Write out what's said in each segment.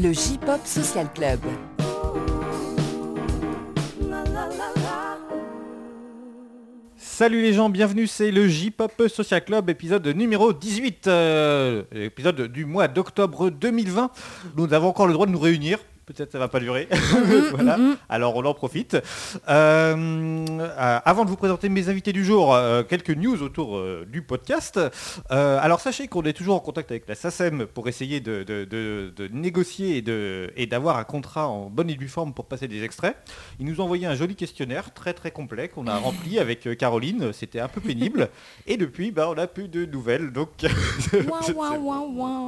Le J-Pop Social Club. Salut les gens, bienvenue, c'est le J-Pop Social Club, épisode numéro 18, euh, épisode du mois d'octobre 2020. Nous avons encore le droit de nous réunir, peut-être ça va pas durer. voilà. Alors on en profite. Euh, euh, avant de vous présenter mes invités du jour, euh, quelques news autour euh, du podcast. Euh, alors sachez qu'on est toujours en contact avec la SACEM pour essayer de, de- de- de négocier et d'avoir un contrat en bonne et due forme pour passer des extraits. Ils nous ont envoyé un joli questionnaire très très complet qu'on a rempli avec Caroline. C'était un peu pénible. Et depuis, bah, on n'a plus de nouvelles. Donc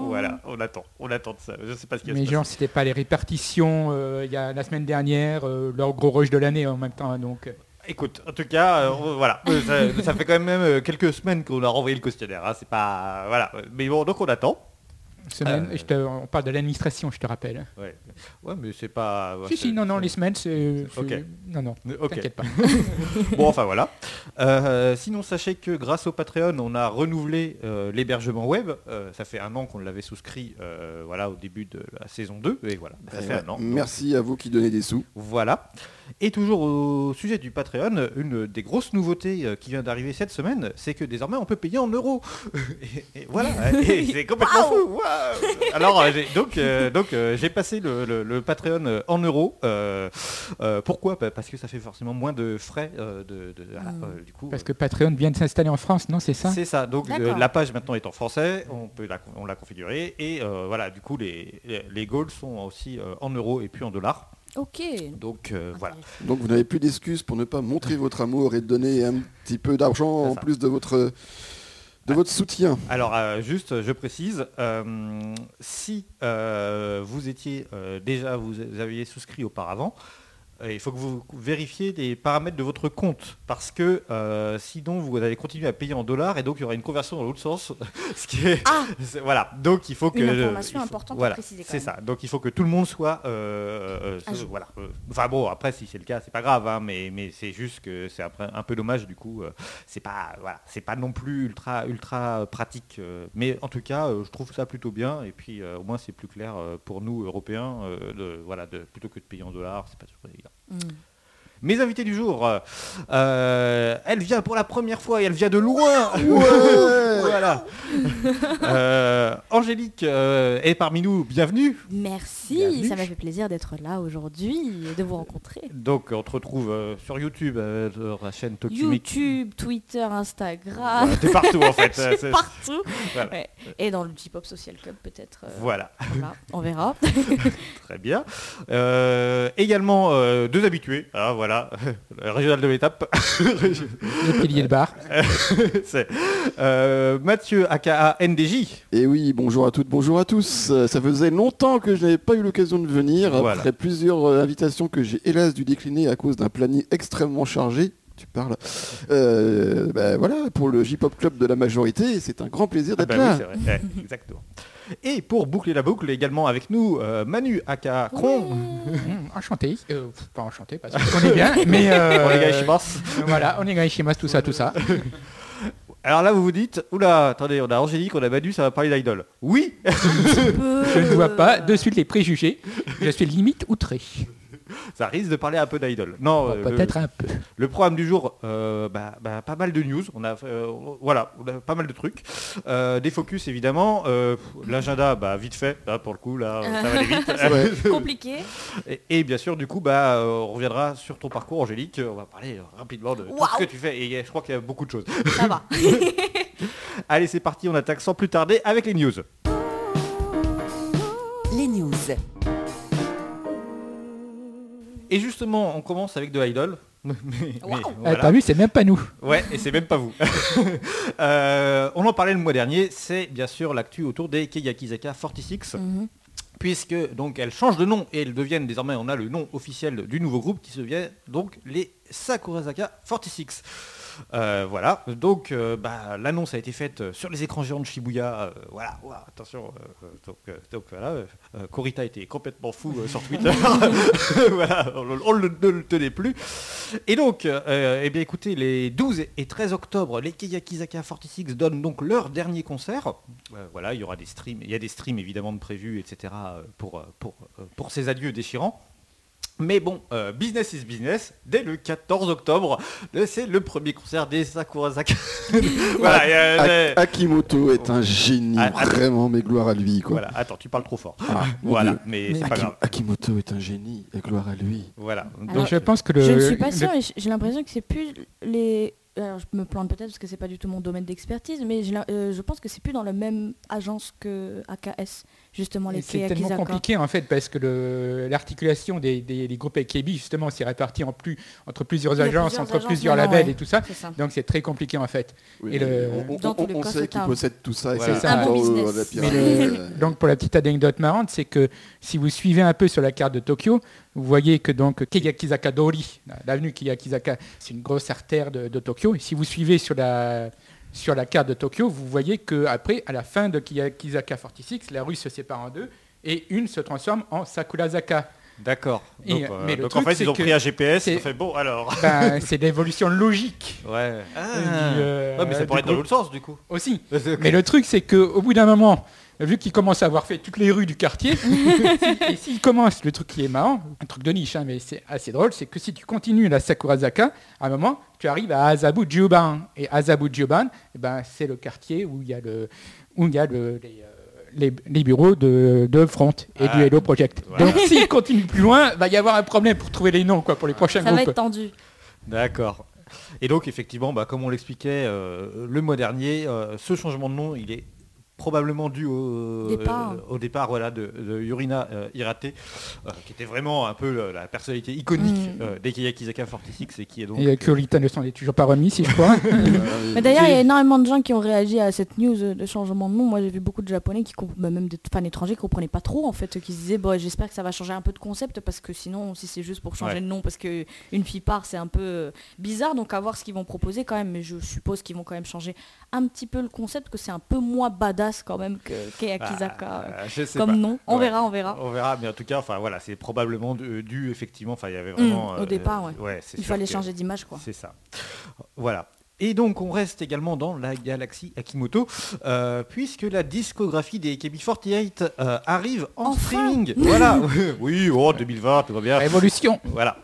voilà, on attend, on attend de ça. Je sais pas ce qu'il y a. Mais genre, c'était pas les répartitions euh, il y a la semaine dernière, euh, leur gros rush de l'année en même temps. Donc, euh, Écoute, en tout cas, euh, voilà, ça, ça fait quand même quelques semaines qu'on a renvoyé le questionnaire. hein, c'est pas, voilà, mais bon, donc on attend. Semaine, Euh. je te- on parle de l'administration, je te rappelle. Ouais, ouais, mais c'est pas. ouais, si, si, non, non, les semaines, c'est... c'est- Ok. Non, non, t'inquiète pas. Bon, enfin voilà. Euh, sinon, sachez que grâce au Patreon, on a renouvelé euh, l'hébergement web. Euh, ça fait un an qu'on l'avait souscrit, euh, voilà, au début de la saison 2, et voilà, ça fait ouais. un an. Merci à vous qui donnez des sous. Voilà. Et toujours au sujet du Patreon, une des grosses nouveautés euh, qui vient d'arriver cette semaine, c'est que désormais on peut payer en euros. et, et voilà, et c'est complètement fou. Alors euh, j'ai- donc euh, donc euh, j'ai passé le, le- le Patreon en euros. Euh, euh, pourquoi? Bah, Parce que ça fait forcément moins de frais euh, de, de- voilà, euh, du coup. Parce que Patreon vient de s'installer en France, non, c'est ça? C'est ça. Donc euh, la page maintenant est en français, on peut la, on l'a configurée et euh, voilà. Du coup les les goals sont aussi euh, en euros et puis en dollars. Ok. Donc euh, voilà. Donc vous n'avez plus d'excuses pour ne pas montrer votre amour et donner un petit peu d'argent en plus de votre de votre soutien. Alors euh, juste, je précise, euh, si euh, vous étiez euh, déjà, vous aviez souscrit auparavant, euh, il faut que vous vérifiez les paramètres de votre compte parce que euh, sinon vous allez continuer à payer en dollars et donc il y aura une conversion dans l'autre sens. ce qui est, Ah c'est- voilà. Donc il faut que Une information il faut- importante à voilà, préciser C'est ça. Donc il faut que tout le monde soit, euh, euh, voilà. Enfin bon, après si c'est le cas, c'est pas grave, hein, mais mais c'est juste que c'est un, un peu dommage du coup. c'est pas voilà, c'est pas non plus ultra ultra pratique, mais en tout cas, je trouve ça plutôt bien. Et puis au moins c'est plus clair pour nous Européens, de, voilà, de, plutôt que de payer en dollars, c'est pas toujours évident. Mm. Mes invités du jour, euh, euh, elle vient pour la première fois et elle vient de loin. voilà. Euh, Angélique euh, est parmi nous, bienvenue. Merci, Bienvenue. ça m'a fait plaisir d'être là aujourd'hui et de vous rencontrer. Donc on te retrouve euh, sur YouTube, euh, sur la chaîne Tokimik. YouTube, Twitter, Instagram, Voilà, T'es partout en fait. partout. Voilà. Ouais. Et dans le J-Pop Social Club peut-être. euh, Voilà, voilà, on verra. très bien. Euh, également euh, deux habitués, ah, voilà, le régional de l'étape. Le pilier de bar. C'est euh, Mathieu aka NDJ. Et oui, bonjour à toutes, bonjour à tous. Euh, Ça faisait longtemps que je n'avais pas eu l'occasion de venir, Voilà. après plusieurs euh, invitations que j'ai hélas dû décliner à cause d'un planning extrêmement chargé. Tu parles. Euh, ben voilà, pour le J-Pop Club de la majorité, c'est un grand plaisir Ah d'être bah là. oui, c'est vrai. Ouais, exactement. Et pour boucler la boucle, également avec nous, euh, Manu aka Kron. Hum, enchanté. Euh, pas enchanté, parce qu'on est bien, mais... euh, gars, je pense. Voilà, on est gaïchimas, tout ça, tout ça. Alors là, vous vous dites, oula, attendez, on a Angélique, on a Manu, ça va parler d'idol. Oui, Je ne vois pas de suite les préjugés. Je suis limite outré. ça risque de parler un peu d'idol. Non, Bon, euh, Peut-être un peu. Le programme du jour, euh, bah, bah, pas mal de news. On a, euh, voilà, on a pas mal de trucs. Euh, des focus évidemment. Euh, L'agenda, bah, vite fait. Là, pour le coup, là, ça va aller vite. Compliqué. et, et bien sûr, du coup, bah, on reviendra sur ton parcours, Angélique. On va parler rapidement de tout ce que tu fais. Et je crois qu'il y a beaucoup de choses. Ça va. Allez, c'est parti. On attaque sans plus tarder avec les news. Les news. Et justement, on commence avec de Idol. Mais- mais Waouh. Eh, voilà. T'as vu, c'est même pas nous. Ouais, et c'est même pas vous. Euh, on en parlait le mois dernier, c'est bien sûr l'actu autour des Keyakizaka 46. Mhm. Puisque donc elles changent de nom et elles deviennent désormais, on a le nom officiel du nouveau groupe qui se vient donc les Sakurazaka 46. Euh, voilà, donc euh, bah, l'annonce a été faite euh, sur les écrans géants de Shibuya. euh, voilà, attention. donc, donc voilà, Kurita était complètement fou sur Twitter. voilà, on, le- ne le tenait plus. Et donc, eh bien écoutez, les 12 et 13 octobre, les Keyakizaka 46 donnent donc leur dernier concert. Voilà, il y aura des streams, il y a des streams évidemment de prévus, etc. pour, pour, pour ces adieux déchirants. Mais bon, euh, business is business. Dès le 14 octobre, euh, c'est le premier concert des Sakurazaka. voilà, euh, Ak- Akimoto est un génie, Ah, attends. vraiment, mais gloire à lui. Quoi. voilà, attends, tu parles trop fort. Ah, voilà, Dieu. mais Mais c'est pas Aki- grave. Akimoto est un génie, et gloire à lui. Voilà. Alors, je pense que le. je ne suis pas le- sûre, et j- j'ai l'impression que c'est plus les. Alors, je me plante peut-être parce que c'est pas du tout mon domaine d'expertise, mais euh, je pense que c'est plus dans la même agence que AKS, justement les C'est tellement compliqué en fait parce que l'articulation des, des- des groupes AKB justement c'est réparti en plus, entre plusieurs agences, plusieurs entre agences plusieurs labels ouais. et tout ça. Donc c'est très compliqué en fait. Oui, Et le- on, sait un- possède tout ça. Voilà. c'est la le- donc pour la petite anecdote marrante, c'est que si vous suivez un peu sur la carte de Tokyo, vous voyez que donc Keyakizaka Dori, l'avenue Keyakizaka, c'est une grosse artère de, de Tokyo. Et si vous suivez sur la sur la carte de Tokyo, vous voyez que après, à la fin de Keyakizaka 46, la rue se sépare en deux et une se transforme en Sakurazaka. D'accord. Et, Donc, euh, euh, mais le donc, en truc, fait, ils c'est ont pris un GPS, ils c'est- ont fait bon alors. Ben, c'est l'évolution logique. Ouais. Ah. euh, Ouais, mais ça pourrait être dans l'autre sens du coup. Aussi. Mais le truc, c'est qu'au bout d'un moment, vu qu'il commence à avoir fait toutes les rues du quartier, si- et s'il commence, le truc qui est marrant, un truc de niche, hein, mais c'est assez drôle, c'est que si tu continues la Sakurazaka, à un moment, tu arrives à Azabu Juban. Et Azabu Juban, eh ben, c'est le quartier où il y a, le, où il y a le- les, euh, les, les bureaux de, de Front et Ah. du Hello Project. Voilà. Donc s'il continue plus loin, va y avoir un problème pour trouver les noms quoi, pour les prochains Ça va groupes. être tendu. D'accord. Et donc effectivement, bah, comme on l'expliquait euh, le mois dernier, euh, ce changement de nom, il est probablement dû au Départ. euh, au départ voilà, de, de Yurina euh, Hirate, euh, qui était vraiment un peu la personnalité iconique Mm. euh, des Kiyakizaka 46 et qui est donc... Et euh, Kurita ne s'en est toujours pas remis, si je crois. Euh, Mais d'ailleurs, il y a énormément de gens qui ont réagi à cette news de changement de nom. Moi, j'ai vu beaucoup de Japonais, qui comp- bah, même des fans étrangers, qui comprenaient pas trop, en fait, qui se disaient, bon, j'espère que ça va changer un peu de concept, parce que sinon, si c'est juste pour changer Ouais. de nom, parce que une fille part, c'est un peu euh, bizarre. Donc, à voir ce qu'ils vont proposer quand même. Mais je suppose qu'ils vont quand même changer un petit peu le concept, que c'est un peu moins badass quand même que Keyakizaka Ah, je sais comme pas. nom. On Ouais. verra, on verra. On verra, mais en tout cas, enfin voilà, c'est probablement dû, dû, effectivement, enfin il y avait Mm, vraiment... au départ, ouais. c'est Il fallait que- changer d'image, quoi. C'est ça. Voilà. Et donc on reste également dans la galaxie Akimoto, euh, puisque la discographie des KB48 euh, arrive en Enfin streaming. Voilà. oui, oh 2020, tout va bien. Révolution. Voilà.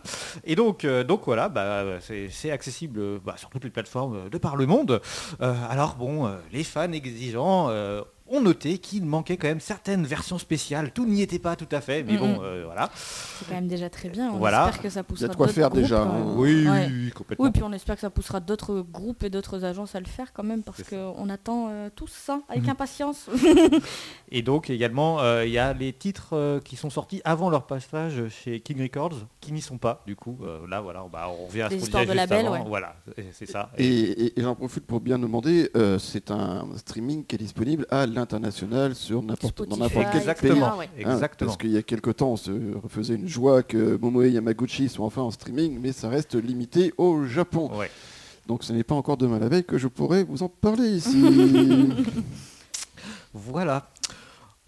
Et donc, euh, donc voilà, bah, c'est accessible bah, sur toutes les plateformes de par le monde. Euh, alors bon, euh, les fans exigeants euh, ont noté qu'il manquait quand même certaines versions spéciales. Tout n'y était pas tout à fait, mais bon, euh, voilà. C'est quand même déjà très bien. On Voilà. espère que ça poussera Il y a de quoi d'autres faire groupes, déjà, hein. même. Oui, Ouais. oui, oui, complètement. Oui, puis on espère que ça poussera d'autres groupes et d'autres agences à le faire quand même, parce qu'on attend euh, tous ça avec Mhm. impatience. Et donc également, euh, il y a les titres euh, qui sont sortis avant leur passage chez King Records, qui n'y sont pas. Du coup, euh, là, voilà, bah, on revient à ce qu'on disait de juste labels, avant. ouais. Voilà, et c'est ça. Et, et- et j'en profite pour bien demander, euh, c'est un streaming qui est disponible à l'international sur n'importe dans n'importe quel etc., pays. Exactement. ouais. Hein, Exactement. parce qu'il y a quelque temps, on se refaisait une joie que Momoe et Yamaguchi soient enfin en streaming, mais ça reste limité au Japon. Ouais. Donc ce n'est pas encore demain la veille que je pourrais vous en parler ici. Voilà.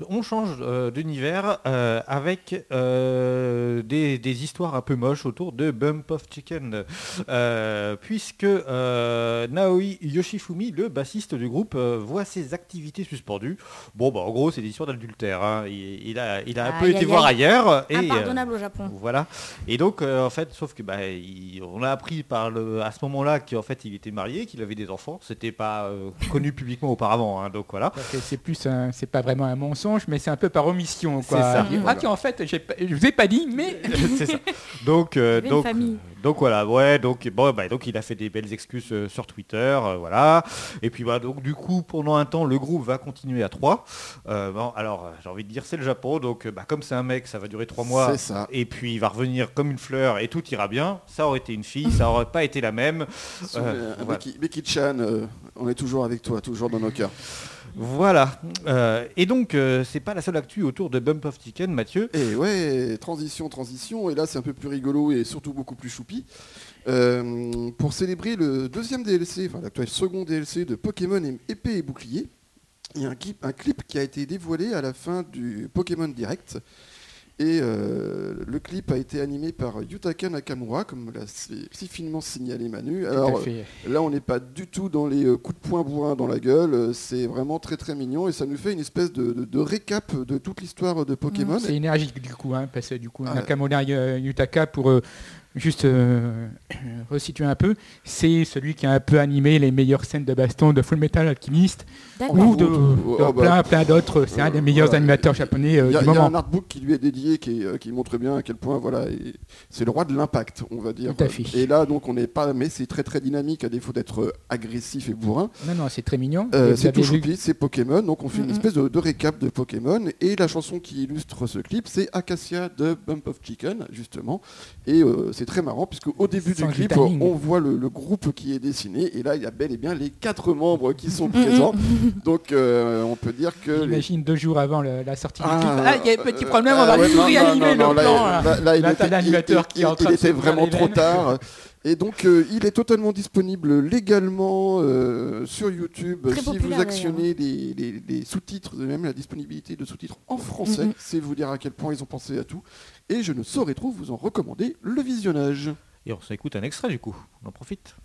On change euh, d'univers euh, avec euh, des, des histoires un peu moches autour de Bump of Chicken. Euh, puisque euh, Naoi Yoshifumi, le bassiste du groupe, euh, voit ses activités suspendues. Bon, bah, en gros, c'est des histoires d'adultère. hein. Il, il a, il a un peu Aïe, été voir ailleurs. Et, euh, Impardonnable au Japon. Voilà. Et donc, euh, en fait, sauf que bah, il- on a appris par le, à ce moment-là qu'en fait, il était marié, qu'il avait des enfants. C'était pas euh, connu publiquement auparavant. hein. donc voilà. C'est plus, un- c'est pas vraiment un mensonge, mais c'est un peu par omission. Quoi. Ça. Ah Voilà. tiens, en fait, j'ai pas- je vous ai pas dit, mais c'est ça. Donc, euh, donc, euh, donc voilà, ouais, donc bon, bah, donc il a fait des belles excuses euh, sur Twitter, euh, voilà. Et puis bah donc du coup pendant un temps le groupe va continuer à 3 bon, alors j'ai envie de dire c'est le Japon, donc bah, comme c'est un mec, ça va durer 3 mois. C'est ça. Et puis il va revenir comme une fleur et tout ira bien. Ça aurait été une fille, ça aurait pas été la même. Voilà. Becky, Chan, euh, on est toujours avec toi, toujours dans nos cœurs. Voilà. Euh, et donc, euh, c'est pas la seule actu autour de Bump of Chicken, Mathieu. Et ouais, transition, transition, et là c'est un peu plus rigolo et surtout beaucoup plus choupi. Euh, pour célébrer le deuxième DLC, enfin l'actuel second DLC de Pokémon épée et bouclier, il y a un clip qui a été dévoilé à la fin du Pokémon Direct. Et euh, le clip a été animé par Yutaka Nakamura, comme l'a si finement signalé Manu. Alors fait. là, on n'est pas du tout dans les euh, coups de poing bourrin dans la gueule. euh, C'est vraiment très très mignon et ça nous fait une espèce de, de- de récap de toute l'histoire de Pokémon. C'est énergique du coup, hein, parce que du coup, Ah. Nakamura euh, Yutaka, pour euh, juste euh, resituer un peu, c'est celui qui a un peu animé les meilleures scènes de baston de Full Metal Alchemist ou de, Oh, de bah. plein, plein d'autres. C'est un des meilleurs Voilà. animateurs japonais euh, Il y, a, du il y a un artbook qui lui est dédié qui, est, euh, qui montre bien à quel point voilà c'est le roi de l'impact on va dire Tout à fait. et là donc on n'est pas mais c'est très très dynamique à défaut d'être euh, agressif et bourrin Non, non, c'est très mignon. Euh, c'est tout choupi c'est Pokémon donc on fait une Mhm. espèce de, de récap de Pokémon et la chanson qui illustre ce clip c'est Acacia de Bump of Chicken justement et euh, c'est très marrant puisque au début Sans du clip timing. on voit le, le groupe qui est dessiné et là il y a bel et bien les quatre membres qui sont présents donc euh, on peut dire que les- J'imagine deux jours avant le- la sortie du Ah, clip. Ah, il y a un petit euh, problème, euh, on va ouais, tout non, réanimer non, non, le là, plan. là, là. là, il était- l'animateur il- qui est en il- train il de était vraiment trop tard. Et donc, euh, il est totalement disponible légalement euh, sur YouTube. Très si vous actionnez les, les- les sous-titres, même la disponibilité de sous-titres en français, Mhm. c'est vous dire à quel point ils ont pensé à tout. Et je ne saurais trop vous en recommander le visionnage. Et on s'écoute un extrait du coup. On en profite.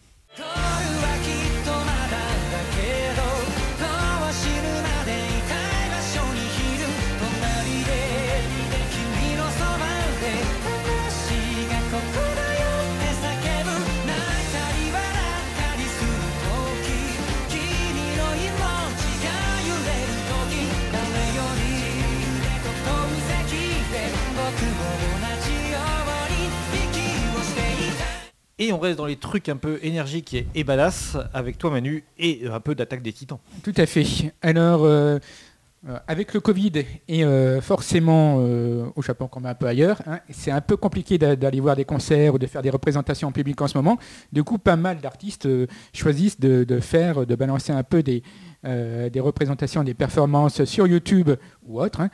Et on reste dans les trucs un peu énergiques et, badass avec toi Manu et un peu d'attaque des titans. Tout à fait. Alors, euh, euh, avec le Covid et euh, forcément au Japon comme un peu ailleurs, hein, c'est un peu compliqué d'a- d'aller voir des concerts ou de faire des représentations en public en ce moment. Du coup, pas mal d'artistes choisissent de, faire, de balancer un peu des, représentations, des performances sur YouTube ou autre, hein,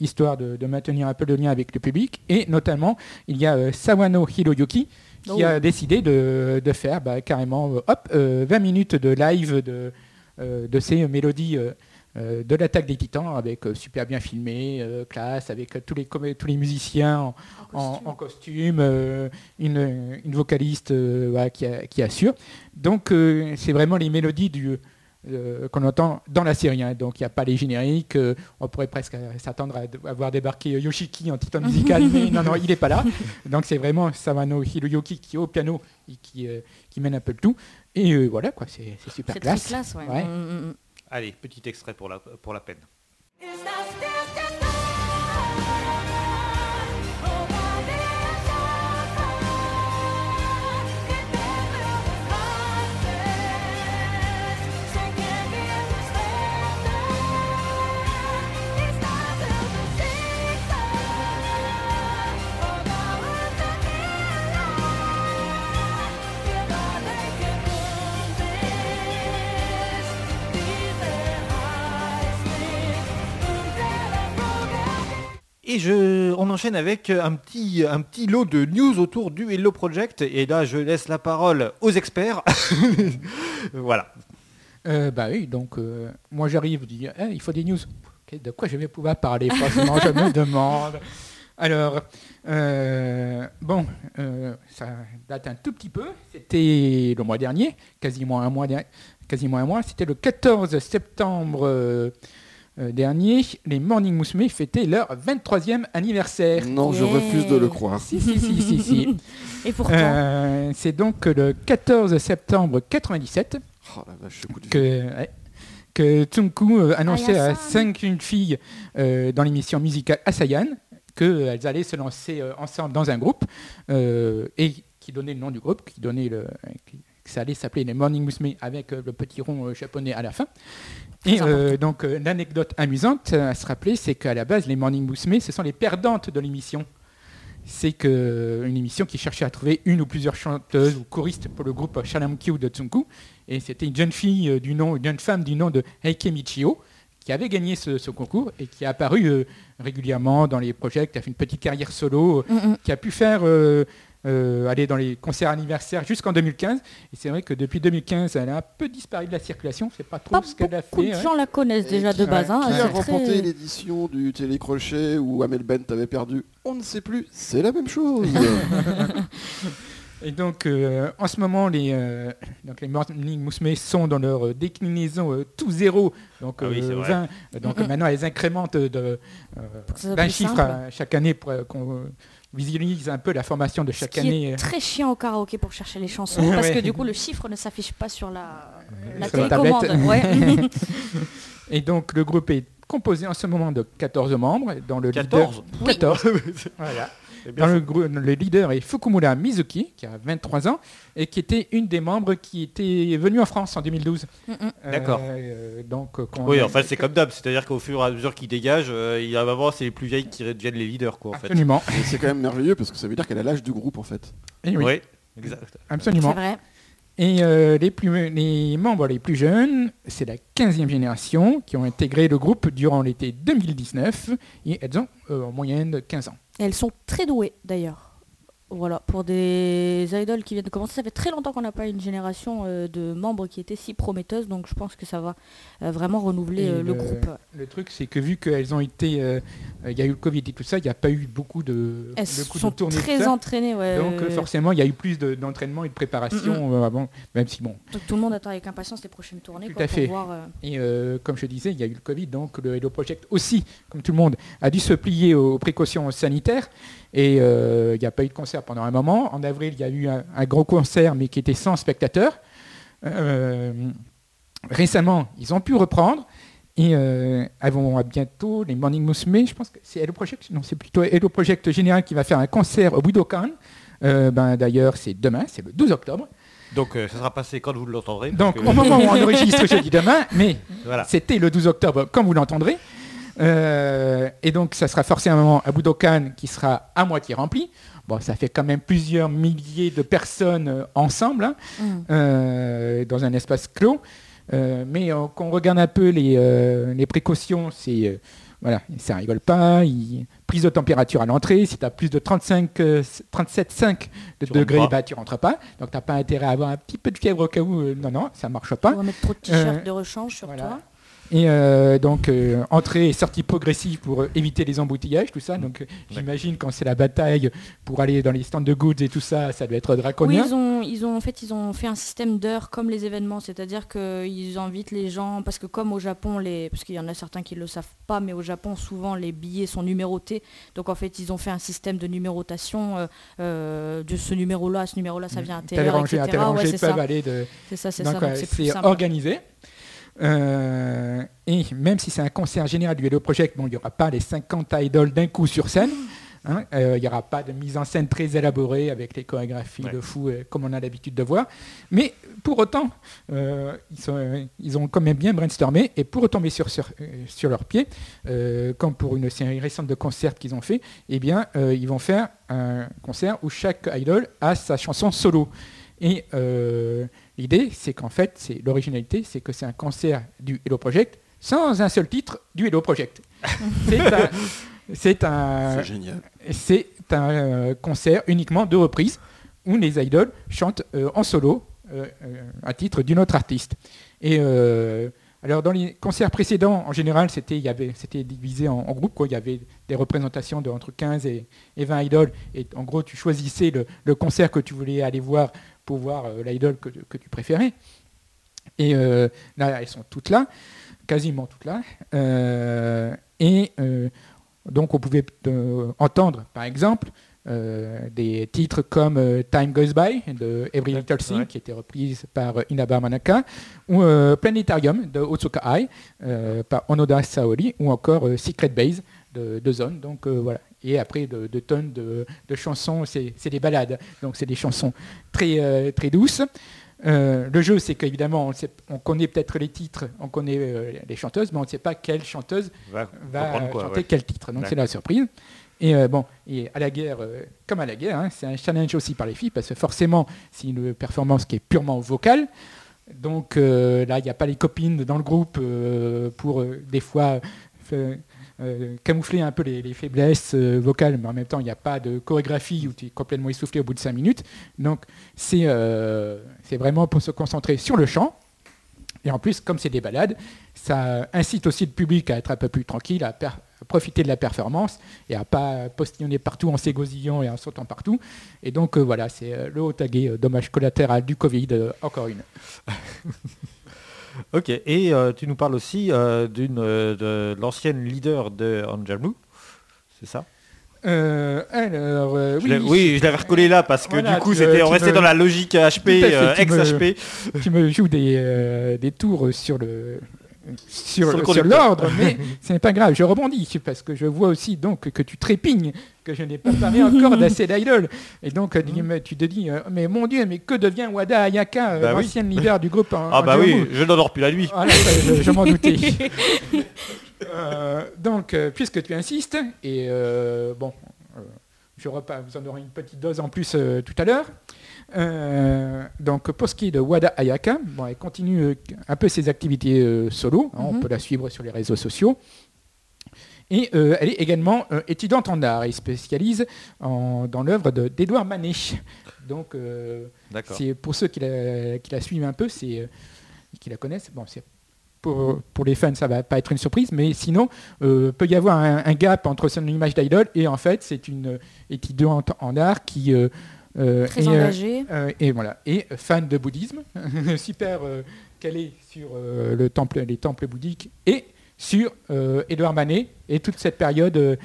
histoire de, de maintenir un peu le lien avec le public. Et notamment, il y a Sawano Hiroyuki qui Oh. a décidé de, de faire bah, carrément euh, hop, euh, 20 minutes de live de, euh, de ces mélodies euh, euh, de l'attaque des titans avec euh, super bien filmé, euh, classe, avec euh, tous, les, tous les musiciens en, en- en costume, euh, une, une vocaliste euh, qui, a- qui assure. Donc euh, c'est vraiment les mélodies du, euh, qu'on entend dans la série. hein. Donc il n'y a pas les génériques. euh, on pourrait presque s'attendre à, à voir débarquer euh, Yoshiki en titan musical, mais non, non, il n'est pas là. Donc c'est vraiment Sawano Hiroyuki qui est au piano et qui, euh, qui mène un peu le tout. Et euh, voilà, quoi, c'est c'est super C'est très classe. classe, ouais. Ouais. Mm, mm, mm. Allez, petit extrait pour la, pour la peine. Et je, on enchaîne avec un petit, un petit lot de news autour du Hello Project. Et là, je laisse la parole aux experts. voilà. Euh, bah oui, donc euh, moi j'arrive, Eh, il faut des news. De quoi je vais pouvoir parler? Franchement, je me demande. Alors, euh, bon, ça date un tout petit peu. C'était le mois dernier, quasiment un mois, quasiment un mois. C'était le 14 septembre dernier. Les Morning Musume fêtaient leur 23e anniversaire. Non, je refuse de le croire. Si, si, si, si, si. Et pourtant, Euh, C'est donc le 14 septembre 97 Oh la vache, ce coup de vieux. que, ouais, que Tsunku euh, annonçait à Ayasan. cinq jeunes filles euh, dans l'émission musicale Asayan qu'elles allaient se lancer euh, ensemble dans un groupe euh, et qui donnait le nom du groupe, qui donnait le, qui- ça allait s'appeler les Morning Musume avec euh, le petit rond euh, japonais à la fin. Et euh, donc euh, l'anecdote amusante à se rappeler, c'est qu'à la base, les Morning Musume, ce sont les perdantes de l'émission. C'est que une émission qui cherchait à trouver une ou plusieurs chanteuses ou choristes pour le groupe Shalamkyu de Tsunku. Et c'était une jeune fille euh, du nom, une jeune femme du nom de Heike Michio qui avait gagné ce, ce concours et qui a apparu euh, régulièrement dans les projets, qui a fait une petite carrière solo, Mm, qui a pu faire euh, aller dans les concerts anniversaires jusqu'en 2015. Et c'est vrai que depuis 2015, elle a un peu disparu de la circulation. Je sais pas trop Pas ce qu'elle a beaucoup fait. de ouais. gens la connaissent Et déjà qui- de base. hein, Qui c'est a très- remporté l'édition du télécrochet où Amel Bent avait perdu On ne sait plus, c'est la même chose. Et donc, euh, en ce moment, les, euh, donc les Morning Musume sont dans leur euh, déclinaison euh, tout zéro. Donc, Ah oui, euh, c'est vrai. 20. Donc, maintenant, elles incrémentent euh, d'un chiffre à chaque année pour euh, qu'on euh, visualise un peu la formation de Ce chaque qui année. est très chiant au karaoké pour chercher les chansons parce Ouais. que du coup le chiffre ne s'affiche pas sur la, la Sur la télécommande. Ouais. Et donc, le groupe est composé en ce moment de 14 membres. Dans le 14 Oui. 14. voilà. C'est bien Dans le, grou- le leader est Fukumura Mizuki, qui a 23 ans, et qui était une des membres qui était venue en France en 2012. Mm, mm. Euh, D'accord. euh, donc, euh, Oui, a- en fait, c'est comme d'hab, c'est-à-dire qu'au fur et à mesure qu'ils dégagent, euh, il y a moment, c'est les plus vieilles qui deviennent les leaders, quoi, en fait. Absolument. Et c'est quand même merveilleux parce que ça veut dire qu'elle a l'âge du groupe en fait. Et oui, Oui, exact. C'est absolument. vrai. Et euh, les, plus, les membres les plus jeunes, c'est la 15e génération qui ont intégré le groupe durant l'été 2019 et elles ont euh, en moyenne 15 ans. Elles sont très douées d'ailleurs. Voilà, pour des idoles qui viennent de commencer, ça fait très longtemps qu'on n'a pas une génération euh, de membres qui étaient si prometteuses, donc je pense que ça va euh, vraiment renouveler euh, le le- groupe. Le truc, c'est que vu qu'elles ont été, il y a eu le Covid et tout ça, il n'y a pas eu beaucoup de, Elles de coups sont de très entraînées, ouais. Donc forcément, il y a eu plus de- d'entraînement et de préparation euh, avant, même si bon. Donc tout le monde attend avec impatience les prochaines tournées Tout quoi, à pour fait. voir. Et comme je disais, il y a eu le Covid, donc le Hello Project aussi, comme tout le monde, a dû se plier aux précautions sanitaires. Et euh, il n'y a pas eu de concert pendant un moment. En avril, il y a eu un, un gros concert, mais qui était sans spectateurs. Euh, récemment, ils ont pu reprendre. Et euh, elles vont à bientôt, les Morning Musume, je pense que c'est Hello Project, non, c'est plutôt Hello Project Général qui va faire un concert au Budokan. Euh, ben, D'ailleurs, c'est demain, c'est le 12 octobre. Donc, euh, ça sera passé quand vous l'entendrez. Donc, que- au moment où on enregistre, je dis demain, mais Voilà. c'était le 12 octobre, comme vous l'entendrez. Euh, et donc, ça sera forcément un Budokan qui sera à moitié rempli. Bon, ça fait quand même plusieurs milliers de personnes euh, ensemble, hein, mm. euh, dans un espace clos. Euh, mais euh, quand on regarde un peu les, euh, les précautions, c'est... euh, voilà, ça rigole pas. il- prise de température à l'entrée. Si tu as plus de 35, euh, 37,5 de Tu degrés, rentres pas. bah, tu rentres pas. Donc, tu n'as pas intérêt à avoir un petit peu de fièvre au cas où. euh, non, non, ça marche pas. On va mettre trop de t-shirts Euh, de rechange sur voilà. toi. Et euh, donc, euh, entrée et sortie progressive pour euh, éviter les embouteillages, tout ça. Donc, euh, j'imagine quand c'est la bataille pour aller dans les stands de goods et tout ça, ça doit être Oui, draconien. ils ont, ils ont, en fait, ils ont fait un système d'heures comme les événements, c'est-à-dire qu'ils invitent les gens, parce que comme au Japon, les, parce qu'il y en a certains qui ne le savent pas, mais au Japon, souvent, les billets sont numérotés. Donc, en fait, ils ont fait un système de numérotation euh, euh, de ce numéro-là, ce numéro-là, ça vient à telle Tel heure, etc. à tel Ouais, c'est ça, aller de... c'est ça, c'est Donc, ça. Donc, c'est plus c'est simple. organisé. Euh, et même si c'est un concert général du Hello Project, bon, il n'y aura pas les 50 idoles d'un coup sur scène. hein, euh, il n'y aura pas de mise en scène très élaborée avec les chorégraphies Ouais. de fou euh, comme on a l'habitude de voir. Mais pour autant, euh, ils, sont- ils ont quand même bien brainstormé et pour retomber sur, sur, sur leurs pieds, comme pour une série récente de concerts qu'ils ont fait, eh bien, ils vont faire un concert où chaque idol a sa chanson solo. Et l'idée, c'est qu'en fait, c'est l'originalité, c'est que c'est un concert du Hello Project sans un seul titre du Hello Project. c'est un, c'est un, euh, concert uniquement de reprise où les idoles chantent euh, en solo euh, euh, à titre d'une autre artiste. Et euh, alors dans les concerts précédents, en général, c'était il y avait c'était divisé en, en groupes. Quoi. Il y avait des représentations de entre 15 et, et 20 idoles. Et en gros, tu choisissais le, le concert que tu voulais aller voir pour voir euh, l'idole que, que tu préférais. Et euh, là, elles sont toutes là, quasiment toutes là. Euh, et donc, on pouvait entendre, par exemple, euh, des titres comme euh, Time Goes By de Every Little Thing, Ouais. qui était reprise par euh, Inaba Manaka, ou Planetarium de Otsuka Ai par Onoda Saori, ou encore Secret Base de, de Zone. Donc voilà. Et après, de, de tonnes de, de chansons, c'est des ballades. Donc c'est des chansons très, euh, très douces. Euh, le jeu, c'est qu'évidemment, on, on connaît peut-être les titres, on connaît euh, les chanteuses, mais on ne sait pas quelle chanteuse Va, va comprendre quoi, chanter ouais. quel titre. Donc Ouais. c'est la surprise. Et euh, bon, et à la guerre, comme à la guerre, hein, c'est un challenge aussi par les filles, parce que forcément, c'est une performance qui est purement vocale. Donc là, il n'y a pas les copines dans le groupe pour des fois euh, camoufler un peu les, les faiblesses euh, vocales, mais en même temps, il n'y a pas de chorégraphie où tu es complètement essoufflé au bout de 5 minutes. Donc c'est euh, c'est vraiment pour se concentrer sur le chant. Et en plus, comme c'est des balades, ça incite aussi le public à être un peu plus tranquille, à, profiter de la performance et à pas postillonner partout en s'égosillant et en sautant partout. Et donc voilà, c'est le haut tagué, dommage collatéral du Covid, encore une. Ok, et euh, tu nous parles aussi euh, d'une euh, de l'ancienne leader de Angelou, c'est ça? Alors, Je oui, je l'avais recollé là parce que Voilà, du coup, c'était, on restait me- dans la logique HP, me- ex-HP. tu me joues des, des tours sur le sur, l'ordre, mais ce n'est pas grave, je rebondis parce que je vois aussi donc que tu trépignes, que je n'ai pas parlé encore d'Acid Idol. Et donc euh, tu te dis, euh, mais mon Dieu, mais que devient Wada Ayaka, euh, Bah oui. leader du groupe en, Ah en bah oui, je n'endors plus la nuit. Voilà, je, je m'en doutais. Euh, donc, puisque tu insistes, et euh, bon, je repas, vous en aurez une petite dose en plus euh, tout à l'heure. Euh, donc, pour ce qui est de Wada Ayaka, bon, elle continue euh, un peu ses activités euh, solo. hein, On Mhm. peut la suivre sur les réseaux sociaux. Et euh, elle est également étudiante en art et spécialise en- dans l'œuvre de- d'Edouard Manet. Donc, c'est pour ceux qui la, qui la suivent un peu, c'est qui la connaissent. Bon, c'est pour, pour les fans, ça va pas être une surprise, mais sinon, euh, peut y avoir un, un gap entre son image d'idole et en fait, c'est une étudiante en art qui euh, Très est, euh, engagé. euh, et voilà, et fan de bouddhisme, super euh, calé sur euh, le temple, les temples bouddhiques et sur euh, Édouard Manet et toute cette période euh,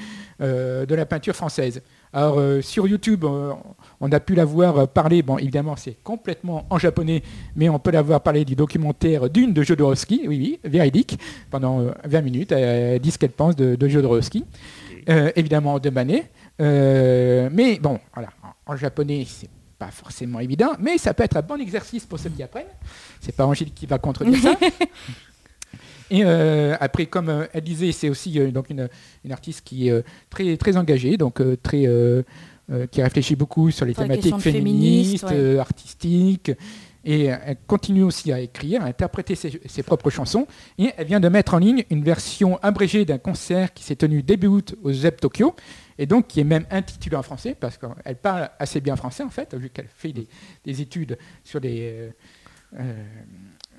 euh, de la peinture française. Alors euh, sur YouTube, euh, on a pu la voir euh, parler, bon évidemment c'est complètement en japonais, mais on peut la voir parler du documentaire Dune de Jodorowsky, oui oui, véridique, pendant euh, 20 minutes, elle dit ce qu'elle pense de, de Jodorowsky, Euh, évidemment de Manet, Euh, mais bon, voilà, en, japonais c'est pas forcément évident, mais ça peut être un bon exercice pour ceux qui apprennent. C'est pas Angélique qui va contredire ça. Et euh, après, comme euh, elle disait, c'est aussi euh, donc une, une artiste qui est euh, très, très engagée, donc très, qui réfléchit beaucoup sur les Sur thématiques féministes, ouais. artistiques. Et elle continue aussi à écrire, à interpréter ses, ses propres chansons. Et elle vient de mettre en ligne une version abrégée d'un concert qui s'est tenu début août au ZEP Tokyo, et donc qui est même intitulé en français, parce qu'elle parle assez bien français en fait, vu qu'elle fait des, des études sur, les, euh, euh,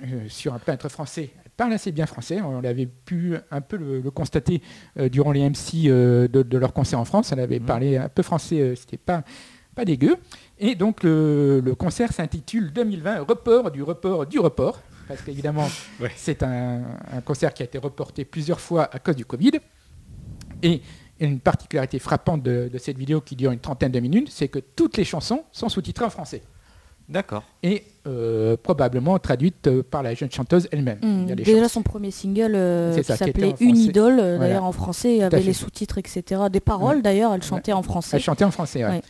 euh, sur un peintre français. Elle parle assez bien français, on l'avait pu un peu le, le constater euh, durant les MC de, de leur concert en France, elle avait Mhm. parlé un peu français, c'était pas, pas dégueu. Et donc le, le concert s'intitule 2020 Report du report du report, parce qu'évidemment Ouais. c'est un, un concert qui a été reporté plusieurs fois à cause du Covid. Et une particularité frappante de, de cette vidéo qui dure une trentaine de minutes, c'est que toutes les chansons sont sous-titrées en français D'accord. et euh, probablement traduites euh, par la jeune chanteuse elle-même. Des Déjà chansons- son premier single euh, qui s'appelait. Une idole, Voilà. d'ailleurs en français, fait. les sous-titres, etc. Des paroles Ouais. d'ailleurs, elle chantait en français. Elle chantait en français, ouais.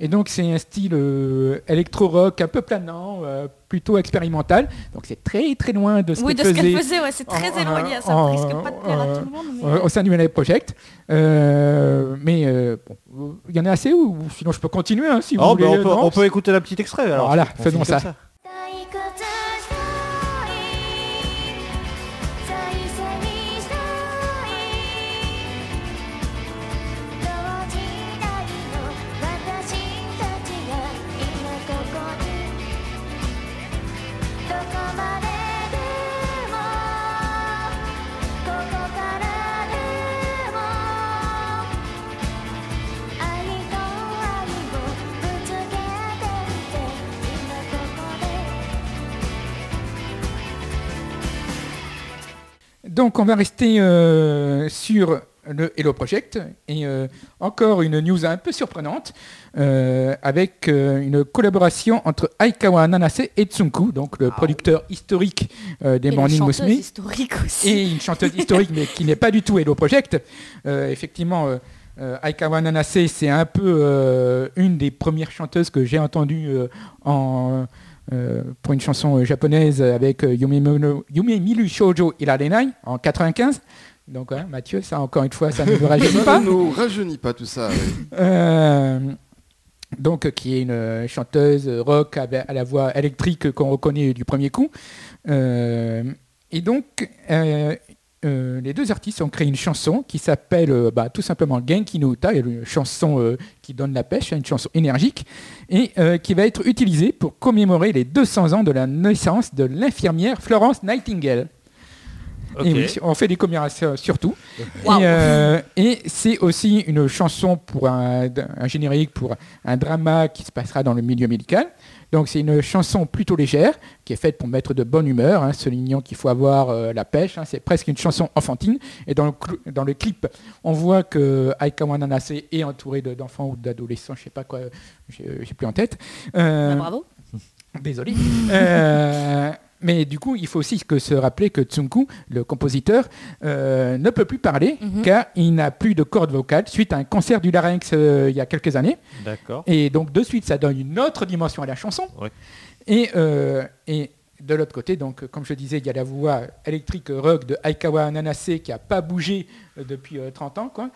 Et donc c'est un style euh, électro-rock un peu planant, euh, plutôt expérimental. Donc c'est très très loin de ce Oui, qu'elle de ce faisait qu'elle faisait, ouais, c'est très en- éloigné. Ça en- risque pas de plaire à tout le monde. mais- euh, au sein du Project. Euh, mais euh, bon, il y en a assez ou sinon je peux continuer hein, si vous Oh, voulez. bah, on, peut, non on peut écouter un petit extrait alors. Voilà, On faisons ça. Donc on va rester euh, sur le Hello Project et euh, encore une news un peu surprenante euh, avec une collaboration entre Aikawa Nanase et Tsunku, donc le producteur historique des Et Morning chanteuse Musume. historique aussi. et une chanteuse historique mais qui n'est pas du tout Hello Project. Effectivement, Aikawa Nanase, c'est un peu une des premières chanteuses que j'ai entendues en, pour une chanson euh, japonaise avec euh, Yume, Mono- Yume Miru Shoujo Irarenai en 95. Donc hein, Mathieu, ça encore une fois, ça ne me rajeunit Ça pas. ne nous rajeunit pas tout ça. oui. Euh, donc qui est une euh, chanteuse rock à, la voix électrique qu'on reconnaît du premier coup. Euh, et donc, euh, euh, les deux artistes ont créé une chanson qui s'appelle euh, bah, tout simplement Genki no Uta, une chanson euh, qui donne la pêche, une chanson énergique, et euh, qui va être utilisée pour commémorer les 200 ans de la naissance de l'infirmière Florence Nightingale. Ok. Et oui, on fait des commémorations surtout. Et, euh, et c'est aussi une chanson pour un, un générique pour un drama qui se passera dans le milieu médical. Donc c'est une chanson plutôt légère qui est faite pour mettre de bonne humeur, hein, soulignant qu'il faut avoir euh, la pêche. hein. c'est presque une chanson enfantine. Et dans le, dans le clip, on voit que Aika Wananase est entouré de- d'enfants ou d'adolescents, je sais pas quoi, j'ai j'ai plus en tête. Euh, Bah, bravo. Désolé. Euh, mais du coup, il faut aussi que se rappeler que Tsunku, le compositeur, euh, ne peut plus parler Mhm. car il n'a plus de cordes vocales suite à un cancer du larynx euh, il y a quelques années. D'accord. Et donc, de suite, ça donne une autre dimension à la chanson. Ouais. Et, euh, et de l'autre côté, donc, comme je disais, il y a la voix électrique rock de Aikawa Nanase qui n'a pas bougé depuis euh, 30 ans. Quoi.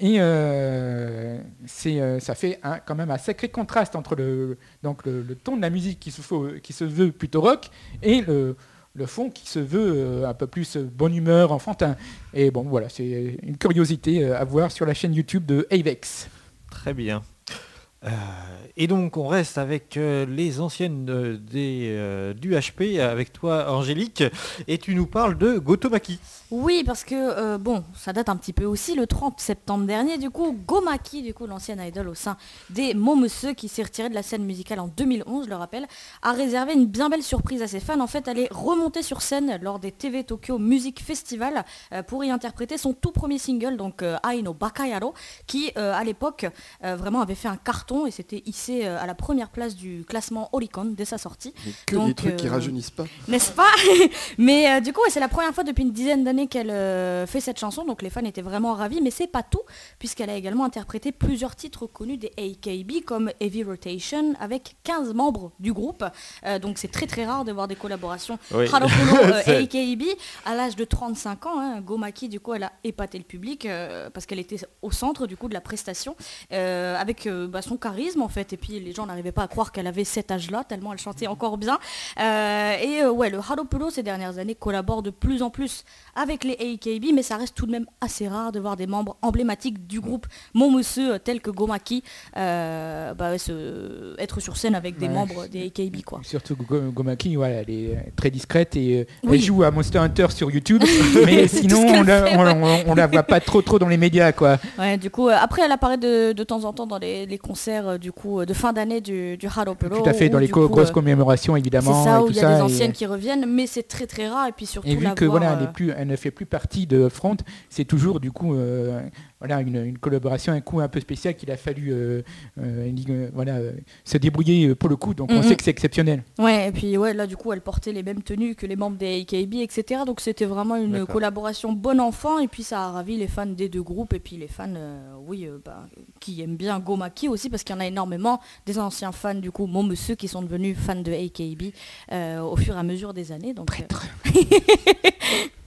Et euh, euh, ça fait quand même un sacré contraste entre le, donc le, ton de la musique qui se, veut plutôt rock et le, le fond qui se veut euh, un peu plus bonne humeur, enfantin. Et bon, voilà, c'est une curiosité à voir sur la chaîne YouTube de Avex. Très bien. Euh, et donc on reste avec euh, les anciennes euh, des, du HP, avec toi Angélique, et tu nous parles de Gotomaki. Oui, parce que, bon, ça date un petit peu aussi, le 30 septembre dernier, du coup, Gomaki, du coup, l'ancienne idol au sein des Momeseux, qui s'est retirée de la scène musicale en 2011, je le rappelle, a réservé une bien belle surprise à ses fans. En fait, elle est remontée sur scène lors des TV Tokyo Music Festival pour y interpréter son tout premier single, donc euh, Ai no Bakayaro, qui, à l'époque, vraiment avait fait un carton et s'était hissé euh, à la première place du classement Oricon dès sa sortie. Mais que Donc, des trucs qui euh, rajeunissent pas. N'est-ce pas Mais euh, du coup, c'est la première fois depuis une dizaine d'années qu'elle euh, fait cette chanson, donc les fans étaient vraiment ravis, mais c'est pas tout, puisqu'elle a également interprété plusieurs titres connus des AKB, comme Heavy Rotation, avec 15 membres du groupe. Euh, donc c'est très très rare de voir des collaborations Oui. Euh, AKB. À l'âge de 35 ans, hein, Gomaki, du coup, elle a épaté le public, euh, parce qu'elle était au centre du coup de la prestation, euh, avec euh, bah, son charisme en fait, et puis les gens n'arrivaient pas à croire qu'elle avait cet âge-là, tellement elle chantait encore bien. Euh, et euh, ouais, le Haropolo ces dernières années collabore de plus en plus avec les AKB, mais ça reste tout de même assez rare de voir des membres emblématiques du groupe Momusu euh, tels que Gomaki euh, bah, se- être sur scène avec des Ouais. membres des AKB quoi. Surtout Go- Gomaki, voilà, elle est très discrète et Oui. elle joue à Monster Hunter sur YouTube, mais sinon on la, fait, on, ouais. on- on la voit pas trop trop dans les médias quoi. Ouais, du coup, après elle apparaît de, de temps en temps dans les, les concerts euh, du coup euh, de fin d'année du, du Haropolo. Tout à fait, dans les coup, grosses euh, commémorations C'est évidemment. ça et où tout il y a des et- anciennes qui reviennent, mais c'est très très rare et puis surtout Et vu que voilà, elle, est plus, elle ne fait plus partie de Front, c'est toujours du coup voilà une, une collaboration, un coup un peu spécial qu'il a fallu euh, euh, euh, voilà se débrouiller pour le coup. Donc on sait que c'est exceptionnel. Ouais, et puis ouais, là du coup, elle portait les mêmes tenues que les membres des AKB, etc. Donc c'était vraiment une collaboration bon enfant, et puis ça a ravi les fans des deux groupes, et puis les fans, euh, oui, euh, bah, qui aiment bien Gomaki aussi, parce qu'il y en a énormément des anciens fans du coup, Momusu, qui sont devenus fans de AKB euh, au fur et à mesure des années. Donc, euh,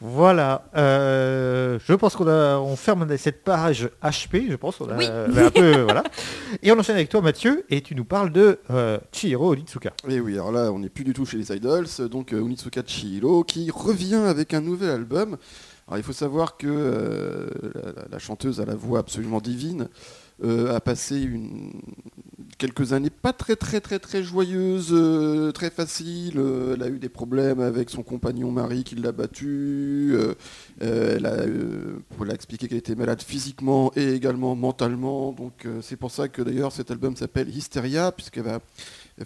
Voilà. Euh, je pense qu'on a, on ferme cette page HP. Je pense qu'on a Oui. un peu, voilà. Et on enchaîne avec toi, Mathieu, et tu nous parles de euh, Chihiro Onitsuka. Et oui, alors là, on n'est plus du tout chez les idols, donc euh, Unitsuka Chihiro qui revient avec un nouvel album. Alors il faut savoir que euh, la, la chanteuse à la voix absolument divine a passé quelques années pas très très très très joyeuses, euh, très faciles. Euh, elle a eu des problèmes avec son compagnon mari qui l'a battue. euh, euh, elle, a, euh, expliqué qu'elle était malade physiquement et également mentalement. Donc euh, c'est pour ça que d'ailleurs cet album s'appelle Hysteria, puisqu'elle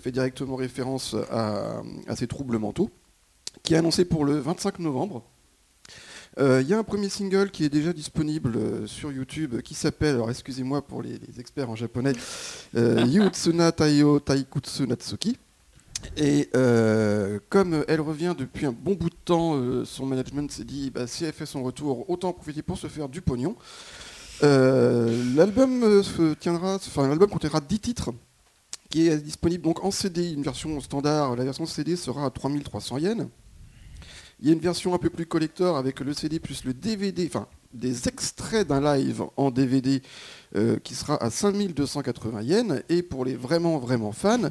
fait directement référence à, à ses troubles mentaux, qui est annoncé pour le 25 novembre. Euh, Il y a un premier single qui est déjà disponible euh, sur YouTube qui s'appelle, alors excusez-moi pour les, les experts en japonais, euh, Yutsuna Taiyo Taikutsu Natsuki. Et euh, comme elle revient depuis un bon bout de temps, euh, son management s'est dit bah, si elle fait son retour, autant en profiter pour se faire du pognon. Euh, l'album euh, se tiendra, enfin l'album contiendra 10 titres qui est disponible donc en CD, une version standard. La version CD sera à 3300 yens. Il y a une version un peu plus collector avec le CD plus le DVD, enfin des extraits d'un live en DVD euh, qui sera à 5280 yens. Et pour les vraiment, vraiment fans,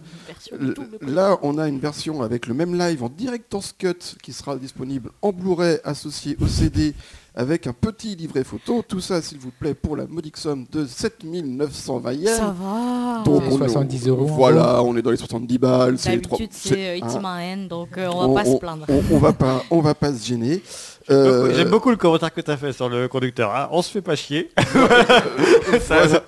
là, on a une version avec le même live en Director's Cut qui sera disponible en Blu-ray associé au CD avec un petit livret photo. Tout ça, s'il vous plaît, pour la modique somme de 7920 yens. Ça va. Donc, on- 70 euros, en Voilà, on est dans les 70 balles. c'est les trois- D'habitude, c'est- c'est euh, hein, Itima N, donc euh, on va pas se plaindre. On, on va pas, on va pas se gêner. Euh, J'aime beaucoup le commentaire que tu as fait sur le conducteur. hein. On se fait pas chier. Ça- Voilà.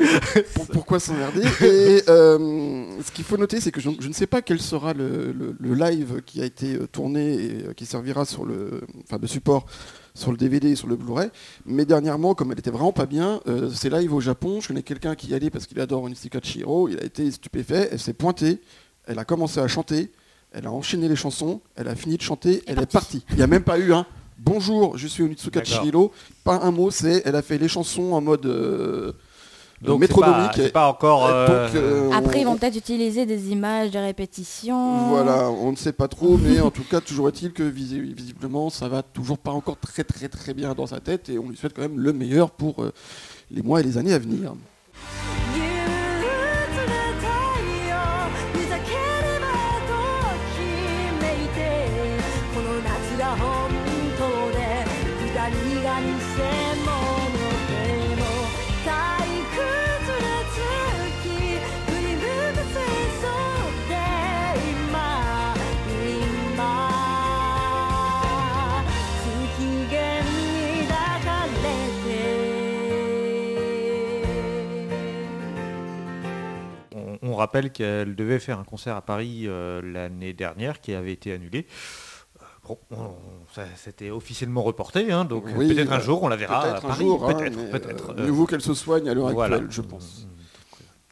Pour- pourquoi s'emmerder Et euh, ce qu'il faut noter, c'est que je, je ne sais pas quel sera le, le- le live qui a été euh, tourné et qui servira sur le, enfin, de support sur le DVD et sur le Blu-ray. Mais dernièrement, comme elle était vraiment pas bien, euh, c'est live au Japon. Je connais quelqu'un qui y allait parce qu'il adore Onizuka Chihiro. Il a été stupéfait. Elle s'est pointée. Elle a commencé à chanter. Elle a enchaîné les chansons. Elle a fini de chanter. Elle est partie. Il n'y a même pas eu un bonjour, je suis Onitsuka. Chihiro. Pas un mot. C'est elle a fait les chansons en mode euh, Donc métronomique. pas, c'est pas encore. Euh, euh, donc, euh, Après, ils on- vont peut-être utiliser des images, des répétitions. Voilà, on ne sait pas trop, mais en tout cas, toujours est-il que visi- visiblement, ça va toujours pas encore très très très bien dans sa tête et on lui souhaite quand même le meilleur pour euh, les mois et les années à venir. On, rappelle qu'elle devait faire un concert à Paris euh, l'année dernière qui avait été annulé. Euh, Bon, c'était officiellement reporté, hein, donc Oui, peut-être un euh, jour on la verra à Peut-être un Paris, jour, hein, peut-être, euh, mieux qu'elle se soigne à l'heure voilà. actuelle, je pense.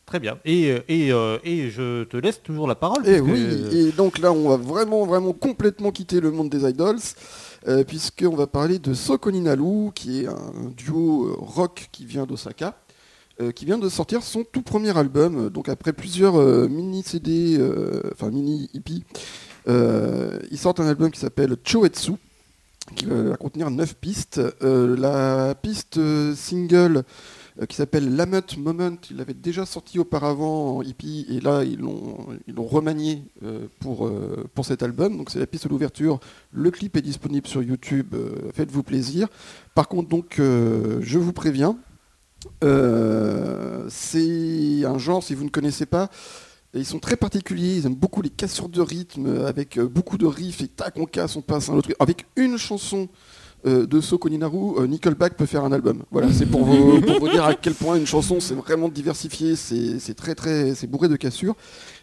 Très bien. Et, et, et je te laisse toujours la parole. Et que- Eh oui, et donc là, on va vraiment, vraiment complètement quitter le monde des idols, euh, puisqu'on va parler de Sokoninalu, qui est un duo rock qui vient d'Osaka, euh, qui vient de sortir son tout premier album. Euh, Donc après plusieurs euh, mini CD, enfin mini hippie, ils sortent un album qui s'appelle Choetsu, qui va contenir 9 pistes. La piste single qui s'appelle Lamut Moment, il l'avait déjà sorti auparavant en hippie et là ils l'ont ils remanié pour, pour cet album. Donc c'est la piste d'ouverture. Le clip est disponible sur YouTube, faites-vous plaisir. Par contre donc je vous préviens, euh, c'est un genre si vous ne connaissez pas. Ils sont très particuliers, ils aiment beaucoup les cassures de rythme, avec euh, beaucoup de riffs, et tac, on casse, on passe à un autre. Avec une chanson euh, de Soko Ninaru, euh, Nickelback peut faire un album. Voilà, c'est pour vous, pour vous dire à quel point une chanson c'est vraiment diversifié, c'est très très, c'est bourré de cassures.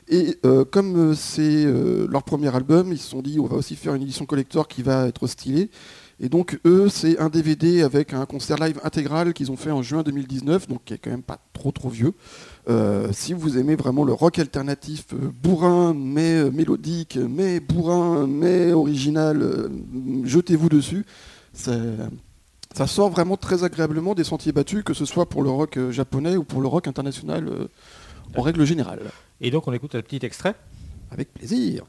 Et euh, comme c'est euh, leur premier album, ils se sont dit on va aussi faire une édition collector qui va être stylée. Et donc eux, c'est un DVD avec un concert live intégral qu'ils ont fait en juin 2019, donc qui est quand même pas trop trop vieux. Euh, si vous aimez vraiment le rock alternatif euh, bourrin, mais euh, mélodique, mais bourrin, mais original, jetez-vous dessus. Ça, ça sort vraiment très agréablement des sentiers battus, que ce soit pour le rock japonais ou pour le rock international en règle générale. Et donc on écoute un petit extrait. Avec plaisir.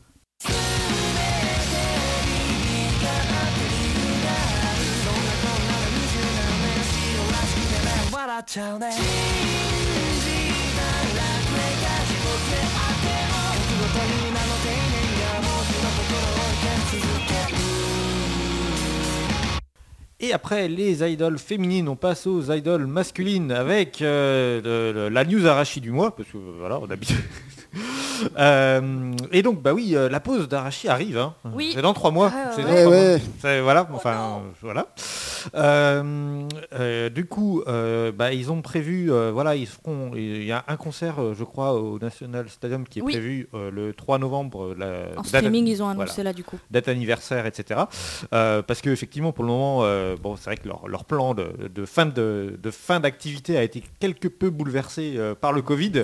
笑っちゃうねごとに名の丁寧が文字の心を生かし続ける Et après les idoles féminines, on passe aux idoles masculines avec euh, le- le- la news Arashi du mois, parce que voilà, on habite. Euh, et donc bah oui, euh, la pause d'Arashi arrive. hein. Oui. C'est dans trois mois. Ouais, c'est ouais. dans Ouais, trois ouais. mois. C'est- Voilà, enfin euh, voilà. Euh, euh, du coup, euh, bah, ils ont prévu, euh, voilà, ils feront. Il y a un concert, euh, je crois, au National Stadium qui est Oui. prévu euh, le 3 novembre. La En date- streaming, ils ont voilà annoncé là du coup. date anniversaire, etc. Euh, parce que effectivement, pour le moment, euh, bon, c'est vrai que leur, leur plan de, de fin de, de fin d'activité a été quelque peu bouleversé euh, par le Covid.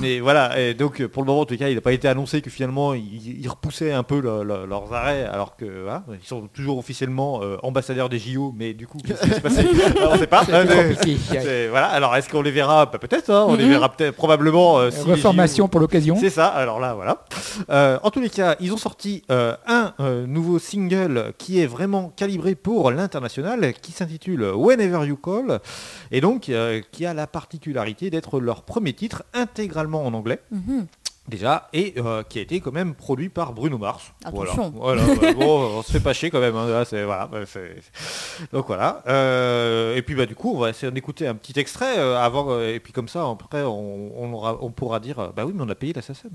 Mais voilà, et donc euh, pour le moment, en tout cas, il n'a pas été annoncé que finalement, ils, ils repoussaient un peu le- le- leurs arrêts, alors que voilà, ils sont toujours officiellement euh, ambassadeurs des JO, mais du coup Qu'est-ce qui s'est passé? Alors, On sait pas. Voilà. Alors est-ce qu'on les verra? Bah, Peut-être. hein, on les Mhm. verra peut-être probablement. euh, si Reformation pour l'occasion. c'est ça, alors là, voilà. Euh, en tous les cas, ils ont sorti euh, un nouveau single qui est vraiment calibré pour l'international, qui s'intitule Whenever You Call, et donc qui a la particularité d'être leur premier titre intégralement en anglais. Mhm. Déjà, et euh, qui a été quand même produit par Bruno Mars. Attention. Voilà, voilà, bon, on se fait pas chier quand même. hein, là, c'est- voilà, ouais, c'est- Donc voilà. Euh, et puis bah du coup, on va essayer d'écouter un petit extrait euh, avant, euh, et puis comme ça, après, on, on aura- on pourra dire, bah oui, mais on a payé l'assassin.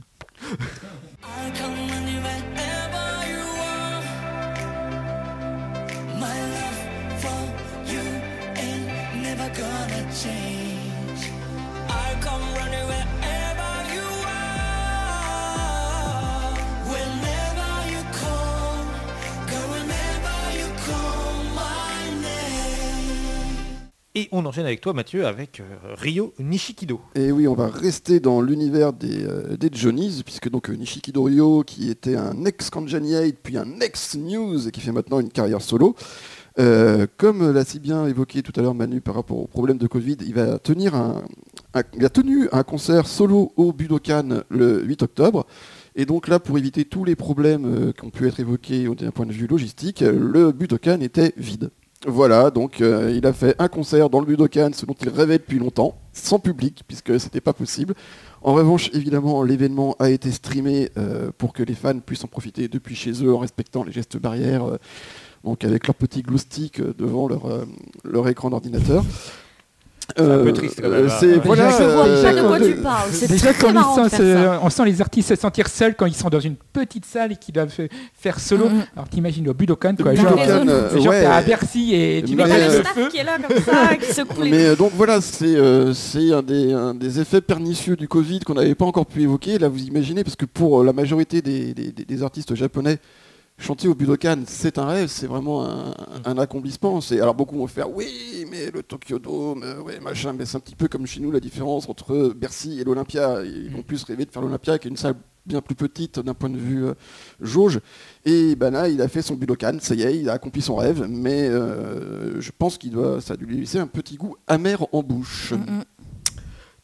Et on enchaîne avec toi, Mathieu, avec euh, Ryo Nishikido. Et oui, on va rester dans l'univers des, euh, des Johnnies, puisque donc euh, Nishikido Ryo, qui était un ex-Kanjani puis un ex-News, et qui fait maintenant une carrière solo, euh, comme l'a si bien évoqué tout à l'heure Manu par rapport au problème de Covid, il va tenir un, il a tenu un concert solo au Budokan le 8 octobre. Et donc là, pour éviter tous les problèmes euh, qui ont pu être évoqués d'un point de vue logistique, le Budokan était vide. Voilà, donc euh, il a fait un concert dans le Budokan, ce dont il rêvait depuis longtemps, sans public, puisque c'était pas possible. En revanche, évidemment, l'événement a été streamé euh, pour que les fans puissent en profiter depuis chez eux en respectant les gestes barrières, euh, donc avec leur petit glue stick devant leur, leur écran d'ordinateur. Un peu triste, quand même, c'est Déjà, voilà, Je vois euh, pas de quoi euh, tu parles. C'est Déjà, très quand marrant ils de sont- faire ça. on sent les artistes se sentir seuls quand ils sont dans une petite salle et qu'ils doivent fa- faire solo. Mhm. Alors t'imagines au Budokan, quoi. Le Genre, Budokan, euh, c'est genre ouais. t'es à Bercy et tu Mais, mets le le staff feu. qui est là comme ça, qui secoue Mais euh, donc voilà, c'est euh, c'est un, des, un des effets pernicieux du Covid qu'on n'avait pas encore pu évoquer. Là, vous imaginez, parce que pour la majorité des, des- des- des artistes japonais, chanter au Budokan, c'est un rêve, c'est vraiment un, un accomplissement. C'est- Alors beaucoup vont faire, oui, mais le Tokyo Dome, euh, ouais, machin, mais c'est un petit peu comme chez nous la différence entre Bercy et l'Olympia. Ils vont plus rêver de faire l'Olympia qui est une salle bien plus petite d'un point de vue euh, jauge. Et ben là, il a fait son Budokan, ça y est, il a accompli son rêve, mais euh, je pense qu'il doit, ça a dû lui laisser un petit goût amer en bouche. Mhm.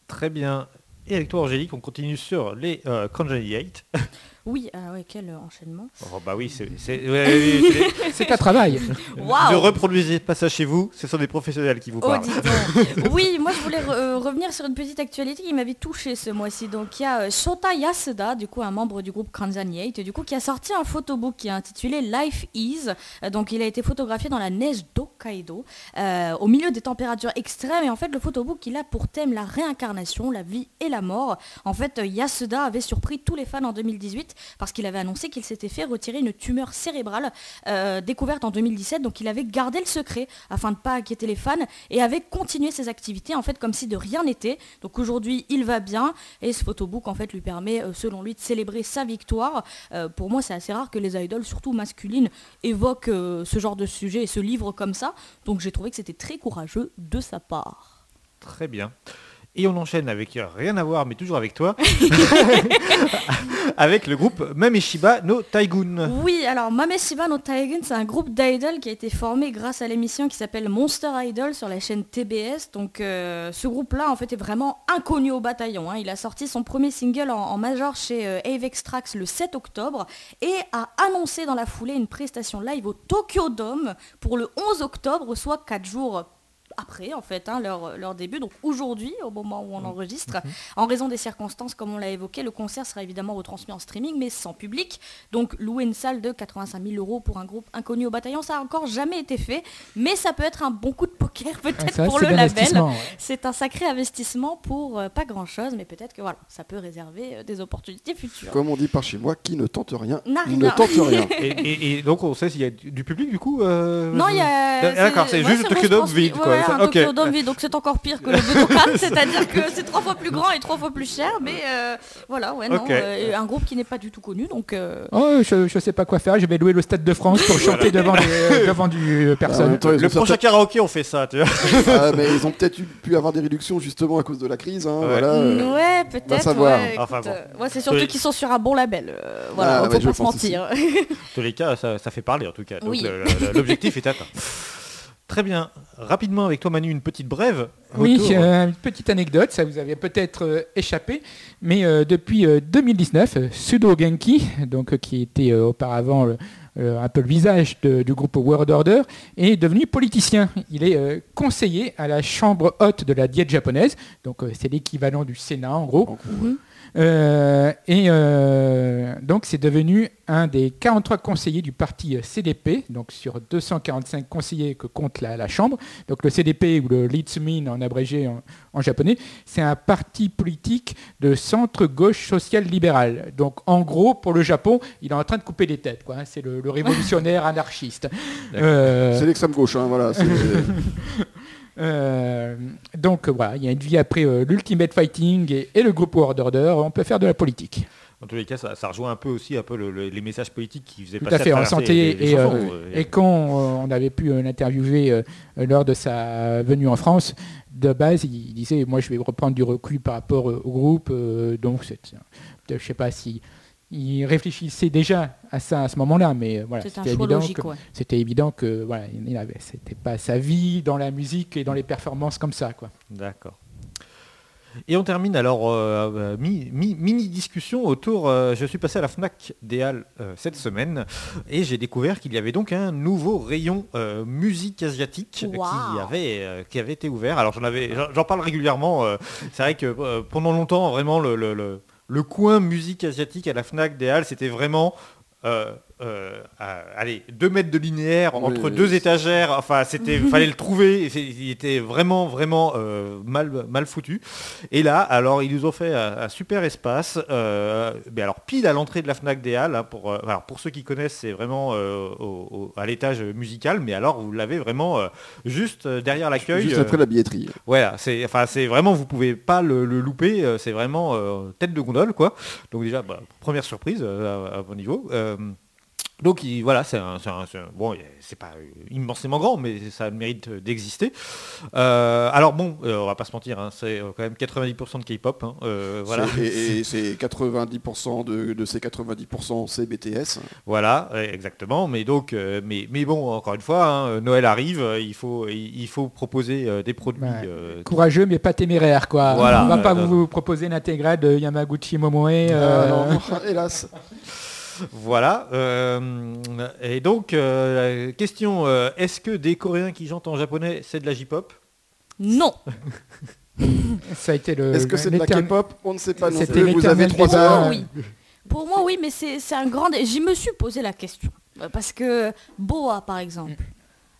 Très bien. Et avec toi, Angélique, on continue sur les euh, Kanjani 8. Oui, ah ouais, quel euh, enchaînement. Oh, bah oui, c'est... un travail. Ne reproduisez pas ça chez vous, ce sont des professionnels qui vous Oh, parlent. dis donc. Oui, moi je voulais re- euh, revenir sur une petite actualité qui m'avait touché ce mois-ci. Donc il y a euh, Shota Yasuda, du coup un membre du groupe Kanzani 8, du coup qui a sorti un photobook qui est intitulé Life Is. Donc il a été photographié dans la neige d'Hokkaido, euh, au milieu des températures extrêmes. Et en fait le photobook il a pour thème la réincarnation, la vie et la mort. En fait Yasuda avait surpris tous les fans en 2018 parce qu'il avait annoncé qu'il s'était fait retirer une tumeur cérébrale euh, découverte en 2017. Donc il avait gardé le secret afin de ne pas inquiéter les fans et avait continué ses activités en fait comme si de rien n'était. Donc aujourd'hui il va bien et ce photobook en fait lui permet euh, selon lui de célébrer sa victoire. Euh, pour moi c'est assez rare que les idoles surtout masculines évoquent ce genre de sujet et se livrent comme ça. Donc j'ai trouvé que c'était très courageux de sa part. Très bien. Et on enchaîne avec rien à voir, mais toujours avec toi, avec le groupe Mameshiba no Taigun. Oui, alors Mameshiba no Taigen, c'est un groupe d'idoles qui a été formé grâce à l'émission qui s'appelle Monster Idol sur la chaîne TBS. Donc euh, ce groupe-là, en fait, est vraiment inconnu au bataillon. hein. Il a sorti son premier single en, en major chez euh, Avex Trax le 7 octobre et a annoncé dans la foulée une prestation live au Tokyo Dome pour le 11 octobre, soit 4 jours après en fait hein, leur, leur début, donc aujourd'hui au moment où on enregistre. En raison des circonstances, comme on l'a évoqué, le concert sera évidemment retransmis en streaming mais sans public. Donc louer une salle de 85 000 euros pour un groupe inconnu au bataillon, ça a encore jamais été fait, mais ça peut être un bon coup de poker peut-être Ça, pour le label. ouais. C'est un sacré investissement pour euh, pas grand chose, mais peut-être que voilà, ça peut réserver euh, des opportunités futures. Comme on dit par chez moi, qui ne tente rien, N'a ne tente rien. Et, et- et donc on sait s'il y a du, public du coup euh, Non, il y a. Ah, D'accord, c'est ouais, juste le Tokyo Dome vide, quoi. Ouais, Ça- un ok. Tokyo Dome vide, donc c'est encore pire que le Budokan, c'est-à-dire que c'est trois fois plus grand et trois fois plus cher, mais euh, voilà, ouais, non, euh, un groupe qui n'est pas du tout connu, donc. euh, Oh, je, je sais pas quoi faire. Je vais louer le Stade de France pour chanter devant, devant du Bah, personne. ont Le prochain karaoké on fait ça, tu vois. Ah, mais ils ont peut-être eu- pu avoir des réductions justement à cause de la crise. hein, Ouais. voilà, euh. ouais, peut-être. Ouais, Enfin, bon. ouais, c'est surtout Oui. qu'ils sont sur un bon label. euh, voilà, Ah, faut pas se mentir. En tous les cas, ça, ça fait parler en tout cas. Donc Oui. l'objectif est atteint. Très bien. Rapidement avec toi Manu, une petite brève. Oui, euh, une petite anecdote, ça vous avait peut-être euh, échappé, mais euh, depuis euh, 2019, euh, Sudo Genki, donc, euh, qui était euh, auparavant euh, euh, un peu le visage de- du groupe World Order, est devenu politicien. Il est euh, conseiller à la chambre haute de la diète japonaise, donc euh, c'est l'équivalent du Sénat en gros. En gros, ouais. Euh, et euh, donc c'est devenu un des 43 conseillers du parti euh, CDP, donc sur 245 conseillers que compte la, la Chambre. Donc le CDP ou le Litsumin en abrégé en, en japonais, c'est un parti politique de centre-gauche social-libéral. Donc en gros, pour le Japon, il est en train de couper les têtes. quoi, hein. C'est le, le révolutionnaire anarchiste. Euh, C'est l'extrême gauche, hein, voilà. euh, donc voilà, il y a une vie après euh, l'Ultimate Fighting et, et le groupe World Order. On peut faire de la politique. En tous les cas, ça, ça rejoint un peu aussi un peu le- le- les messages politiques qui faisaient Tout passer à fait, en santé. les- les et, chansons, euh, et quand on avait pu l'interviewer lors de sa venue en France, de base, il disait Moi, je vais reprendre du recul par rapport au groupe. donc, je ne sais pas si. Il réfléchissait déjà à ça à ce moment-là, mais euh, voilà, c'était évident, que, ouais. c'était évident que voilà, il avait, c'était pas sa vie dans la musique et dans les performances comme ça, quoi. D'accord. Et on termine alors euh, euh, mi- mi- mini discussion autour. euh, je suis passé à la Fnac des Halles euh, cette semaine et j'ai découvert qu'il y avait donc un nouveau rayon euh, musique asiatique qui avait euh, qui avait été ouvert. Alors j'en avais j'en- j'en parle régulièrement. euh, c'est vrai que euh, pendant longtemps vraiment le, le- le- le coin musique asiatique à la Fnac des Halles c'était vraiment euh, euh, à- allez, deux mètres de linéaire Oui, entre oui, deux étagères. Enfin, c'était, fallait le trouver. Il était vraiment, vraiment euh, mal, mal foutu. Et là, alors, ils nous ont fait un, un super espace. euh, mais alors, pile à l'entrée de la Fnac des Halles. hein, pour, euh, alors, pour ceux qui connaissent, c'est vraiment euh, au- au- à l'étage musical. Mais alors, vous l'avez vraiment euh, juste derrière l'accueil. Juste euh, après la billetterie. voilà, c'est enfin c'est vraiment vous pouvez pas le, le louper, c'est vraiment euh, tête de gondole quoi. Donc déjà bah, première surprise euh, à, à bon niveau. Donc il- voilà, c'est un, bon, c'est pas immensément grand, mais ça a le mérite d'exister. Euh, alors bon, euh, on va pas se mentir, hein, c'est euh, quand même 90% de K-pop. hein, euh, voilà. C'est- Et, et c'est 90% de, de ces 90% c'est BTS. Voilà, exactement. Mais donc, euh, mais, mais bon, encore une fois, hein, Noël arrive, il faut, il, il faut proposer euh, des produits. Ouais. euh, Courageux, mais pas téméraire, quoi. Voilà. On va pas vous proposer l'intégrale de Yamaguchi Momoe. euh, Ah, non, hélas. Voilà. euh, et donc, euh, la question, euh, est-ce que des Coréens qui chantent en japonais, c'est de la J-pop? Non Ça a été le. Est-ce que c'est de la K-pop? On ne sait pas non C'était plus. Vous avez l'éternel trois débat. heures. Oui. Pour moi, oui, mais c'est c'est un grand... dé- J'y me suis posé la question. Euh, Parce que Boa, par exemple,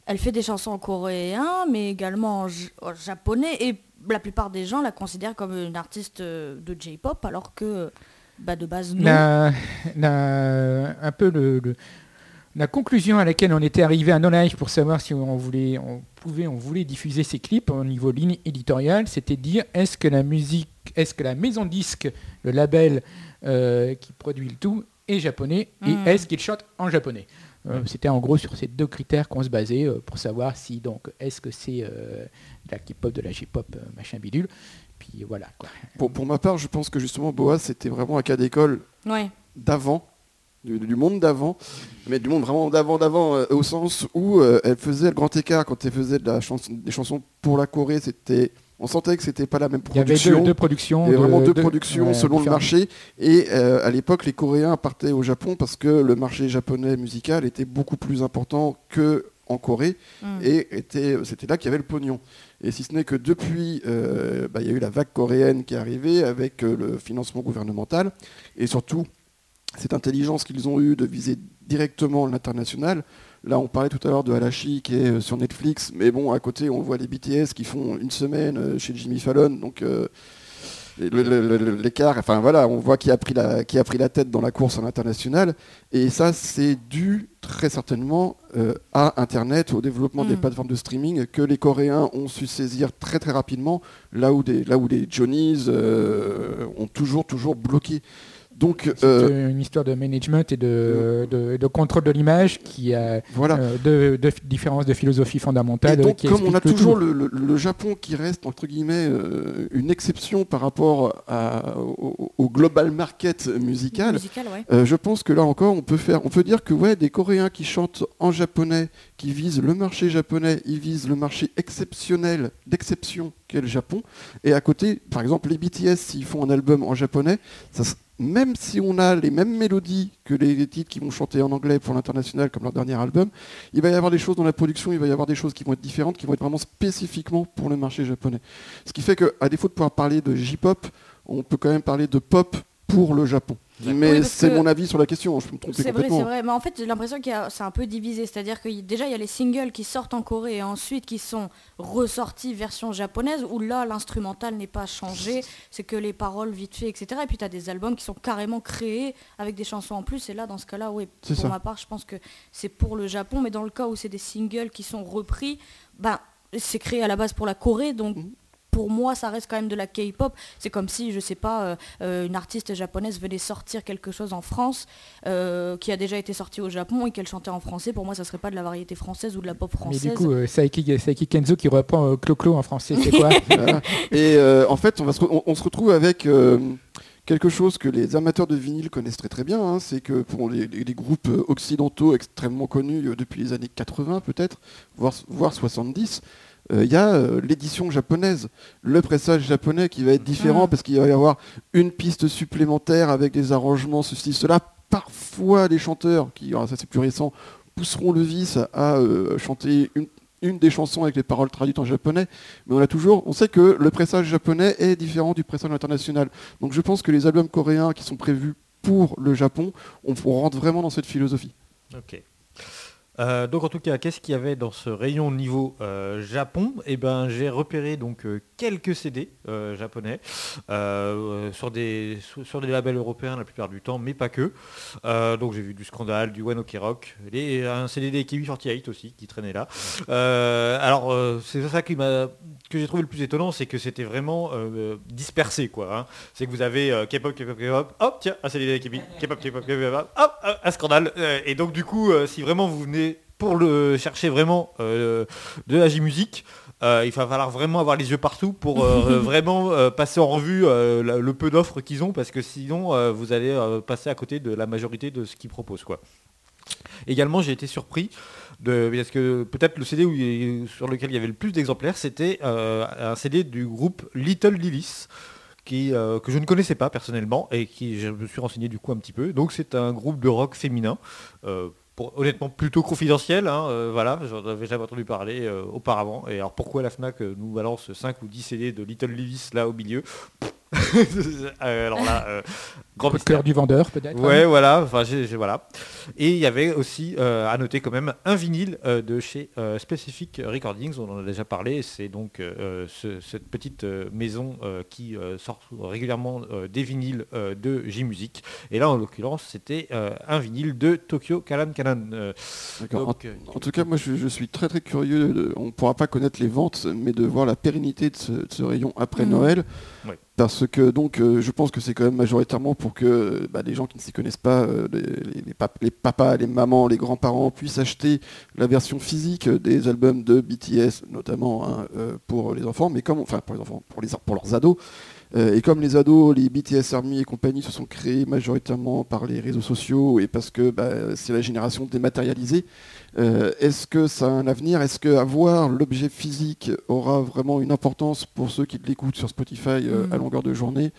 elle fait des chansons en coréen, mais également en, j- en japonais, et la plupart des gens la considèrent comme une artiste euh, de J-pop, alors que bah, de base, non. la, la- un peu le, le- la conclusion à laquelle on était arrivé à No Life pour savoir si on voulait, on pouvait, on voulait diffuser ces clips au niveau ligne éditoriale, c'était de dire est-ce que la musique, est-ce que la maison disque, le label euh, qui produit le tout est japonais et Mm. est-ce qu'il chante en japonais? Euh, C'était en gros sur ces deux critères qu'on se basait euh, pour savoir si donc est-ce que c'est euh, de la K-pop, de la J-pop, machin bidule. Puis voilà quoi. Pour, pour ma part, je pense que justement Boaz c'était vraiment un cas d'école Ouais. d'avant, du, du monde d'avant, mais du monde vraiment d'avant d'avant, euh, au sens où euh, elle faisait le grand écart quand elle faisait de la chanson, des chansons pour la Corée, c'était, on sentait que c'était pas la même Il y avait production. deux, deux productions. Il y avait vraiment de- deux productions ouais, selon le marché. Et euh, à l'époque, les Coréens partaient au Japon parce que le marché japonais musical était beaucoup plus important que en Corée. Mm. Et était- c'était là qu'il y avait le pognon. Et si ce n'est que depuis, euh, bah, il y a eu la vague coréenne qui est arrivée avec euh, le financement gouvernemental. Et surtout, cette intelligence qu'ils ont eue de viser directement l'international. Là, on parlait tout à l'heure de Halachi qui est euh, sur Netflix, mais bon, à côté, on voit les BTS qui font une semaine chez Jimmy Fallon, donc l'écart, enfin voilà, on voit qui a, pris la, qui a pris la tête dans la course à l'international, et ça, c'est dû très certainement euh, à Internet, au développement des Mm. plateformes de streaming que les Coréens ont su saisir très très rapidement, là où, des, là où les Johnnies euh, ont toujours toujours bloqué. Donc C'est euh, une histoire de management et de, de, de contrôle de l'image qui a voilà. euh, deux deux différences de philosophie Et fondamentale. donc, qui comme on a le toujours le, le- le Japon qui reste, entre guillemets, euh, une exception par rapport à- au, au global market musical, Musical, ouais. euh, je pense que là encore, on peut, faire, on peut dire que ouais, des Coréens qui chantent en japonais, qui visent le marché japonais, ils visent le marché exceptionnel, d'exception qu'est le Japon. Et à côté, par exemple, les BTS, s'ils font un album en japonais, ça même si on a les mêmes mélodies que les titres qui vont chanter en anglais pour l'international comme leur dernier album, il va y avoir des choses dans la production, il va y avoir des choses qui vont être différentes, qui vont être vraiment spécifiquement pour le marché japonais. Ce qui fait qu'à défaut de pouvoir parler de J-pop, on peut quand même parler de pop pour le Japon. Mais Oui, c'est mon avis sur la question, je peux me tromper C'est vrai, c'est vrai. Mais en fait, j'ai l'impression que c'est un peu divisé. C'est-à-dire que déjà, il y a les singles qui sortent en Corée et ensuite qui sont ressortis version japonaise, où là, l'instrumental n'est pas changé. C'est que les paroles vite fait, etc. Et puis, tu as des albums qui sont carrément créés avec des chansons en plus. Et là, dans ce cas-là, oui, C'est pour ça. ma part, je pense que c'est pour le Japon. Mais dans le cas où c'est des singles qui sont repris, ben, c'est créé à la base pour la Corée. Donc, Mhm. Pour moi, ça reste quand même de la K-pop. C'est comme si, je sais pas, euh, euh, une artiste japonaise venait sortir quelque chose en France euh, qui a déjà été sorti au Japon et qu'elle chantait en français. Pour moi, ça serait pas de la variété française ou de la pop Mais française. du coup, euh, Saiki, Saiki Kenzo qui reprend euh, Clo-Clo en français, c'est quoi. Et euh, en fait, on, va se, re- on- on se retrouve avec euh, quelque chose que les amateurs de vinyle connaissent très très bien. hein, c'est que pour les, les- les groupes occidentaux extrêmement connus depuis les années 80 peut-être, voire, voire 70, euh, il y a euh, l'édition japonaise, le pressage japonais qui va être différent Mm. parce qu'il va y avoir une piste supplémentaire avec des arrangements, ceci, cela. Parfois, les chanteurs, qui, alors ça c'est plus récent, pousseront le vice à euh, chanter une, une des chansons avec les paroles traduites en japonais, mais on a toujours, on sait que le pressage japonais est différent du pressage international. Donc je pense que les albums coréens qui sont prévus pour le Japon, on, on rentre vraiment dans cette philosophie. Ok. Euh, donc en tout cas, qu'est-ce qu'il y avait dans ce rayon niveau euh, Japon? Eh ben, j'ai repéré donc euh, quelques CD euh, japonais euh, sur des sur, des labels européens la plupart du temps, mais pas que. Euh, donc j'ai vu du Scandal, du One Ok Rock, les- un CD des KB48 aussi qui traînait là. Alors c'est ça qui m'a que j'ai trouvé le plus étonnant, c'est que c'était vraiment dispersé quoi. hein. C'est que vous avez K-pop, K-pop, K-pop, hop tiens, un CD des KB, K-pop, K-pop, K-pop, hop, un Scandal. Et donc du coup, si vraiment vous venez pour le chercher vraiment de la J-Musique, euh, il va falloir vraiment avoir les yeux partout pour euh, vraiment euh, passer en revue le peu d'offres qu'ils ont parce que sinon vous allez passer à côté de la majorité de ce qu'ils proposent quoi. Également j'ai été surpris de, parce que peut-être le CD où il- sur lequel il y avait le plus d'exemplaires c'était un CD du groupe Little Lilies qui, que je ne connaissais pas personnellement et qui je me suis renseigné du coup un petit peu. Donc c'est un groupe de rock féminin. Honnêtement plutôt confidentiel, hein, euh, voilà, j'en avais jamais entendu parler euh, auparavant. Et alors pourquoi la FNAC euh, nous balance 5 ou 10 CD de Little Lilies là au milieu? Alors là, grand Coup de mystère. cœur du vendeur, peut-être Ouais, voilà, enfin, j'ai, j'ai- voilà. Et il y avait aussi, euh, à noter quand même, un vinyle euh, de chez euh, Specific Recordings, on en a déjà parlé, c'est donc euh, ce- cette petite maison euh, qui euh, sort régulièrement euh, des vinyles euh, de J-Music. Et là, en l'occurrence, c'était euh, un vinyle de Tokyo Kalan. Euh, D'accord. euh, En tout cas, moi je, je suis très très curieux, de- on ne pourra pas connaître les ventes, mais de voir la pérennité de ce, de ce rayon après Mhm. Noël. Ouais. Parce que donc euh, je pense que c'est quand même majoritairement pour que bah, les gens qui ne s'y connaissent pas, euh, les, les- les pap- les papas, les mamans, les grands-parents puissent acheter la version physique des albums de BTS, notamment hein, euh, pour les enfants, mais comme enfin pour les enfants, pour les pour leurs ados. Euh, et comme les ados, les BTS Army et compagnie se sont créés majoritairement par les réseaux sociaux et parce que bah, c'est la génération dématérialisée, euh, Est-ce que ça a un avenir? Est-ce que avoir l'objet physique aura vraiment une importance pour ceux qui l'écoutent sur Spotify euh, à longueur de journée?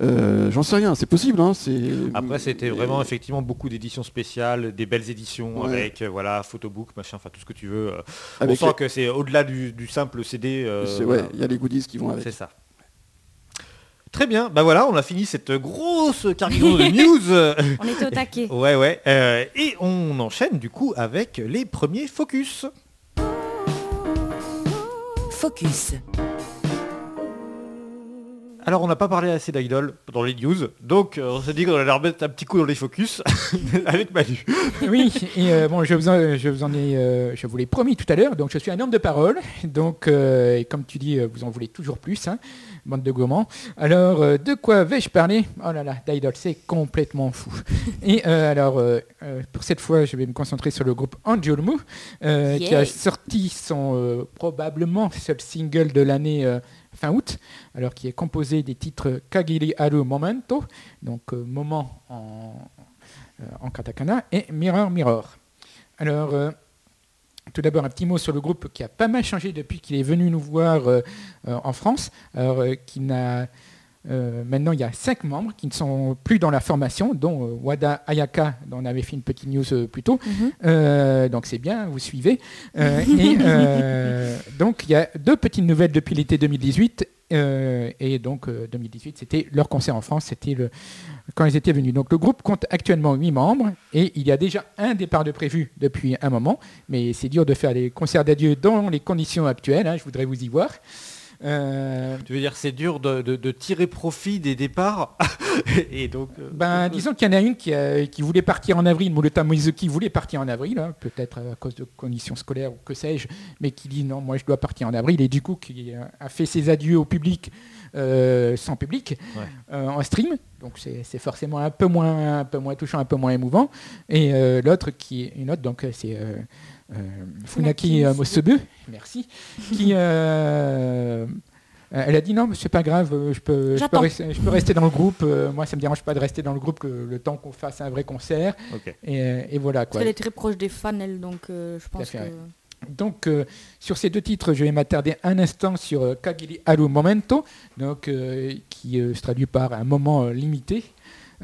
Euh, J'en sais rien, c'est possible. Hein, Après, c'était vraiment effectivement beaucoup d'éditions spéciales, des belles éditions Ouais. avec euh, voilà photobook, machin, enfin tout ce que tu veux. avec On sent que c'est au-delà du, du simple CD. euh, ouais, il y a les goodies qui vont avec. C'est ça. Très bien, bah voilà, on a fini cette grosse cargaison de news. On était au taquet. ouais, ouais. euh, et on enchaîne du coup avec les premiers focus. Focus. Alors on n'a pas parlé assez d'Idol dans les news, donc euh, on s'est dit qu'on allait remettre un petit coup dans les focus avec Manu. Oui, et euh, bon, je vous, en, je vous en ai, euh, je vous l'ai promis tout à l'heure, donc je suis un homme de parole, donc euh, et comme tu dis, vous en voulez toujours plus, hein, bande de gourmands. Alors, euh, de quoi vais-je parler? Oh là là, d'Idol, c'est complètement fou. Et euh, alors, euh, euh, pour cette fois, je vais me concentrer sur le groupe Angelmu, euh, qui a Yeah. sorti son euh, probablement seul single de l'année euh, fin août, alors qui est composé des titres Kagiri Aru Momento, donc euh, moment en, euh, en katakana, et Mirror Mirror. Alors, euh, tout d'abord, un petit mot sur le groupe qui a pas mal changé depuis qu'il est venu nous voir en France. Qui n'a, euh, maintenant, il y a cinq membres qui ne sont plus dans la formation, dont euh, Wada Ayaka, dont on avait fait une petite news euh, plus tôt. Mhm. Donc c'est bien, vous suivez. Et donc il y a deux petites nouvelles depuis l'été 2018. euh, et donc euh, 2018, c'était leur concert en France, c'était le quand ils étaient venus. Donc le groupe compte actuellement 8 membres et il y a déjà un départ de prévu depuis un moment, mais c'est dur de faire les concerts d'adieu dans les conditions actuelles. hein, je voudrais vous y voir. Euh, Tu veux dire c'est dur de, de- de tirer profit des départs et donc euh, Ben, disons qu'il y en a une qui, voulait partir en avril, Murata Moizuki voulait partir en avril, hein, peut-être à cause de conditions scolaires ou que sais-je, mais qui dit non, moi je dois partir en avril, et du coup qui a- fait ses adieux au public euh, sans public, Ouais. euh, en stream, donc c'est forcément un peu, moins, un peu moins touchant, un peu moins émouvant, et euh, l'autre qui est une autre, donc euh, c'est euh, euh, Funaki Funaki euh, Mosebu, merci, qui... euh, euh, Elle a dit non, mais c'est pas grave, euh, je peux, je, peux J'attends. rester, je peux rester dans le groupe. euh, moi, ça me dérange pas de rester dans le groupe que le temps qu'on fasse un vrai concert. ok. Et, euh, et voilà Parce quoi. qu'elle est très proche des fans, elle, donc euh, je pense fait, que... Donc, euh, sur ces deux titres, je vais m'attarder un instant sur euh, Kagiri Haru Momento, donc, euh, qui euh, se traduit par un moment euh, limité.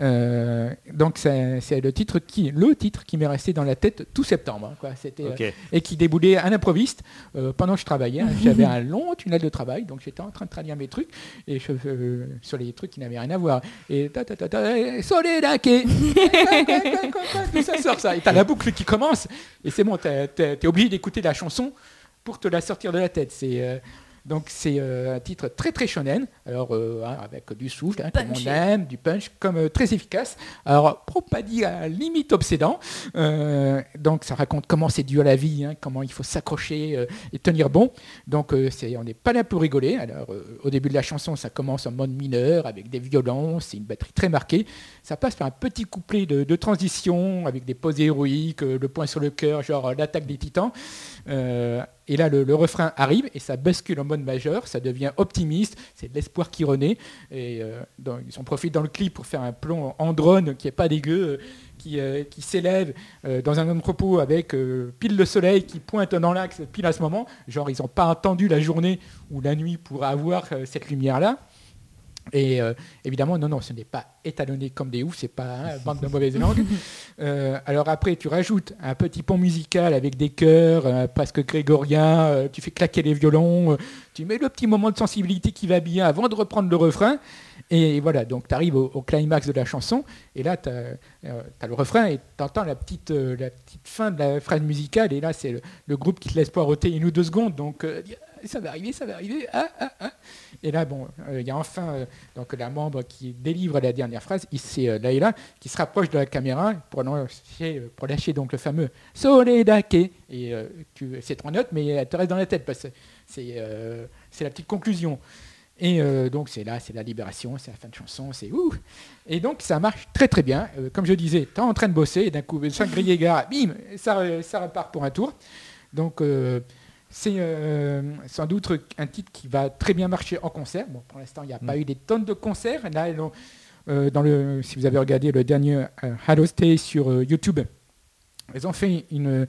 Euh, donc, c'est le titre qui, le titre qui m'est resté dans la tête tout septembre. quoi. C'était euh, et qui déboulait à l'improviste euh, pendant que je travaillais. hein. J'avais un long tunnel de travail, donc j'étais en train de traduire mes trucs et je, euh, sur les trucs qui n'avaient rien à voir. Et ta ta ta ta, Soledake Tout ça sort ça. Et t'as la boucle qui commence et c'est bon, t'es obligé d'écouter la chanson pour te la sortir de la tête. C'est euh, donc c'est euh, un titre très très shonen, alors euh, hein, avec du souffle, hein, comme on aime, du punch, comme euh, très efficace. Alors pour pas dire à limite obsédant, donc ça raconte comment c'est dur la vie, hein, comment il faut s'accrocher et tenir bon. Donc c'est, on n'est pas là pour rigoler. Alors au début de la chanson, ça commence en mode mineur avec des violons, c'est une batterie très marquée. Ça passe par un petit couplet de, de transition avec des pauses héroïques, le point sur le cœur, genre l'attaque des titans. Et là, le, refrain arrive et ça bascule en mode majeur, ça devient optimiste, c'est de l'espoir qui renaît. Et euh, ils en profitent dans le clip pour faire un plan en drone qui est pas dégueu, euh, qui, euh, qui s'élève dans un entrepôt avec pile le soleil qui pointe dans l'axe pile à ce moment. Genre, ils n'ont pas attendu la journée ou la nuit pour avoir cette lumière-là. Et euh, évidemment, non, non, ce n'est pas étalonné comme des oufs, c'est pas hein, bande de mauvaises langues. Euh, alors après, tu rajoutes un petit pont musical avec des chœurs euh, presque grégoriens, euh, tu fais claquer les violons, tu mets le petit moment de sensibilité qui va bien avant de reprendre le refrain. Et voilà, donc tu arrives au, au climax de la chanson, et là, tu as, le refrain, et tu entends la petite, la petite fin de la phrase musicale, et là, c'est le, le groupe qui te laisse poireauter une ou deux secondes, donc ça va arriver, ça va arriver, ah, ah, ah. Et là, bon, euh, il y a enfin euh, donc, la membre qui délivre la dernière phrase, c'est euh, qui se rapproche de la caméra pour lâcher, euh, pour lâcher donc le fameux Soledake. Et c'est trois notes, mais elle te reste dans la tête parce que c'est la petite conclusion. Et donc c'est là, c'est la libération, c'est la fin de chanson, c'est ouh. Et donc ça marche très très bien. Comme je disais, tu es en train de bosser et d'un coup, 5 grillés gare, bim, ça, repart pour un tour. Donc c'est euh, sans doute un titre qui va très bien marcher en concert. Bon, pour l'instant, il n'y a pas eu des tonnes de concerts. Là, elles ont, euh, dans le, si vous avez regardé le dernier euh, Hello Stay sur euh, YouTube, ils ont fait une,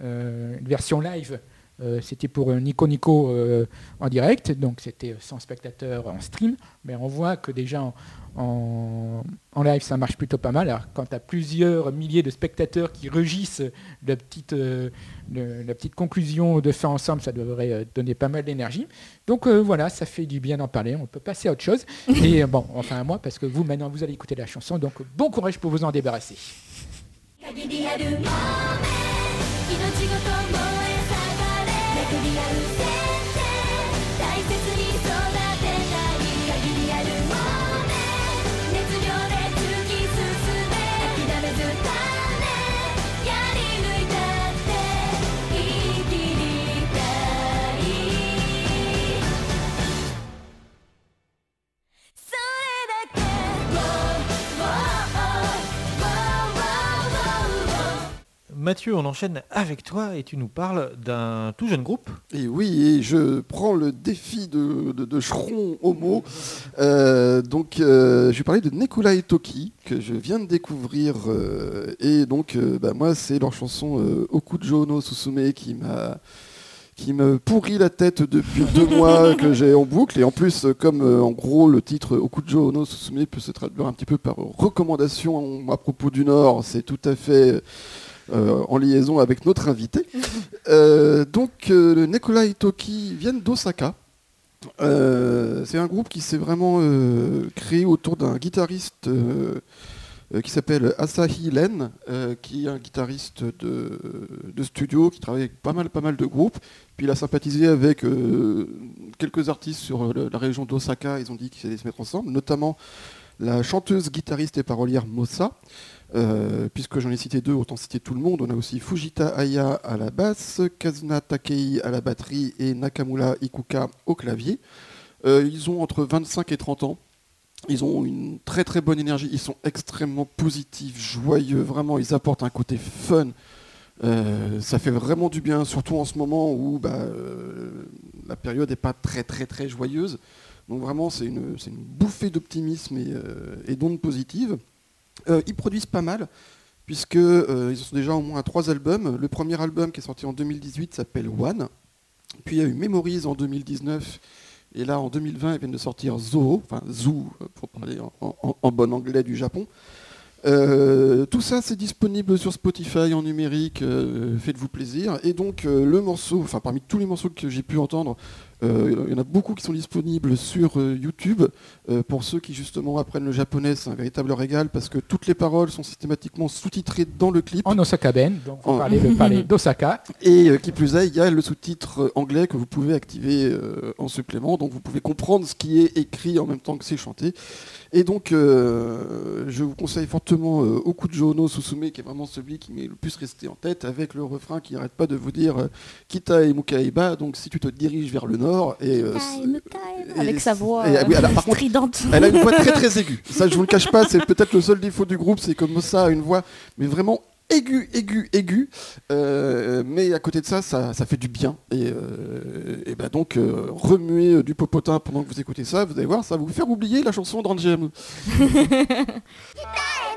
euh, une version live. Euh, c'était pour Nico Nico euh, en direct, donc c'était 100 spectateurs en stream. Mais on voit que déjà en, en, en live, ça marche plutôt pas mal. Alors, quand tu as plusieurs milliers de spectateurs qui rugissent la petite, euh, le- la petite conclusion de faire ensemble, ça devrait euh, donner pas mal d'énergie. Donc euh, voilà, ça fait du bien d'en parler. On peut passer à autre chose. Et bon, enfin à moi, parce que vous, maintenant, vous allez écouter la chanson. Donc bon courage pour vous en débarrasser. Mathieu, on enchaîne avec toi et tu nous parles d'un tout jeune groupe. Et oui, et je prends le défi de, de, Homo. Euh, donc, euh, je vais parler de Nekulai Toki, que je viens de découvrir. euh, et donc, bah, moi, c'est leur chanson Okujo no Susume qui m'a qui me pourrit la tête depuis deux mois que j'ai en boucle et en plus comme euh, en gros le titre Okujo no Susume peut se traduire un petit peu par recommandation à propos du Nord, c'est tout à fait euh, en liaison avec notre invité. Euh, donc euh, Nekolai Toki viennent d'Osaka. Euh, c'est un groupe qui s'est vraiment créé autour d'un guitariste qui s'appelle Asahi Len, qui est un guitariste de, de studio, qui travaille avec pas mal, pas mal de groupes. Puis il a sympathisé avec quelques artistes sur le- la région d'Osaka. Ils ont dit qu'ils allaient se mettre ensemble, notamment la chanteuse, guitariste et parolière Mossa. Euh, puisque j'en ai cité deux, autant citer tout le monde. On a aussi Fujita Aya à la basse, Kazuna Takei à la batterie et Nakamura Ikuka au clavier. Euh, ils ont entre 25 et 30 ans. Ils ont une très très bonne énergie. Ils sont extrêmement positifs, joyeux. Vraiment, ils apportent un côté fun. Euh, ça fait vraiment du bien, surtout en ce moment où bah, la période n'est pas très très très joyeuse. Donc vraiment, c'est une, bouffée d'optimisme et, et d'ondes positives. Euh, ils produisent pas mal, puisque euh, sont déjà au moins trois albums. Le premier album qui est sorti en 2018 s'appelle One. Puis il y a eu Memories en 2019. Et là, en 2020, ils viennent de sortir Zoo, enfin Zoo, pour parler en, bon anglais du Japon. Euh, tout ça, c'est disponible sur Spotify en numérique. euh, Faites-vous plaisir. Et donc, le morceau, enfin, parmi tous les morceaux que j'ai pu entendre, il y en a beaucoup qui sont disponibles sur euh, YouTube. Euh, pour ceux qui justement apprennent le japonais, c'est un véritable régal parce que toutes les paroles sont systématiquement sous-titrées dans le clip. En Osaka Ben, donc vous En- parlez, d'Osaka. Et euh, qui plus est, il y a le sous-titre euh, anglais que vous pouvez activer euh, en supplément, donc vous pouvez comprendre ce qui est écrit en même temps que c'est chanté. Et donc, euh, je vous conseille fortement euh, Okujo no Susume, qui est vraiment celui qui m'est le plus resté en tête, avec le refrain qui n'arrête pas de vous dire euh, Kita e Mukaiba, donc si tu te diriges vers le nord. Et, euh, et- Avec sa voix et- euh, oui, alors, par contre, stridente. elle a une voix très très aiguë. Ça, je vous le cache pas, c'est peut-être le seul défaut du groupe, c'est comme ça a une voix, mais vraiment aiguë, aiguë, aiguë. Euh, mais à côté de ça, ça, ça fait du bien. Et, euh, et ben donc, euh, remuer euh, du popotin pendant que vous écoutez ça, vous allez voir, ça va vous faire oublier la chanson d'Angem.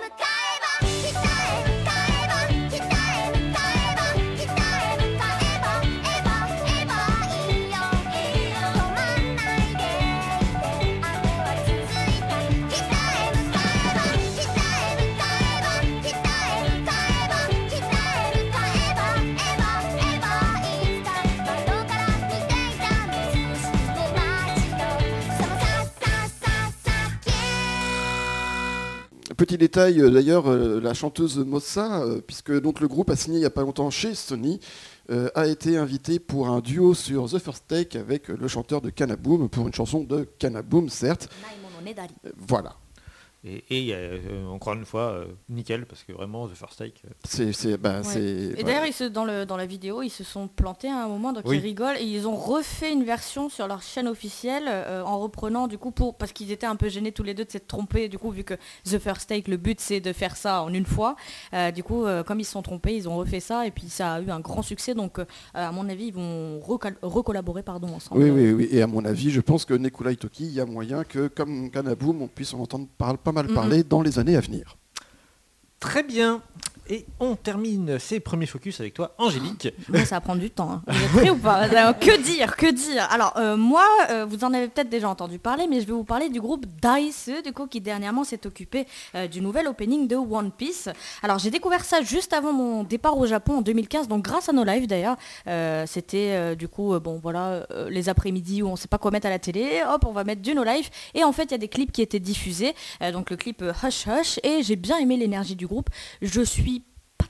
Petit détail euh, d'ailleurs, euh, la chanteuse Mossa, euh, puisque donc le groupe a signé il n'y a pas longtemps chez Sony, a été invitée pour un duo sur The First Take avec le chanteur de Canaboom pour une chanson de Canaboom certes. Voilà. Et, euh, encore une fois, euh, nickel, parce que vraiment, The First Take. euh, C'est, c'est, bah, Ouais. c'est, Et voilà. d'ailleurs, ils se- dans, le, dans la vidéo, ils se sont plantés à un moment, donc Oui. ils rigolent et ils ont refait une version sur leur chaîne officielle euh, en reprenant du coup pour parce qu'ils étaient un peu gênés tous les deux de s'être trompés du coup vu que The First Take le but c'est de faire ça en une fois. Euh, du coup, euh, comme ils se sont trompés, ils ont refait ça et puis ça a eu un grand succès. Donc euh, à mon avis, ils vont recal- recollaborer pardon ensemble. Oui, oui, oui. Et à mon avis, je pense que Nekulai Toki, il y a moyen que, comme Kanaboom, on puisse en entendre par- pas mal parler dans les années à venir. Très bien. Et on termine ces premiers focus avec toi, Angélique. Ça va prendre du temps. hein. Vous êtes prêts ou pas Que dire Que dire Alors, euh, moi, euh, vous en avez peut-être déjà entendu parler, mais je vais vous parler du groupe Dice, du coup, qui dernièrement s'est occupé euh, du nouvel opening de One Piece. Alors, j'ai découvert ça juste avant mon départ au Japon en 2015, donc grâce à nos lives d'ailleurs. C'était du coup, bon, voilà, les après-midi où on sait pas quoi mettre à la télé, hop, on va mettre du no live. Et en fait, il y a des clips qui étaient diffusés, donc le clip Hush Hush, et j'ai bien aimé l'énergie du groupe. Je suis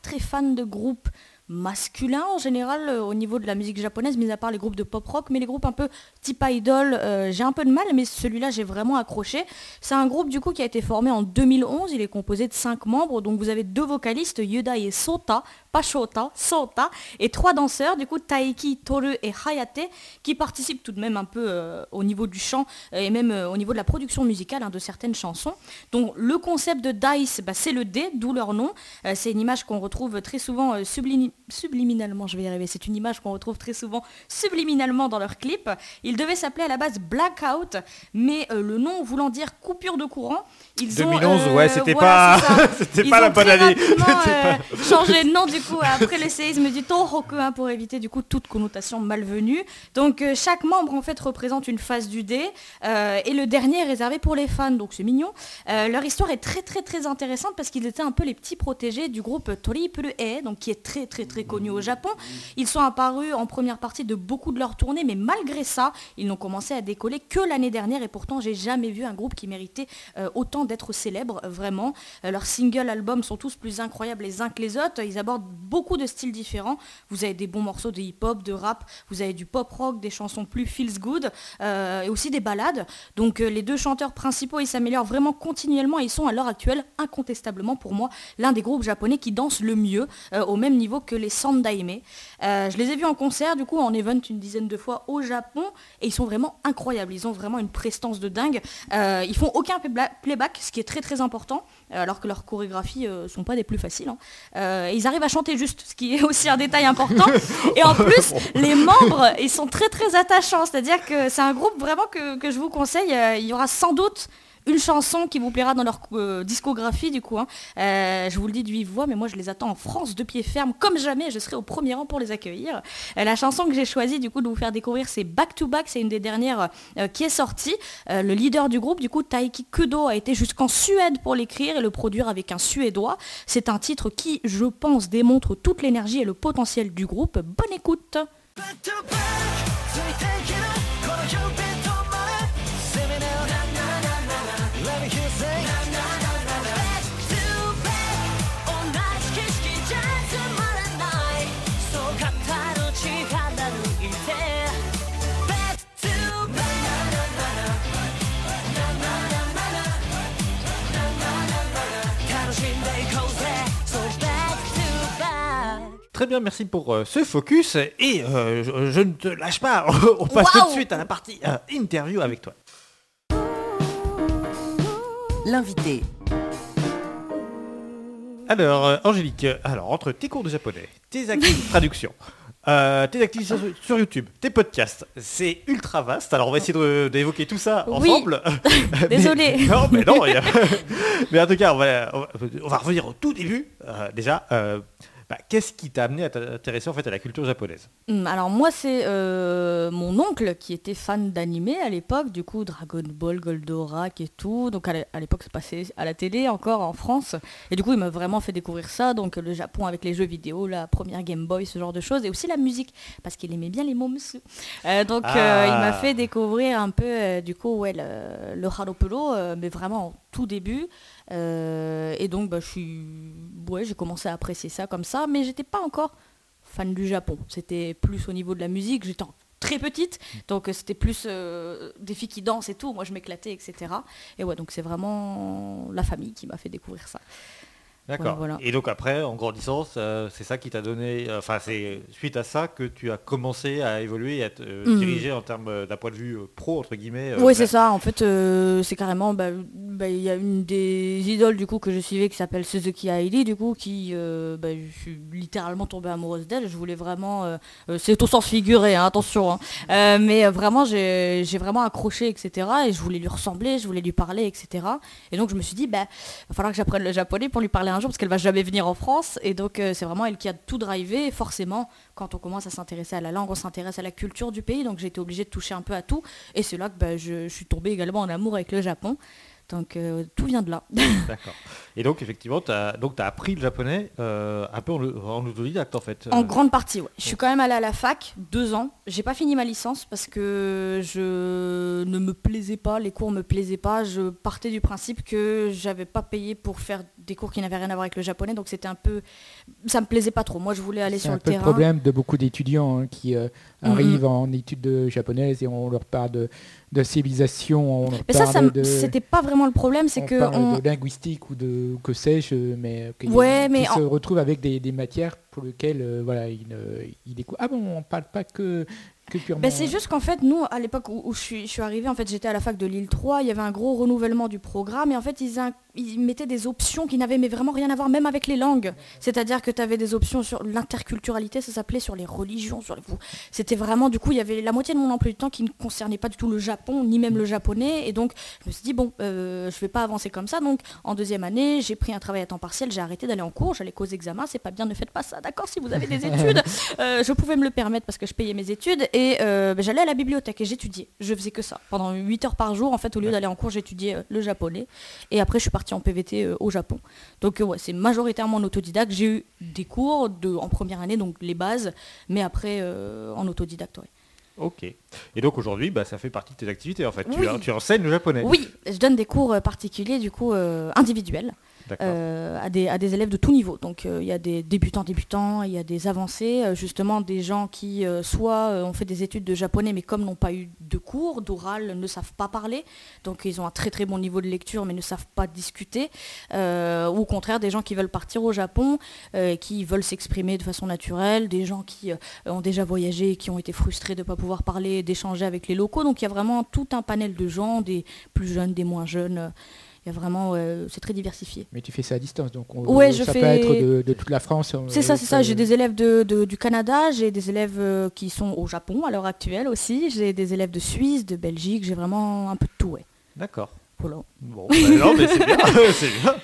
très fan de groupes masculins en général euh, au niveau de la musique japonaise, mis à part les groupes de pop rock, mais les groupes un peu type idol, euh, j'ai un peu de mal, mais celui-là j'ai vraiment accroché. C'est un groupe du coup qui a été formé en 2011, il est composé de cinq membres, donc vous avez deux vocalistes, Yuda et Sota, pas Shota, Sota, et trois danseurs, du coup Taiki, Toru et Hayate, qui participent tout de même un peu euh, au niveau du chant euh, et même euh, au niveau de la production musicale hein, de certaines chansons. Donc le concept de Dice, bah, c'est le dé, d'où leur nom. Euh, c'est une image qu'on retrouve très souvent sublimi- subliminalement, je vais y arriver, c'est une image qu'on retrouve très souvent subliminalement dans leurs clips. Il devait s'appeler à la base Blackout, mais le nom voulant dire coupure de courant, ils ont... 2011, ouais, c'était voilà, pas, ça. c'était Ils pas la bonne année. pas- changé de nom du après le séisme du Tohoku hein, pour éviter du coup toute connotation malvenue. Donc euh, chaque membre en fait représente une phase du dé euh, et le dernier est réservé pour les fans donc c'est mignon. Euh, leur histoire est très très très intéressante parce qu'ils étaient un peu les petits protégés du groupe Triple E donc qui est très très très connu au Japon. Ils sont apparus en première partie de beaucoup de leurs tournées mais malgré ça ils n'ont commencé à décoller que l'année dernière et pourtant j'ai jamais vu un groupe qui méritait autant d'être célèbre vraiment. Leurs singles albums sont tous plus incroyables les uns que les autres. Ils abordent beaucoup de styles différents. Vous avez des bons morceaux de hip-hop, de rap, vous avez du pop-rock, des chansons plus feels good euh, et aussi des ballades. Donc euh, les deux chanteurs principaux, ils s'améliorent vraiment continuellement et ils sont à l'heure actuelle incontestablement pour moi l'un des groupes japonais qui dansent le mieux euh, au même niveau que les Sandaime. Je les ai vus en concert du coup en event une dizaine de fois au Japon et ils sont vraiment incroyables. Ils ont vraiment une prestance de dingue. Ils font aucun playba- playback, ce qui est très très important, alors que leurs chorégraphies euh, sont pas des plus faciles. hein. Ils arrivent à chanter juste, ce qui est aussi un détail important. Et en plus, les membres, ils sont très très attachants. C'est-à-dire que c'est un groupe vraiment que, que je vous conseille. Euh, il y aura sans doute une chanson qui vous plaira dans leur euh, discographie du coup. hein. Euh, je vous le dis vive voix, mais moi je les attends en France de pied ferme comme jamais. Je serai au premier rang pour les accueillir. Euh, la chanson que j'ai choisie du coup de vous faire découvrir, c'est Back to Back. C'est une des dernières qui est sortie. Le leader du groupe, du coup, Taiki Kudo, a été jusqu'en Suède pour l'écrire et le produire avec un Suédois. C'est un titre qui, je pense, démontre toute l'énergie et le potentiel du groupe. Bonne écoute. Très bien, merci pour euh, ce focus. Et euh, je, je ne te lâche pas. On passe tout de suite à la partie euh, interview avec toi. L'invité. Alors, euh, Angélique, alors entre tes cours de japonais, tes activités de traduction, euh, tes activités sur, sur YouTube, tes podcasts, c'est ultra vaste. Alors, on va essayer de- d'évoquer tout ça Oui. ensemble. Mais- Désolée. non, mais non. mais en tout cas, on va, on va- on va revenir au tout début. Euh, déjà, euh, bah, qu'est-ce qui t'a amené à t'intéresser en fait à la culture japonaise? Hum, Alors moi c'est euh, mon oncle qui était fan d'animé à l'époque, du coup Dragon Ball, Goldorak et tout. Donc à l'é- à l'époque ça passait à la télé encore en France. Et du coup il m'a vraiment fait découvrir ça, donc le Japon avec les jeux vidéo, la première Game Boy, ce genre de choses. Et aussi la musique, parce qu'il aimait bien les moms. Euh, donc euh, il Ah. m'a fait découvrir un peu du coup ouais, le, le Haropuro, euh, mais vraiment au tout début. Euh, et donc bah, je suis... j'ai commencé à apprécier ça comme ça, mais j'étais pas encore fan du Japon. C'était plus au niveau de la musique. J'étais très petite, donc euh, c'était plus euh, des filles qui dansent et tout. Moi, je m'éclatais, etc. Et ouais, donc c'est vraiment la famille qui m'a fait découvrir ça. D'accord. voilà. Et donc après, en grandissant, ça- c'est ça qui t'a donné, euh, enfin c'est suite à ça que tu as commencé à évoluer et à te euh, Mhm. diriger en termes euh, d'un point de vue euh, pro entre guillemets. euh, oui, c'est ça. En fait, euh, c'est carrément. bah, bah, Il y a une des idoles du coup que je suivais qui s'appelle Suzuki Hailey, du coup, qui. euh, bah, je suis littéralement tombée amoureuse d'elle. Je voulais vraiment. euh, euh, c'est au sens figuré, hein, attention. hein. Euh, mais euh, vraiment, j'ai vraiment accroché, etc. Et je voulais lui ressembler, je voulais lui parler, etc. Et donc, je me suis dit, bah, va falloir que j'apprenne le japonais pour lui parler un jour parce qu'elle va jamais venir en France. Et donc, euh, c'est vraiment elle qui a tout drivé. Et forcément, quand on commence à s'intéresser à la langue, on s'intéresse à la culture du pays. Donc, j'ai été obligée de toucher un peu à tout. Et c'est là que bah, je suis tombée également en amour avec le Japon. Donc, euh, tout vient de là. D'accord. Et donc effectivement, tu as donc t'as appris le japonais euh, un peu en, en autodidacte en fait. En Euh, grande partie, ouais. Je suis quand même allée à la fac deux ans. J'ai pas fini ma licence parce que je ne me plaisais pas, les cours me plaisaient pas. Je partais du principe que j'avais pas payé pour faire des cours qui n'avaient rien à voir avec le japonais, donc c'était un peu, ça me plaisait pas trop. Moi, je voulais aller C'est sur un le peu le terrain. problème de beaucoup d'étudiants hein, qui euh, Mhm. arrivent en études de japonaises et on leur parle de, de civilisation, on leur Mais ça, ça parle m- de, c'était pas vraiment le problème, c'est on que parle on- de linguistique ou de que sais-je, mais qu'ils Ouais, qu'ils se en- retrouvent avec des, des matières pour lesquelles euh, voilà, ils découvrent. Ah bon, on parle pas que, que purement. Ben, c'est juste qu'en fait, nous, à l'époque où, où je suis, je suis arrivée, en fait, j'étais à la fac de Lille 3, il y avait un gros renouvellement du programme, et en fait, ils, mettaient des options qui n'avaient mais vraiment rien à voir, même avec les langues. C'est-à-dire que tu avais des options sur l'interculturalité, ça s'appelait, sur les religions, sur les... C'était vraiment, du coup, il y avait la moitié de mon emploi du temps qui ne concernait pas du tout le Japon, ni même le japonais, et donc, je me suis dit, bon, euh, je vais pas avancer comme ça, donc, en deuxième année, j'ai pris un travail à temps partiel, j'ai arrêté d'aller en cours, j'allais qu'aux examens, c'est pas bien, ne faites pas ça, d'accord, si vous avez des études, euh, je pouvais me le permettre parce que je payais mes études et euh, ben, j'allais à la bibliothèque et j'étudiais. Je faisais que ça. Pendant 8 heures par jour, en fait, au lieu d'aller en cours, j'étudiais euh, le japonais. Et après, je suis partie en PVT euh, au Japon. Donc, ouais, c'est majoritairement en autodidacte. J'ai eu des cours de, en première année, donc les bases, mais après, en autodidacte, ouais. Ok. Et donc aujourd'hui, bah, ça fait partie de tes activités en fait. Tu, Oui. tu enseignes le japonais. Oui, je donne des cours particuliers, du coup, euh, individuels. Euh, à, des, élèves de tout niveau. Donc euh, il y a des débutants débutants, il y a des avancés, euh, justement des gens qui soit ont fait des études de japonais mais comme n'ont pas eu de cours, d'oral, ne savent pas parler, donc ils ont un très très bon niveau de lecture mais ne savent pas discuter, ou au contraire des gens qui veulent partir au Japon, qui veulent s'exprimer de façon naturelle, des gens qui ont déjà voyagé et qui ont été frustrés de ne pas pouvoir parler, d'échanger avec les locaux. Donc il y a vraiment tout un panel de gens, des plus jeunes, des moins jeunes. Euh, Il y a vraiment, euh, c'est très diversifié. Mais tu fais ça à distance, donc on- Ouais, je ça fais- peut être de, de toute la France. C'est ça, c'est ça. J'ai des élèves de, de- du Canada, j'ai des élèves euh, qui sont au Japon à l'heure actuelle aussi, j'ai des élèves de Suisse, de Belgique, j'ai vraiment un peu de tout, ouais. D'accord. Voilà. Bon, bah non, mais c'est bien, c'est bien.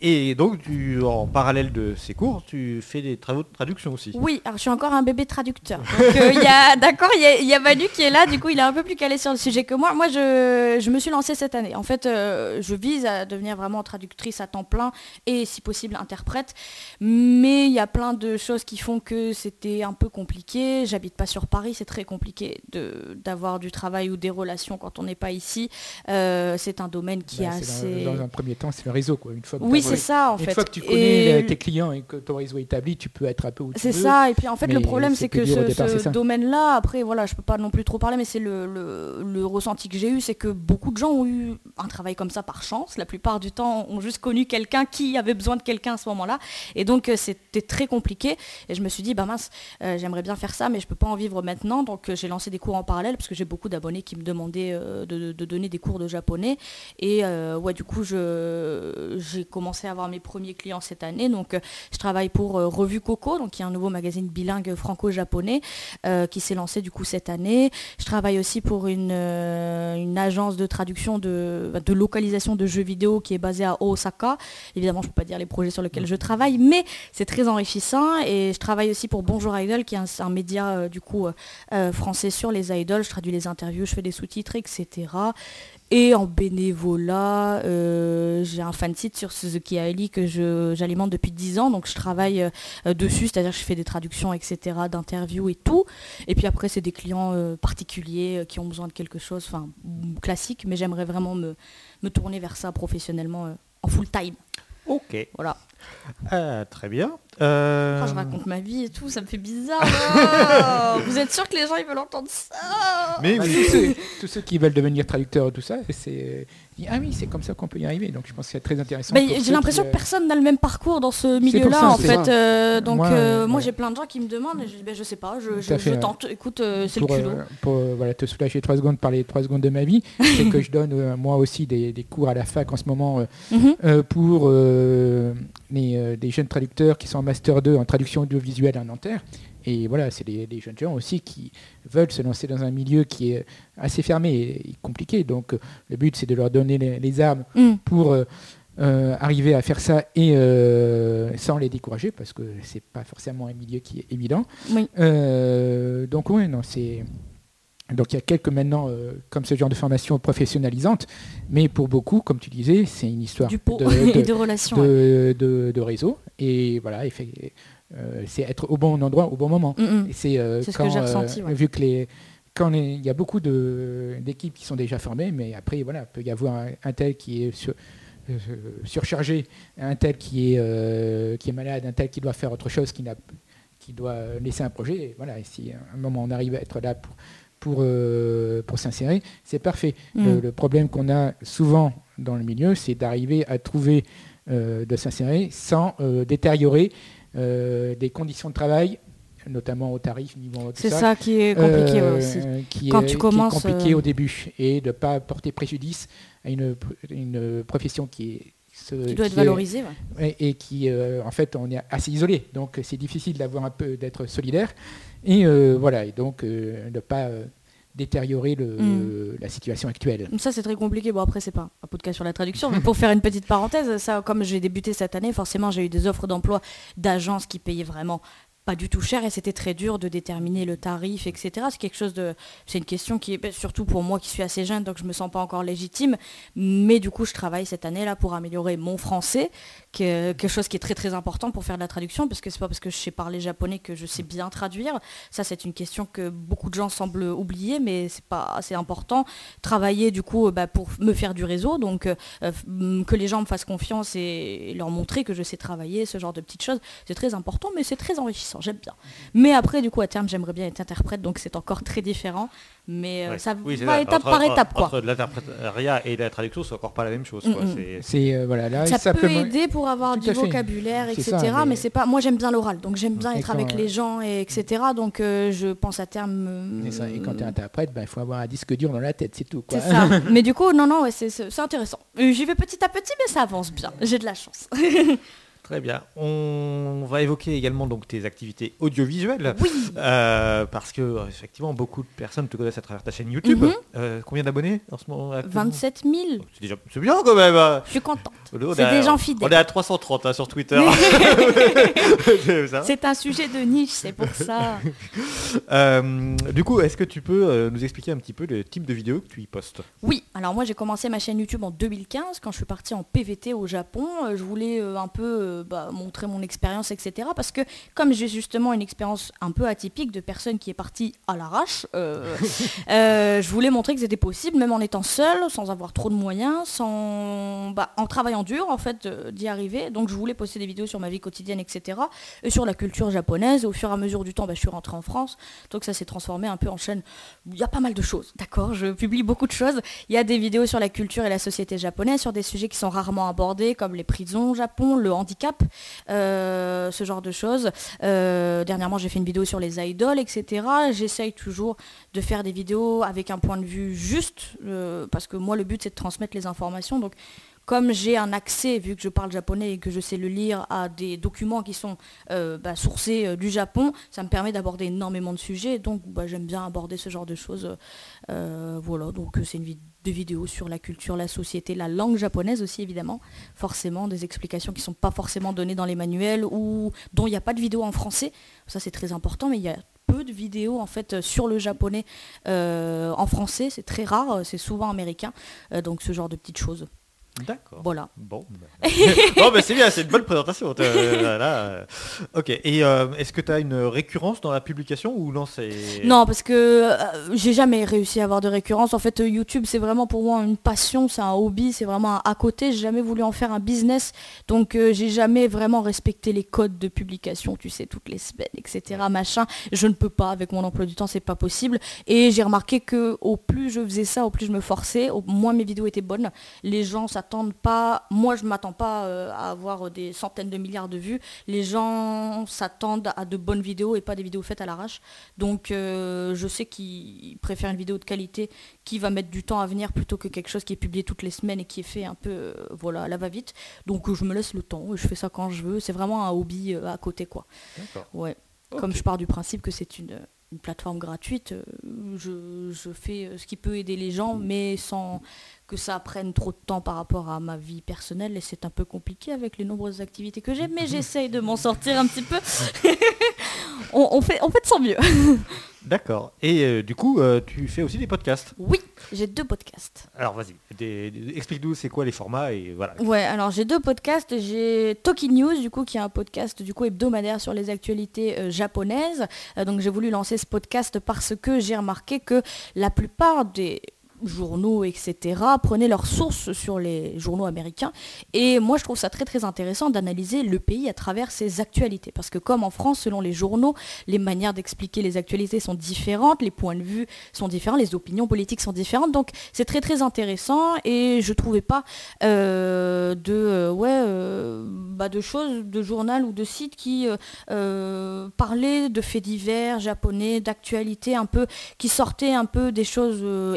Et donc, tu, en parallèle de ces cours, tu fais des travaux de traduction aussi. Oui, alors je suis encore un bébé traducteur. Donc, euh, il y a, d'accord, il y a, y a Manu qui est là, du coup il est un peu plus calé sur le sujet que moi. Moi, je, je me suis lancée cette année. En fait, euh, je vise à devenir vraiment traductrice à temps plein et si possible interprète. Mais il y a plein de choses qui font que c'était un peu compliqué. J'habite pas sur Paris, c'est très compliqué de- d'avoir du travail ou des relations quand on n'est pas ici. Euh, c'est un domaine qui Bah, est assez... dans, dans un premier temps, c'est le réseau. Quoi. Une fois que Oui, c'est ça en Une fait. fois que tu connais Et- les- tes clients et que ton réseau est établi, tu peux être un peu où tu C'est ça, et puis en fait le problème c'est que ce, domaine-là, après voilà, je peux pas non plus trop parler, mais c'est le, le- le ressenti que j'ai eu, c'est que beaucoup de gens ont eu un travail comme ça par chance, la plupart du temps ont juste connu quelqu'un qui avait besoin de quelqu'un à ce moment-là, et donc euh, c'était très compliqué, et je me suis dit, bah mince, euh, j'aimerais bien faire ça, mais je peux pas en vivre maintenant, donc euh, j'ai lancé des cours en parallèle, parce que j'ai beaucoup d'abonnés qui me demandaient euh, de, de donner des cours de japonais, et euh, ouais, du coup, je- j'ai commencé à avoir mes premiers clients cette année, donc euh, je travaille pour euh, Revue Coco, donc qui est un nouveau magazine bilingue franco-japonais euh, qui s'est lancé du coup cette année. Je travaille aussi pour une, une agence de traduction de, de localisation de jeux vidéo qui est basée à Osaka. Évidemment, je ne peux pas dire les projets sur lesquels je travaille, mais c'est très enrichissant. Et je travaille aussi pour Bonjour Idol, qui est un, média du coup français sur les idols. Je traduis les interviews, je fais des sous-titres, etc. Et en bénévolat, euh, j'ai un fan site sur Suzuki Ali que je- j'alimente depuis 10 ans, donc je travaille euh, dessus, c'est-à-dire que je fais des traductions, etc., d'interviews et tout. Et puis après, c'est des clients euh, particuliers qui ont besoin de quelque chose, enfin classique, mais j'aimerais vraiment me, me tourner vers ça professionnellement en full time. Ok. Voilà. Très bien. Euh, je raconte ma vie et tout, ça me fait bizarre. Vous êtes sûr que les gens ils veulent entendre ça? Mais Bah, oui. tous, ceux, tous ceux qui veulent devenir traducteurs, tout ça, c'est ah oui, c'est comme ça qu'on peut y arriver. Donc je pense que c'est très intéressant. Bah, J'ai l'impression qui, que euh, personne n'a le même parcours dans ce milieu-là, en fait. euh, donc Moi, moi, euh, moi ouais. j'ai plein de gens qui me demandent, et je dis, bah, je sais pas, je, fait, tente. Écoute, euh, c'est le pour, culot. euh, pour, euh, voilà, te soulager trois secondes, parler trois secondes de ma vie, c'est que je donne euh, moi aussi des, des cours à la fac en ce moment euh, Mhm. euh, pour euh, les, euh, des jeunes traducteurs qui sont en master 2 en traduction audiovisuelle à Nanterre. Et voilà, c'est des, des jeunes gens aussi qui veulent se lancer dans un milieu qui est assez fermé et, compliqué. Donc le but, c'est de leur donner les, les armes Mm. pour euh, euh, arriver à faire ça et euh, sans les décourager, parce que c'est pas forcément un milieu qui est évident. Oui. Euh, donc oui, non, c'est donc il y a quelques maintenant euh, comme ce genre de formation professionnalisante, mais pour beaucoup, comme tu disais, c'est une histoire Du pot de, et de- relations. de, réseau et voilà, euh, c'est être au bon endroit au bon moment. Mm, mm. C'est euh, C'est ce que j'ai ressenti, ouais. vu que les quand il y a beaucoup de- d'équipes qui sont déjà formées, mais après voilà, il peut y avoir un, un tel qui est sur- surcharger un tel qui est, qui est malade, un tel qui doit faire autre chose, qui, n'a, qui doit laisser un projet. Et voilà, et si à un moment on arrive à être là pour, pour, euh, pour s'insérer, c'est parfait. Mm. Le, le problème qu'on a souvent dans le milieu, c'est d'arriver à trouver euh, de s'insérer sans euh, détériorer des conditions de travail, notamment au tarif, niveau C'est ça qui est compliqué aussi. qui Quand est, tu qui est commences, compliqué au début et de ne pas porter préjudice à une, une profession qui est ce- Qui doit être est- valorisé. ouais. Et qui, euh, en fait, on est assez isolé. Donc, c'est difficile d'avoir un peu, d'être solidaire. Et euh, voilà, et donc, euh, ne pas euh, détériorer le- Mm. la situation actuelle. Ça, c'est très compliqué. Bon, après, c'est pas un podcast sur la traduction, mais pour faire une petite parenthèse, ça, comme j'ai débuté cette année, forcément, j'ai eu des offres d'emploi d'agences qui payaient vraiment pas du tout cher et c'était très dur de déterminer le tarif, etc. C'est quelque chose de, c'est une question qui est surtout pour moi qui suis assez jeune, donc je me sens pas encore légitime. Mais du coup, je travaille cette année là pour améliorer mon français, qui est quelque chose qui est très très important pour faire de la traduction, parce que c'est pas parce que je sais parler japonais que je sais bien traduire. Ça, c'est une question que beaucoup de gens semblent oublier, mais c'est pas assez important. Travailler du coup euh, bah, pour me faire du réseau, donc euh, que les gens me fassent confiance et leur montrer que je sais travailler, ce genre de petites choses, c'est très important, mais c'est très enrichissant. J'aime bien. Mais après, du coup, à terme, j'aimerais bien être interprète, donc c'est encore très différent. Mais euh, Ouais. ça Oui, c'est va étape Entre- par étape, quoi. Entre l'interprétariat et la traduction, c'est encore pas la même chose. quoi. Mm, mm. C'est- euh, voilà, là, ça, peut aider pour avoir Tout du fait. vocabulaire, etc. ça, mais, mais- c'est pas. Moi, j'aime bien l'oral, donc j'aime bien Et être avec euh, les gens, et etc. Donc, euh, je pense à terme. euh, Et, ça, et quand tu es interprète, ben, il faut avoir un disque dur dans la tête, c'est tout. Quoi. Ça. mais du coup, non, non, ouais, c'est intéressant. J'y vais petit à petit, mais ça avance bien. J'ai de la chance. Très bien. On va évoquer également donc tes activités audiovisuelles. Oui. Euh, parce que effectivement beaucoup de personnes te connaissent à travers ta chaîne YouTube. Mhm. Euh, combien d'abonnés en ce moment actuellement? 27 000. C'est déjà c'est bien quand même. hein. Je suis contente. On C'est des gens fidèles. On est à 330 hein, sur Twitter. C'est un sujet de niche, c'est pour ça. Euh, du coup, est-ce que tu peux nous expliquer un petit peu le type de vidéos que tu y postes? Oui, alors moi j'ai commencé ma chaîne YouTube en 2015 quand je suis partie en PVT au Japon. Je voulais un peu euh, bah, montrer mon expérience, etc. Parce que comme j'ai justement une expérience un peu atypique de personne qui est partie à l'arrache, euh, euh, je voulais montrer que c'était possible, même en étant seule, sans avoir trop de moyens, sans, bah, en travaillant dur en fait euh, d'y arriver. Donc je voulais poster des vidéos sur ma vie quotidienne, etc. Et sur la culture japonaise. Au fur et à mesure du temps, bah, je suis rentrée en France. Donc ça s'est transformé un peu en chaîne. Il y a pas mal de choses, d'accord? Je publie beaucoup de choses. Il y a des vidéos sur la culture et la société japonaise, sur des sujets qui sont rarement abordés, comme les prisons au Japon, le handicap, euh, ce genre de choses. Euh, dernièrement, j'ai fait une vidéo sur les idoles, etc. J'essaye toujours de faire des vidéos avec un point de vue juste, euh, parce que moi, le but, c'est de transmettre les informations. Donc, comme j'ai un accès, vu que je parle japonais et que je sais le lire, à des documents qui sont bah, sourcés du Japon, ça me permet d'aborder énormément de sujets. Donc bah, j'aime bien aborder ce genre de choses. Voilà, donc c'est une vid- vidéos sur la culture, la société, la langue japonaise aussi évidemment. Forcément, des explications qui ne sont pas forcément données dans les manuels ou dont il n'y a pas de vidéo en français. Ça c'est très important, mais il y a peu de vidéos en fait sur le japonais euh, en français. C'est très rare, c'est souvent américain. Euh, donc ce genre de petites choses. D'accord. Voilà. Bon, bah. bon bah, c'est bien, c'est une bonne présentation. Euh, là, ok. Et euh, est-ce que tu as une récurrence dans la publication ou non c'est Non, parce que euh, j'ai jamais réussi à avoir de récurrence. En fait, YouTube, c'est vraiment pour moi une passion, c'est un hobby, c'est vraiment un à côté. J'ai jamais voulu en faire un business, donc euh, j'ai jamais vraiment respecté les codes de publication, tu sais, toutes les semaines, etc. Machin. Je ne peux pas avec mon emploi du temps, c'est pas possible. Et j'ai remarqué que au plus je faisais ça, au plus je me forçais, au moins mes vidéos étaient bonnes. Les gens s'attendent pas. Moi, je m'attends pas euh, à avoir des centaines de milliards de vues. Les gens s'attendent à de bonnes vidéos et pas des vidéos faites à l'arrache. Donc euh, je sais qu'ils préfèrent une vidéo de qualité qui va mettre du temps à venir plutôt que quelque chose qui est publié toutes les semaines et qui est fait un peu euh, voilà à la va-vite. Donc je me laisse le temps, je fais ça quand je veux. C'est vraiment un hobby à côté quoi. Ouais. Comme je pars du principe que c'est une, une plateforme gratuite, je, je fais ce qui peut aider les gens, mais sans que ça prenne trop de temps par rapport à ma vie personnelle. Et c'est un peu compliqué avec les nombreuses activités que j'ai, mais j'essaye de m'en sortir un petit peu. on, on fait, on fait de son mieux. D'accord. Et euh, du coup, euh, tu fais aussi des podcasts. Oui, j'ai deux podcasts. Alors vas-y, explique-nous c'est quoi les formats et voilà. Ouais, alors j'ai deux podcasts. J'ai Talking News, du coup, qui est un podcast du coup hebdomadaire sur les actualités euh, japonaises. Donc j'ai voulu lancer ce podcast parce que j'ai remarqué que la plupart des journaux, etc., prenaient leurs sources sur les journaux américains. Et moi, je trouve ça très très intéressant d'analyser le pays à travers ses actualités. Parce que comme en France, selon les journaux, les manières d'expliquer les actualités sont différentes, les points de vue sont différents, les opinions politiques sont différentes. Donc c'est très très intéressant et je trouvais pas euh, de, euh, ouais, euh, bah, de choses, de journal ou de sites qui parlaient de faits divers japonais, d'actualités un peu, qui sortaient un peu des choses euh,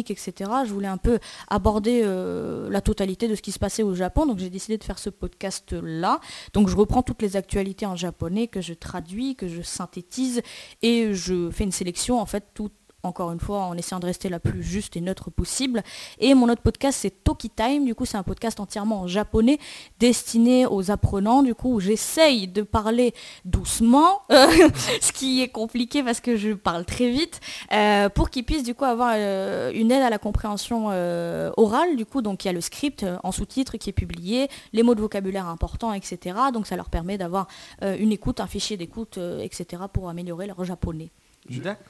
etc. Je voulais un peu aborder euh, la totalité de ce qui se passait au Japon, donc j'ai décidé de faire ce podcast-là. Donc je reprends toutes les actualités en japonais que je traduis, que je synthétise et je fais une sélection en fait tout encore une fois en essayant de rester la plus juste et neutre possible. Et mon autre podcast c'est Toki Time, du coup c'est un podcast entièrement en japonais destiné aux apprenants, du coup où j'essaye de parler doucement, ce qui est compliqué parce que je parle très vite, euh, pour qu'ils puissent du coup avoir euh, une aide à la compréhension euh, orale, du coup donc il y a le script en sous-titres qui est publié, les mots de vocabulaire importants, etc. Donc ça leur permet d'avoir une écoute, un fichier d'écoute, etc. pour améliorer leur japonais.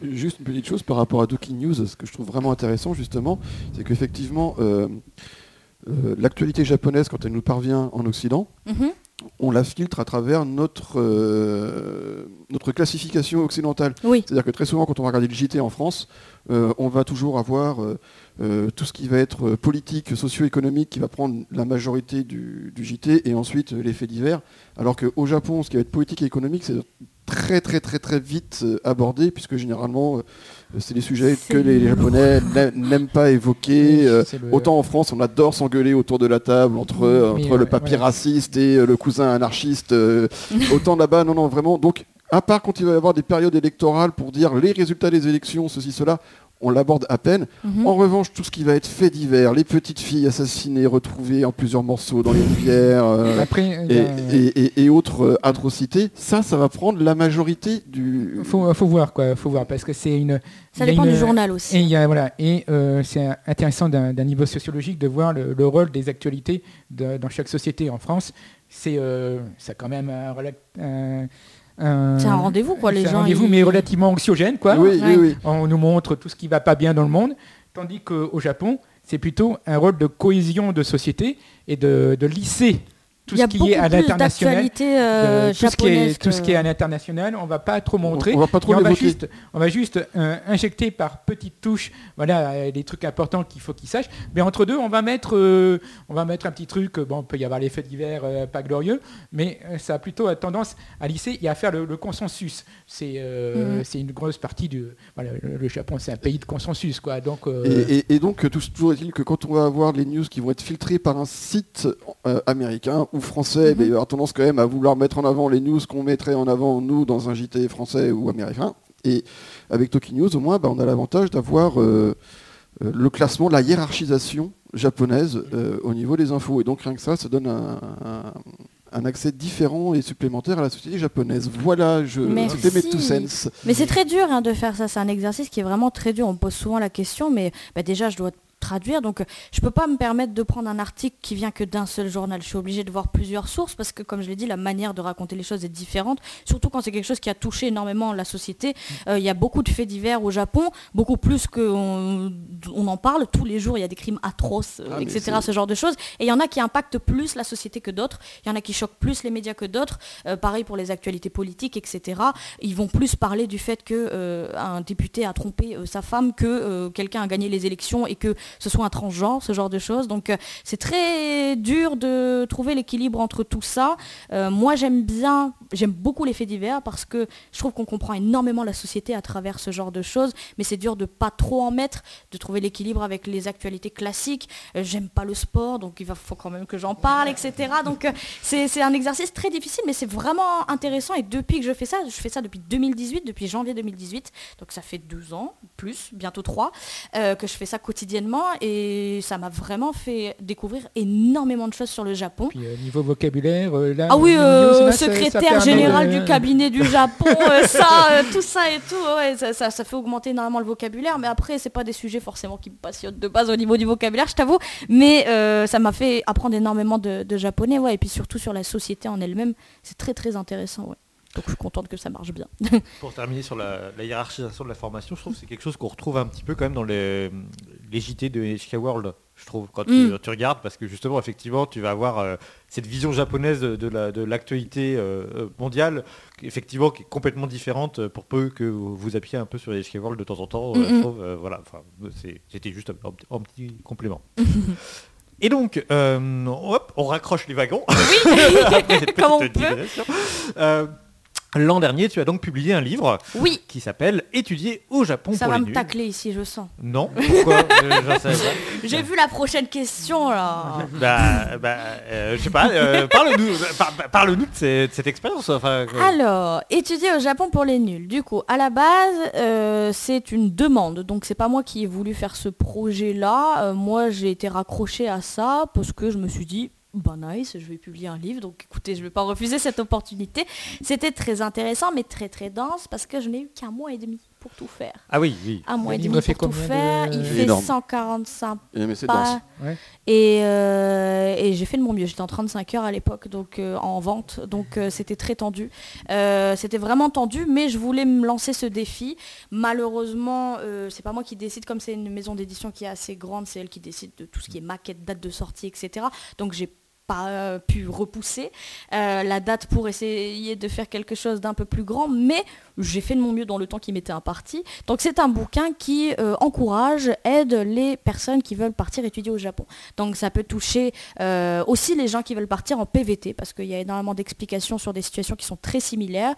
Juste une petite chose par rapport à Doki News, ce que je trouve vraiment intéressant justement, c'est qu'effectivement, euh, euh, l'actualité japonaise, quand elle nous parvient en Occident, Mhm. on la filtre à travers notre, euh, notre classification occidentale. Oui. C'est-à-dire que très souvent, quand on va regarder le JT en France, euh, on va toujours avoir euh, tout ce qui va être euh, politique, socio-économique, qui va prendre la majorité du, du JT, et ensuite euh, les faits divers. Alors qu'au Japon, ce qui va être politique et économique, c'est très très très très vite abordé, puisque généralement, c'est des sujets que les Japonais n'a- n'aiment pas évoquer. le- Autant en France, on adore s'engueuler autour de la table entre, Oui, entre ouais, le papy ouais. raciste et le cousin anarchiste. autant là-bas, non, non, vraiment. Donc, à part quand il va y avoir des périodes électorales pour dire les résultats des élections, ceci, cela, on l'aborde à peine. Mhm. En revanche, tout ce qui va être fait divers, les petites filles assassinées, retrouvées en plusieurs morceaux dans les rivières. euh, Après, et, a- et- et- et autres euh, atrocités, ça, ça va prendre la majorité du. faut, faut voir quoi, faut voir parce que c'est une. Ça dépend une- du journal Et aussi. il y a, voilà, et euh, c'est intéressant d'un d'un niveau sociologique de voir le, le rôle des actualités de- dans chaque société en France. C'est euh, ça a quand même un- un- C'est un rendez-vous, quoi, les c'est un gens, rendez-vous, ils- mais relativement anxiogène, quoi. oui, oui, Ouais. oui. On nous montre tout ce qui va pas bien dans le monde, tandis qu'au Japon, c'est plutôt un rôle de cohésion de société et de, de lisser tout Il y a ce qui beaucoup est à plus l'international. euh, tout, ce qui est, japonaises tout ce qui est à l'international, on va pas trop montrer. on va pas trop on, va juste, on va juste euh, injecter par petites touches voilà, euh, des trucs importants qu'il faut qu'ils sachent. Mais entre deux, on va mettre, euh, on va mettre un petit truc. euh, Bon, il peut y avoir les faits divers euh, pas glorieux, mais euh, ça a plutôt tendance à lisser et à faire le, le consensus. C'est euh, Mhm. c'est une grosse partie du. Voilà, le, Japon, c'est un pays de consensus. Quoi, donc, euh, Et, et- et donc, euh, tout- toujours est-il que quand on va avoir les news qui vont être filtrées par un site euh, américain ou français, Mhm. va avoir tendance quand même à vouloir mettre en avant les news qu'on mettrait en avant, nous, dans un JT français ou américain. Et avec Toki News, au moins, ben, on a l'avantage d'avoir euh, euh, le classement, la hiérarchisation japonaise euh, au niveau des infos. Et donc, rien que ça, ça donne un, un- un accès différent et supplémentaire à la société japonaise. Voilà, je c'était mes two cents. Mais c'est très dur hein, de faire ça. C'est un exercice qui est vraiment très dur. On me pose souvent la question, mais bah, déjà, je dois traduire. Donc, je peux pas me permettre de prendre un article qui vient que d'un seul journal. Je suis obligée de voir plusieurs sources parce que, comme je l'ai dit, la manière de raconter les choses est différente. Surtout quand c'est quelque chose qui a touché énormément la société. Euh, Il y a beaucoup de faits divers au Japon, beaucoup plus qu'on on en parle. Tous les jours, il y a des crimes atroces, Ah, etc. Ce genre de choses. Et il y en a qui impactent plus la société que d'autres. Il y en a qui choquent plus les médias que d'autres. Euh, pareil pour les actualités politiques, etc. Ils vont plus parler du fait que euh, député a trompé sa femme que quelqu'un a gagné les élections et que ce soit un transgenre, ce genre de choses. Donc euh, c'est très dur de trouver l'équilibre entre tout ça. Euh, moi j'aime bien, j'aime beaucoup les faits divers parce que je trouve qu'on comprend énormément la société à travers ce genre de choses, mais c'est dur de pas trop en mettre, de trouver l'équilibre avec les actualités classiques. Euh, j'aime pas le sport, donc il faut quand même que j'en parle, etc. Donc c'est un exercice très difficile, mais c'est vraiment intéressant. Et depuis que je fais ça, je fais ça depuis 2018, depuis janvier 2018, donc ça fait deux ans, plus, bientôt trois, que je fais ça quotidiennement. Et ça m'a vraiment fait découvrir énormément de choses sur le Japon. puis, euh, niveau vocabulaire, euh, là, Ah oui, euh, ça secrétaire général de- du cabinet du Japon, euh, ça, euh, tout ça et tout, ouais, ça, ça- ça fait augmenter énormément le vocabulaire. Mais après, c'est pas des sujets forcément qui me passionnent de base au niveau du vocabulaire, je t'avoue. Mais euh, ça m'a fait apprendre énormément de, de japonais, ouais, et puis surtout sur la société en elle-même, c'est très très intéressant, ouais. Donc je suis contente que ça marche bien. Pour terminer sur la, la hiérarchisation de la formation, je trouve que c'est quelque chose qu'on retrouve un petit peu quand même dans les, les JT de HK World, je trouve, quand tu, Mm. tu regardes, parce que justement, effectivement, tu vas avoir euh, cette vision japonaise de, de la- de l'actualité euh, mondiale, effectivement, qui est complètement différente euh, pour peu que vous vous appuyez un peu sur les HK World de temps en temps. Mm, trouve, voilà, c'était juste un, un petit- un petit complément. Et donc, hop, on raccroche les wagons. Après cette Comme on petite peut. digression. L'an dernier, tu as donc publié un livre Oui, qui s'appelle Étudier au Japon ça pour va les me nuls. tacler ici, je sens. Non, pourquoi. J'ai vu la prochaine question là. Bah, bah, euh, je sais pas. euh, Parle-nous par- par- parle-nous de, cette- expérience. Enfin, que- Alors, étudier au Japon pour les nuls. Du coup, à la base, euh, c'est une demande. Donc, c'est pas moi qui ai voulu faire ce projet-là. Euh, moi, j'ai été raccrochée à ça parce que je me suis dit, bah nice, je vais publier un livre. Donc, écoutez, je vais pas refuser cette opportunité. C'était très intéressant, mais très très dense parce que je n'ai eu qu'un mois et demi pour tout faire. Ah oui, oui. Un mois et demi fait pour tout faire. de- Il fait énorme. 145 Et, mais c'est pas- dense. Ouais. Et, euh, et j'ai fait de mon mieux. J'étais en 35 heures à l'époque, donc euh, en vente, donc euh, c'était très tendu. Euh, c'était vraiment tendu, mais je voulais me lancer ce défi. Malheureusement, euh, c'est pas moi qui décide, comme c'est une maison d'édition qui est assez grande, c'est elle qui décide de tout ce qui est maquette, date de sortie, etc. Donc j'ai pas euh, pu repousser euh, la date pour essayer de faire quelque chose d'un peu plus grand, mais j'ai fait de mon mieux dans le temps qui m'était imparti. Donc c'est un bouquin qui euh, encourage, aide les personnes qui veulent partir étudier au Japon. Donc ça peut toucher aussi les gens qui veulent partir en PVT, parce qu'il y a énormément d'explications sur des situations qui sont très similaires.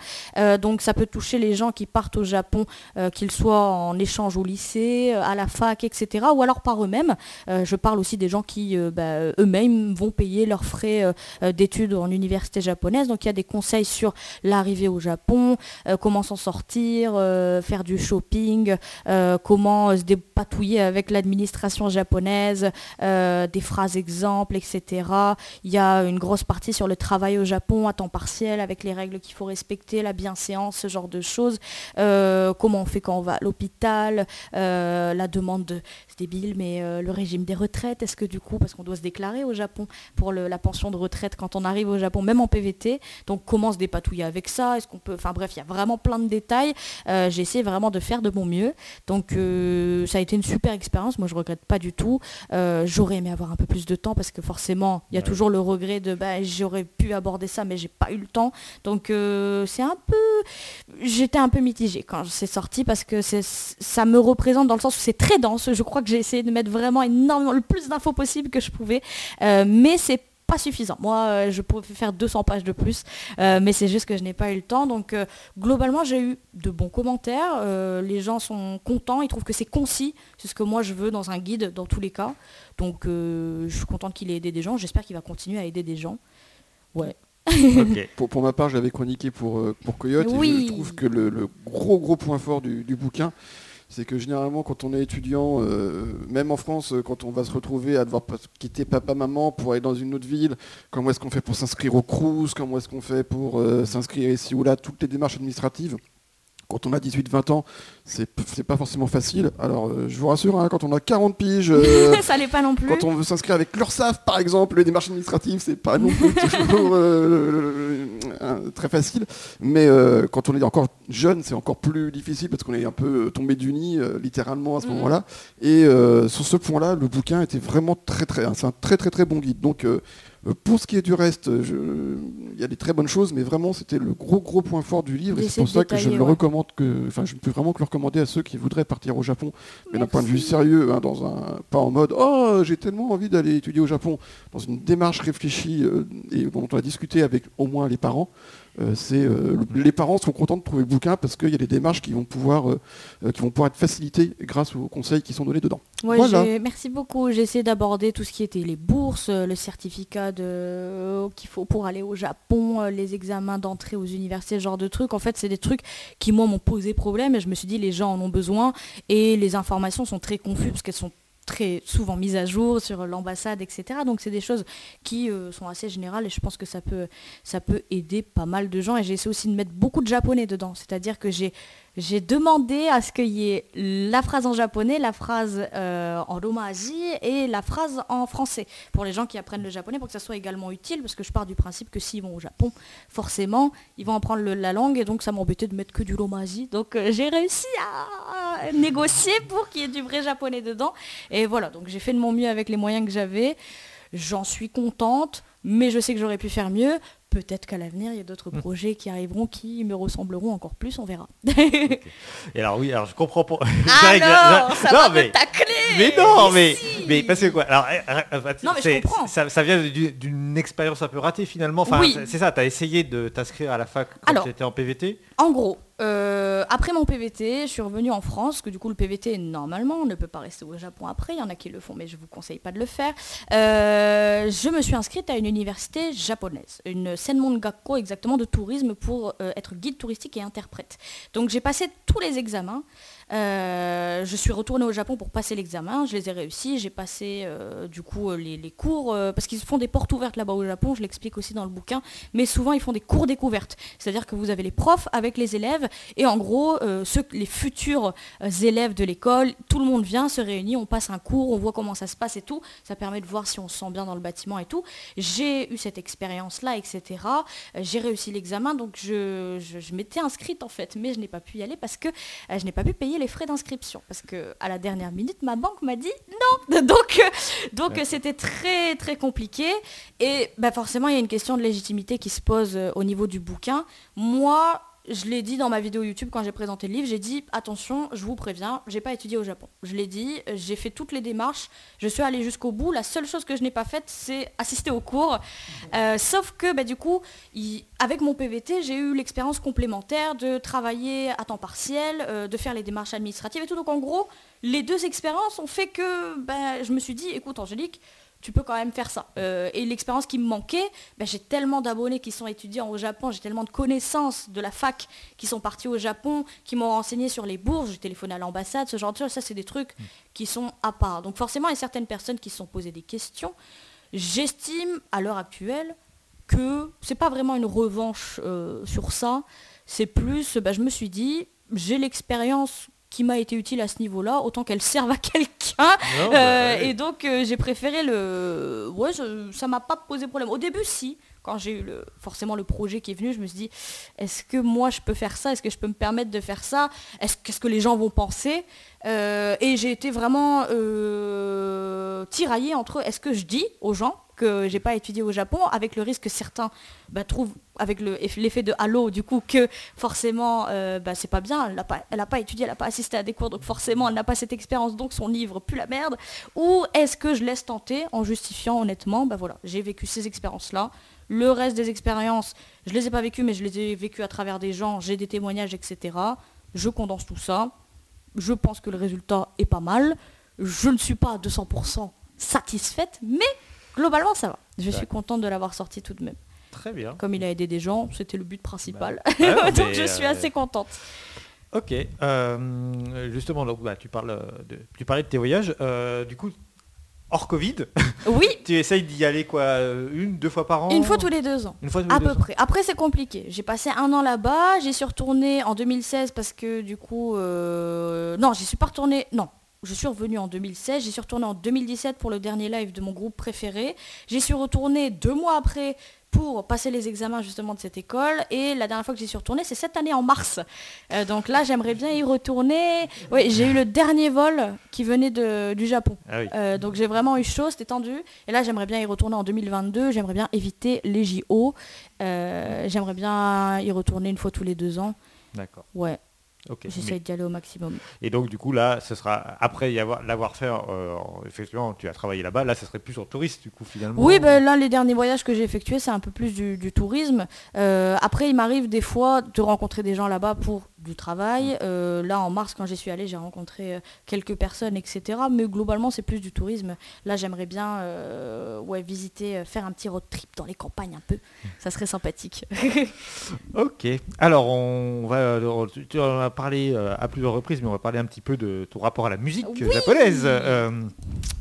Donc ça peut toucher les gens qui partent au Japon, qu'ils soient en échange au lycée, à la fac, etc. Ou alors par eux-mêmes. Je parle aussi des gens qui bah, eux-mêmes vont payer frais euh, euh, d'études en université japonaise. Donc il y a des conseils sur l'arrivée au Japon, euh, comment s'en sortir, faire du shopping, comment se dépatouiller avec l'administration japonaise, des phrases exemples, etc. Il y a une grosse partie sur le travail au Japon à temps partiel avec les règles qu'il faut respecter, la bienséance, ce genre de choses. Comment on fait quand on va à l'hôpital, la demande de... C'est débile, mais le régime des retraites, est-ce que du coup, parce qu'on doit se déclarer au Japon pour le- la pension de retraite quand on arrive au Japon, même en PVT, donc comment se dépatouiller avec ça? Est-ce qu'on peut... Enfin bref, il y a vraiment plein de détails. Euh, J'ai essayé vraiment de faire de mon mieux. Donc euh, ça a été une super expérience. Moi, je regrette pas du tout. Euh, J'aurais aimé avoir un peu plus de temps parce que forcément, il y a Ouais. toujours le regret de bah, j'aurais pu aborder ça, mais j'ai pas eu le temps. Donc c'est un peu... J'étais un peu mitigée quand c'est sorti parce que c'est- ça me représente dans le sens où c'est très dense. Je crois que j'ai essayé de mettre vraiment énormément, le plus d'infos possible que je pouvais. Mais c'est pas suffisant. Moi, euh, je pourrais faire 200 pages de plus, euh, mais c'est juste que je n'ai pas eu le temps. Donc, euh, globalement, j'ai eu de bons commentaires. Euh, les gens sont contents, ils trouvent que c'est concis. C'est ce que moi je veux dans un guide, dans tous les cas. Donc, euh, je suis contente qu'il ait aidé des gens. J'espère qu'il va continuer à aider des gens. Ouais. Ok. Pour, pour ma part, je l'avais chroniqué pour, pour Coyote. et Oui. je trouve que le, le gros gros point fort du, du bouquin, c'est que généralement quand on est étudiant, euh, même en France, euh, quand on va se retrouver à devoir quitter papa-maman pour aller dans une autre ville, comment est-ce qu'on fait pour s'inscrire au CRUS, comment est-ce qu'on fait pour euh, s'inscrire ici ou là, toutes les démarches administratives. Quand on a 18-20 ans, c'est pas forcément facile. Alors euh, je vous rassure, hein, quand on a 40 piges, euh, ça l'est pas non plus. quand on veut s'inscrire avec l'URSSAF, par exemple, les démarches administratives, c'est pas non plus toujours euh, euh, très facile. Mais quand on est encore jeune, c'est encore plus difficile parce qu'on est un peu tombé du nid, littéralement, à ce Mhm. moment-là. Et sur ce point-là, le bouquin était vraiment très très... C'est un très très très bon guide. Donc pour ce qui est du reste, je- il y a des très bonnes choses, mais vraiment c'était le gros gros point fort du livre. Et c'est pour ça que je détailler, le ouais. recommande que... Enfin, je ne peux vraiment que le recommander à ceux qui voudraient partir au Japon mais d'un point de vue sérieux, hein, dans un, pas en mode oh j'ai tellement envie d'aller étudier au Japon, dans une démarche réfléchie euh, et dont on a discuté avec au moins les parents. Euh, c'est euh, le- les parents sont contents de trouver le bouquin parce qu'il y a des démarches qui vont pouvoir euh, qui vont pouvoir être facilitées grâce aux conseils qui sont donnés dedans. Ouais, Voilà. merci beaucoup. J'ai essayé d'aborder tout ce qui était les bourses, le certificat de... qu'il faut pour aller au Japon, les examens d'entrée aux universités, ce genre de trucs. En fait, c'est des trucs qui, moi, m'ont posé problème et je me suis dit, les gens en ont besoin et les informations sont très confuses parce qu'elles sont très souvent mises à jour sur l'ambassade, etc. Donc c'est des choses qui euh, sont assez générales et je pense que ça peut, ça peut aider pas mal de gens. Et j'ai essayé aussi de mettre beaucoup de japonais dedans. C'est-à-dire que j'ai j'ai demandé à ce qu'il y ait la phrase en japonais, la phrase euh, en romaji et la phrase en français pour les gens qui apprennent le japonais pour que ça soit également utile parce que je pars du principe que s'ils vont au Japon, forcément, ils vont apprendre la langue et donc ça m'embêtait de mettre que du romaji. Donc euh, j'ai réussi à négocier pour qu'il y ait du vrai japonais dedans. Et voilà, donc j'ai fait de mon mieux avec les moyens que j'avais. J'en suis contente, mais je sais que j'aurais pu faire mieux. Peut-être qu'à l'avenir, il y a d'autres projets qui arriveront qui me ressembleront encore plus, on verra. Et alors oui, alors je comprends pas. Que- Alors, ça non, va mais, me tacler mais non, mais, si. mais parce que quoi Alors, Non, mais je c'est- comprends. Ça, ça vient du- d'une expérience un peu ratée finalement. Enfin, Oui. c'est- ça. T'as essayé de t'inscrire à la fac quand tu étais en PVT. En gros, euh, après mon PVT, je suis revenue en France, que du coup le PVT, normalement, on ne peut pas rester au Japon après, il y en a qui le font, mais je vous conseille pas de le faire. Euh, je me suis inscrite à une université japonaise, une Senmon Gakko exactement de tourisme pour euh, être guide touristique et interprète. Donc j'ai passé tous les examens. Euh, je suis retournée au Japon pour passer l'examen, je les ai réussis, j'ai passé euh, du coup euh, les, cours, parce qu'ils font des portes ouvertes là-bas au Japon, je l'explique aussi dans le bouquin, mais souvent ils font des cours découvertes, c'est-à-dire que vous avez les profs avec les élèves, et en gros, les futurs élèves de l'école, tout le monde vient, se réunit, on passe un cours, on voit comment ça se passe et tout, ça permet de voir si on se sent bien dans le bâtiment et tout. J'ai eu cette expérience-là, etc. J'ai réussi l'examen, donc je, m'étais inscrite en fait, mais je n'ai pas pu y aller parce que je n'ai pas pu payer les frais d'inscription. Parce que à la dernière minute, ma banque m'a dit non. Donc, euh, donc euh, c'était très très compliqué. Et bah, forcément, il y a une question de légitimité qui se pose euh, au niveau du bouquin. Moi, je l'ai dit dans ma vidéo YouTube quand j'ai présenté le livre, j'ai dit attention, je vous préviens, j'ai pas étudié au Japon. Je l'ai dit, j'ai fait toutes les démarches, je suis allée jusqu'au bout. La seule chose que je n'ai pas faite, c'est assister aux cours. Euh, sauf que bah, du coup, avec mon PVT, j'ai eu l'expérience complémentaire de travailler à temps partiel, euh, de faire les démarches administratives et tout. Donc en gros, les deux expériences ont fait que bah, je me suis dit, écoute Angélique, tu peux quand même faire ça. Euh, et l'expérience qui me manquait, bah, j'ai tellement d'abonnés qui sont étudiants au Japon, j'ai tellement de connaissances de la fac qui sont partis au Japon, qui m'ont renseigné sur les bourses, j'ai téléphoné à l'ambassade, ce genre de choses, ça c'est des trucs qui sont à part. Donc forcément, il y a certaines personnes qui se sont posées des questions. J'estime à l'heure actuelle que c'est pas vraiment une revanche euh, sur ça, c'est plus, bah, je me suis dit, j'ai l'expérience qui m'a été utile à ce niveau-là, autant qu'elle serve à quelqu'un. Bah, Euh, ouais. Et donc euh, j'ai préféré le... Ouais, je- ça m'a pas posé problème. Au début, si. Quand j'ai eu forcément le projet qui est venu, je me suis dit, est-ce que moi je peux faire ça? Est-ce que je peux me permettre de faire ça? Est-ce qu'est-ce que les gens vont penser? Euh, Et j'ai été vraiment euh, tiraillée entre est-ce que je dis aux gens que j'ai pas étudié au Japon, avec le risque que certains bah, trouvent, avec le- l'effet de halo, du coup, que forcément, euh, bah, c'est pas bien, elle n'a pas, pas étudié, elle n'a pas assisté à des cours, donc forcément, elle n'a pas cette expérience, donc son livre pue la merde. Ou est-ce que je laisse tenter en justifiant honnêtement, bah voilà, j'ai vécu ces expériences-là. Le reste des expériences, je les ai pas vécues, mais je les ai vécues à travers des gens, j'ai des témoignages, etc. Je condense tout ça. Je pense que le résultat est pas mal. Je ne suis pas à 200% satisfaite, mais globalement ça va. Je suis contente de l'avoir sorti tout de même. Très bien. Comme il a aidé des gens, c'était le but principal. Bah, ouais, donc je suis euh, assez contente. Ok. euh, justement, donc, bah, tu, parles euh, de, tu parlais de tes voyages. euh, du coup, hors Covid, Oui, tu essayes d'y aller quoi euh, Une, deux fois par an une fois tous les deux ans. Une fois tous les À deux peu ans près. Après, c'est compliqué. J'ai passé un an là-bas. J'y suis retournée en 2016 parce que du coup... euh, Non, j'y suis pas retournée... Non. Je suis revenue en 2016, j'y suis retournée en 2017 pour le dernier live de mon groupe préféré. J'y suis retournée deux mois après pour passer les examens justement de cette école. Et la dernière fois que j'y suis retournée, c'est cette année en mars. Euh, donc là, j'aimerais bien y retourner. Oui, j'ai eu le dernier vol qui venait de- du Japon. Ah oui. Euh, donc j'ai vraiment eu chaud, c'était tendu. Et là, j'aimerais bien y retourner en 2022. J'aimerais bien éviter les JO. Euh, j'aimerais bien y retourner une fois tous les deux ans. D'accord. Ouais, Mais- d'y aller au maximum. Et donc du coup là, ce sera après y avoir l'avoir fait. euh, effectivement, tu as travaillé là-bas. Là, ce serait plus en touriste du coup finalement. Oui, ben là, les derniers voyages que j'ai effectués, c'est un peu plus du, du tourisme. Euh, après, il m'arrive des fois de rencontrer des gens là-bas pour du travail. Euh, là, en mars, quand j'y suis allée, j'ai rencontré euh, quelques personnes, etc. Mais globalement, c'est plus du tourisme. Là, j'aimerais bien euh, ouais, visiter, faire un petit road trip dans les campagnes un peu. Ça serait sympathique. Ok. Alors, on va, tu- en as parlé à plusieurs reprises, mais on va parler un petit peu de ton rapport à la musique Oui. japonaise. Euh,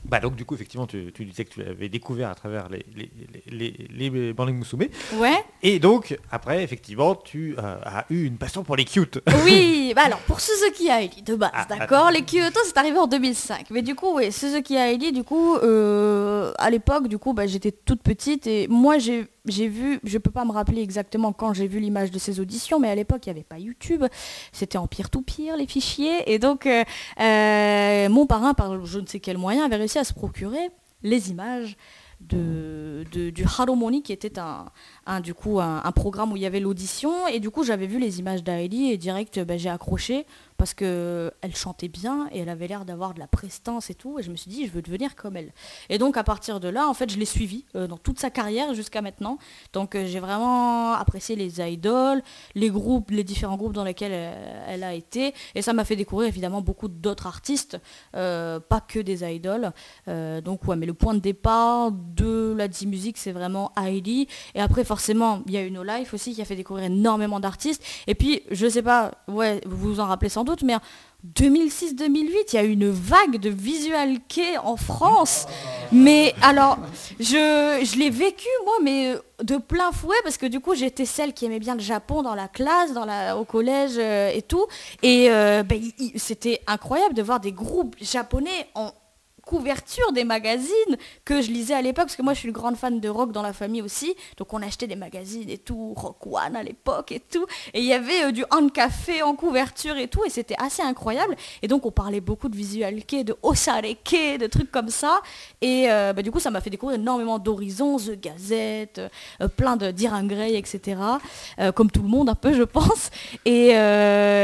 bah donc du coup, effectivement, tu, tu disais que tu l'avais découvert à travers les, les, les, les, les Musume. ouais. Et donc, après, effectivement, tu euh, as eu une passion pour les cute. Oui, bah alors pour Suzuki Haili de base, Ah, d'accord. Les Kyoto c'est arrivé en 2005. Mais du coup, oui, Suzuki Haili, du coup, euh, à l'époque, du coup, bah, j'étais toute petite et moi j'ai j'ai vu, je peux pas me rappeler exactement quand j'ai vu l'image de ces auditions, mais à l'époque il n'y avait pas YouTube, c'était en tout pire les fichiers. Et donc euh, euh, mon parrain par je ne sais quel moyen avait réussi à se procurer les images de, du Haromony qui était un, un, du coup un, programme où il y avait l'audition. Et du coup j'avais vu les images d'Aeli et direct bah, j'ai accroché parce que elle chantait bien et elle avait l'air d'avoir de la prestance et tout. Et je me suis dit je veux devenir comme elle. Et donc à partir de là en fait je l'ai suivie euh, dans toute sa carrière jusqu'à maintenant. Donc euh, j'ai vraiment apprécié les idoles les groupes les différents groupes dans lesquels euh, elle a été. Et ça m'a fait découvrir évidemment beaucoup d'autres artistes euh, pas que des idoles. Euh, donc ouais, mais le point de départ de la D-Music, c'est vraiment Heidi. Et après, il y a eu No Life aussi qui a fait découvrir énormément d'artistes. Et puis, je sais pas, ouais, vous vous en rappelez sans doute, mais en 2006-2008, il y a eu une vague de visual kei en France. Mais alors, je, je l'ai vécu, moi, mais euh, de plein fouet, parce que du coup, j'étais celle qui aimait bien le Japon dans la classe, dans la, au collège euh, et tout. Et euh, ben, c'était incroyable de voir des groupes japonais en couverture des magazines que je lisais à l'époque, parce que moi je suis une grande fan de rock dans la famille aussi, donc on achetait des magazines et tout, Rock One à l'époque et tout, et il y avait euh, du hand café en couverture et tout, et c'était assez incroyable, et donc on parlait beaucoup de visual kei, de osareke, de trucs comme ça, et euh, bah, du coup ça m'a fait découvrir énormément d'horizons, The Gazette, euh, plein de Diran Grey, etc., comme tout le monde un peu je pense, et,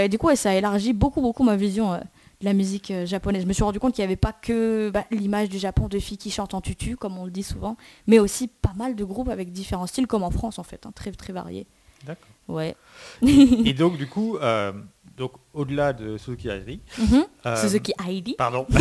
du coup ça a élargi beaucoup beaucoup ma vision de la musique euh, japonaise. Je me suis rendu compte qu'il n'y avait pas que bah, l'image du Japon de filles qui chantent en tutu, comme on le dit souvent, mais aussi pas mal de groupes avec différents styles, comme en France en fait, hein, très très variés. D'accord. Ouais. Et donc, du coup, euh, donc au-delà de Suzuki Hairi, Mhm. euh, Suzuki Heidi. Pardon.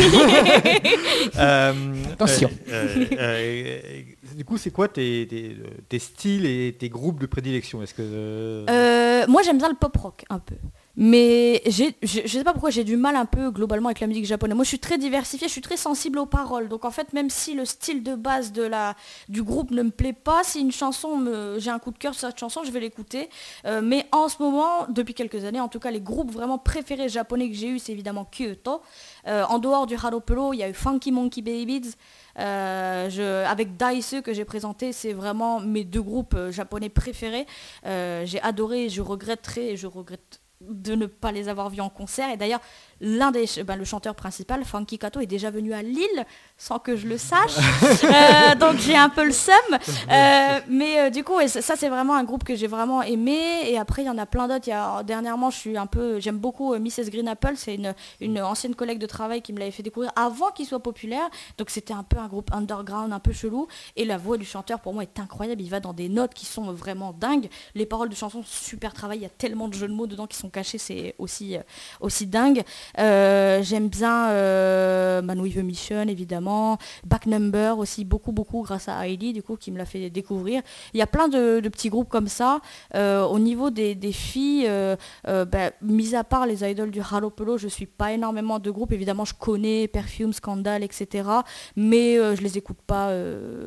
Euh, Attention. euh, euh, euh, du coup, c'est quoi tes, tes, tes styles et tes groupes de prédilection? Est-ce que euh, Euh, moi j'aime bien le pop rock un peu. Mais je, je sais pas pourquoi j'ai du mal un peu globalement avec la musique japonaise. Moi je suis très diversifiée, je suis très sensible aux paroles. Donc en fait même si le style de base de la, du groupe ne me plaît pas, si une chanson, me, j'ai un coup de cœur sur cette chanson, je vais l'écouter. Euh, mais en ce moment, depuis quelques années, en tout cas les groupes vraiment préférés japonais que j'ai eu, c'est évidemment Kyoto. Euh, en dehors du Haropelo, il y a eu Funky Monkey Babies. Euh, avec Daisy que j'ai présenté, c'est vraiment mes deux groupes japonais préférés. J'ai adoré je regretterai et je regrette de ne pas les avoir vus en concert. Et d'ailleurs, l'un des, ben, le chanteur principal, Funky Kato, est déjà venu à Lille sans que je le sache. Euh, donc j'ai un peu le seum. Euh, mais euh, du coup, et ça, c'est vraiment un groupe que j'ai vraiment aimé. Et après, il y en a plein d'autres. Il y a- Dernièrement, je suis un peu, j'aime beaucoup Mrs Green Apple. C'est une, une ancienne collègue de travail qui me l'avait fait découvrir avant qu'il soit populaire. Donc c'était un peu un groupe underground, un peu chelou. Et la voix du chanteur, pour moi, est incroyable. Il va dans des notes qui sont vraiment dingues. Les paroles de chansons, super travail. Il y a tellement de jeux de mots dedans qui sont cachés. C'est aussi, aussi dingue. Euh, J'aime bien euh, Man with a Mission, évidemment. Back Number aussi, beaucoup, beaucoup grâce à Heidi, du coup, qui me l'a fait découvrir. Il y a plein de, petits groupes comme ça. Euh, au niveau des, des filles, euh, bah, mis à part les idoles du Halopolo, je suis pas énormément de groupes. Évidemment, je connais Perfume, Scandal, etc. Mais je les écoute pas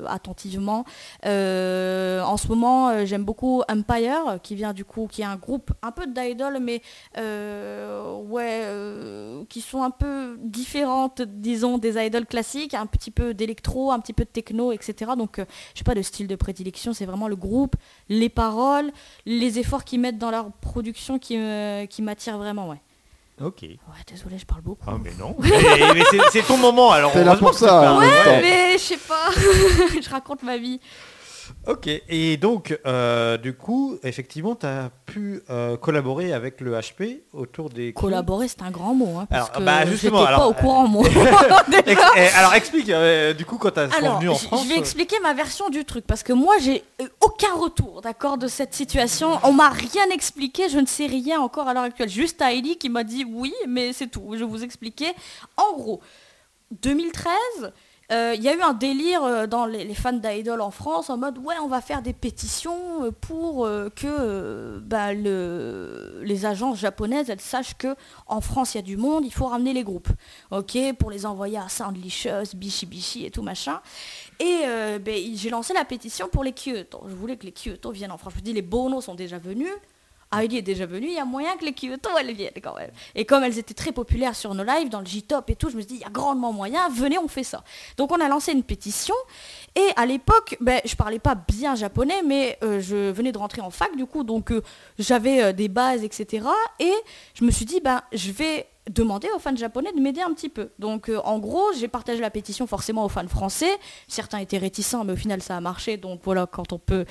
attentivement. En ce moment, j'aime beaucoup Empire, qui vient du coup, qui est un groupe un peu d'idoles, mais ouais, euh, qui sont un peu différentes, disons, des idoles classiques, un petit peu d'électro, un petit peu de techno, etc. Donc, euh, je sais pas de style de prédilection, c'est vraiment le groupe, les paroles, les efforts qu'ils mettent dans leur production qui, me- qui m'attirent vraiment, ouais. Ok. Ouais, désolé, je parle beaucoup. Ah, mais non. mais mais c'est, c'est ton moment, alors. T'es là pour c'est ça, pas- en Ouais, mais je sais pas, je raconte ma vie. Ok, et donc, euh, du coup, effectivement, tu as pu euh, collaborer avec le HP autour des... Collaborer, c'est un grand mot. Hein, parce Alors, que bah, justement, pas alors, au courant, moi. Ex- eh, alors explique, euh, du coup, quand tu es revenu en France... je vais expliquer ma version du truc parce que moi j'ai aucun retour, d'accord, de cette situation. On m'a rien expliqué, je ne sais rien encore à l'heure actuelle. Juste Heidi qui m'a dit oui, mais c'est tout. Je vais vous expliquer. En gros, 2013. Euh, Il y a eu un délire euh, dans les, fans d'Idol en France en mode ouais on va faire des pétitions euh, pour que bah, le- les agences japonaises sachent que en France il y a du monde, il faut ramener les groupes ok, pour les envoyer à Soundlicious, Bishi Bishi et tout machin. Et ben, j'ai lancé la pétition pour les Kyoto. Je voulais que les Kyoto viennent en France. Je me dis, les Bono sont déjà venus. Heidi est déjà venue, il y a moyen que les Kyoto elles viennent quand même. Et comme elles étaient très populaires sur nos lives, dans le J-Top et tout, je me suis dit, il y a grandement moyen, venez, on fait ça. Donc on a lancé une pétition. Et à l'époque, ben, je parlais pas bien japonais, mais euh, je venais de rentrer en fac du coup, donc euh, j'avais euh, des bases, etc. Et je me suis dit, ben, je vais demander aux fans japonais de m'aider un petit peu. Donc euh, en gros, j'ai partagé la pétition forcément aux fans français. Certains étaient réticents, mais au final ça a marché. Donc voilà, quand on peut,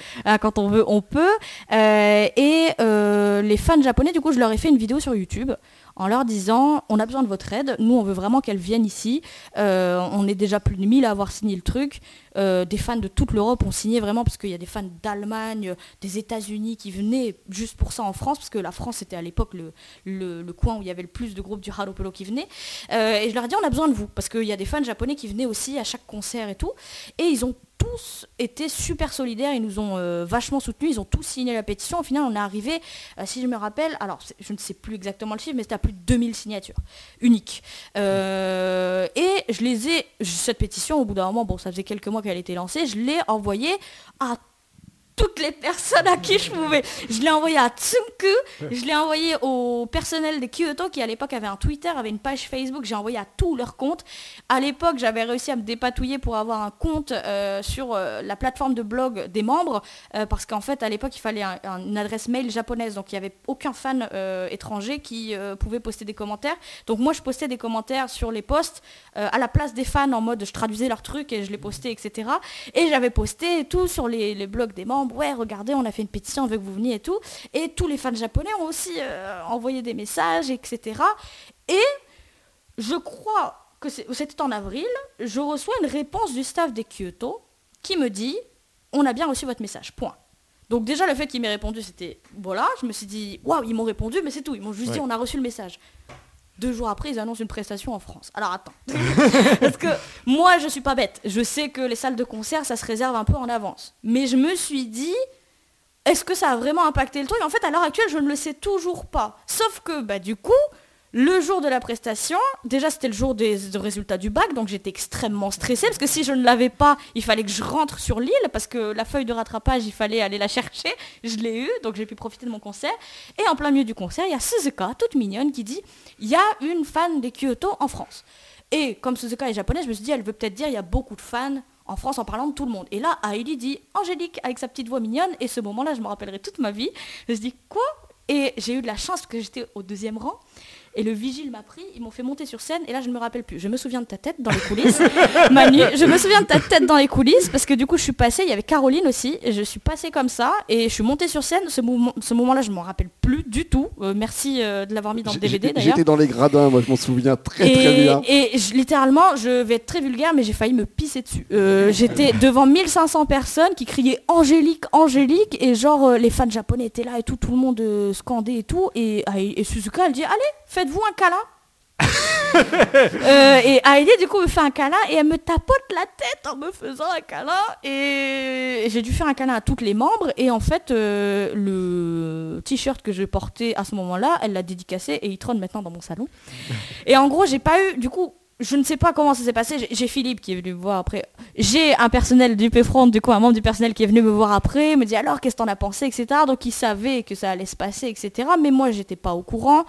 on veut, on peut. Euh, et euh, les fans japonais, du coup, je leur ai fait une vidéo sur YouTube en leur disant on a besoin de votre aide, nous on veut vraiment qu'elles viennent ici, Euh, on est déjà plus de 1000 à avoir signé le truc, Euh, des fans de toute l'Europe ont signé vraiment parce qu'il y a des fans d'Allemagne, des États-Unis qui venaient juste pour ça en France, parce que la France était à l'époque le, le, coin où il y avait le plus de groupes du Haropolo qui venaient. Euh, et je leur ai dit on a besoin de vous, parce qu'il y a des fans japonais qui venaient aussi à chaque concert et tout, et ils ont tous été super solidaires, ils nous ont euh, vachement soutenus, ils ont tous signé la pétition. Au final, on est arrivé, si je me rappelle, alors je ne sais plus exactement le chiffre, mais c'était à plus de 2000 signatures, uniques. Et je les ai, cette pétition, au bout d'un moment, bon, ça faisait quelques mois qu'elle était lancée, je l'ai envoyée à toutes les personnes à qui je pouvais. Je l'ai envoyé à Tsunku, je l'ai envoyé au personnel de Kyoto qui à l'époque avait un Twitter, avait une page Facebook, j'ai envoyé à tous leurs comptes. À l'époque, j'avais réussi à me dépatouiller pour avoir un compte euh, sur euh, la plateforme de blog des membres, euh, parce qu'en fait, à l'époque, il fallait un- un- une adresse mail japonaise, donc il n'y avait aucun fan étranger qui pouvait poster des commentaires. Donc moi, je postais des commentaires sur les posts à la place des fans en mode je traduisais leurs trucs et je les postais, etc. Et j'avais posté tout sur les blogs des membres. Ouais, regardez, on a fait une pétition, on veut que vous veniez et tout. Et tous les fans japonais ont aussi euh, envoyé des messages, etc. Et je crois que c'était en avril, je reçois une réponse du staff des Kyoto qui me dit on a bien reçu votre message, point. Donc déjà le fait qu'il m'ait répondu c'était voilà, je me suis dit waouh ils m'ont répondu mais c'est tout, ils m'ont juste dit on a reçu le message. Deux jours après ils annoncent une prestation en France. Alors attends. Parce que moi je suis pas bête, je sais que les salles de concert ça se réserve un peu en avance. Mais je me suis dit est-ce que ça a vraiment impacté le truc? En fait, à l'heure actuelle, je ne le sais toujours pas. Sauf que, bah, du coup, le jour de la prestation, déjà c'était le jour des, résultats du bac, donc j'étais extrêmement stressée, parce que si je ne l'avais pas, il fallait que je rentre sur l'île, parce que la feuille de rattrapage, il fallait aller la chercher. Je l'ai eu, donc j'ai pu profiter de mon concert. Et en plein milieu du concert, il y a Suzuka, toute mignonne, qui dit, il y a une fan des Kyoto en France. Et comme Suzuka est japonaise, je me suis dit, elle veut peut-être dire, il y a beaucoup de fans en France en parlant de tout le monde. Et là, Heidi dit Angélique avec sa petite voix mignonne. Et ce moment-là, je me rappellerai toute ma vie. Je me dit quoi? Et j'ai eu de la chance parce que j'étais au deuxième rang. Et le vigile m'a pris, ils m'ont fait monter sur scène. Et là, je ne me rappelle plus. Je me souviens de ta tête dans les coulisses. Manu, je me souviens de ta tête dans les coulisses parce que du coup, je suis passée. Il y avait Caroline aussi. Et je suis passée comme ça. Et je suis montée sur scène. Ce, moment-là, je m'en rappelle plus du tout. Euh, merci euh, de l'avoir mis dans le DVD J'étais d'ailleurs. j'étais dans les gradins, moi je m'en souviens très très bien. et je- littéralement, je vais être très vulgaire, mais j'ai failli me pisser dessus. Euh, J'étais devant 1500 personnes qui criaient Angélique, Angélique, et genre euh, les fans japonais étaient là et tout, tout le monde euh, scandait et tout. Et, et Suzuka, elle dit Allez, faites-vous un câlin. Euh, et Heidi du coup me fait un câlin et elle me tapote la tête en me faisant un câlin et j'ai dû faire un câlin à toutes les membres et en fait euh, le t-shirt que je portais à ce moment-là elle l'a dédicacé et il trône maintenant dans mon salon et en gros j'ai pas eu du coup je ne sais pas comment ça s'est passé. J'ai- Philippe qui est venu me voir après. J'ai un personnel du P-Front, du coup, un membre du personnel qui est venu me voir après, me dit alors qu'est-ce que t'en as pensé, etc. Donc il savait que ça allait se passer, etc. Mais moi, j'étais pas au courant.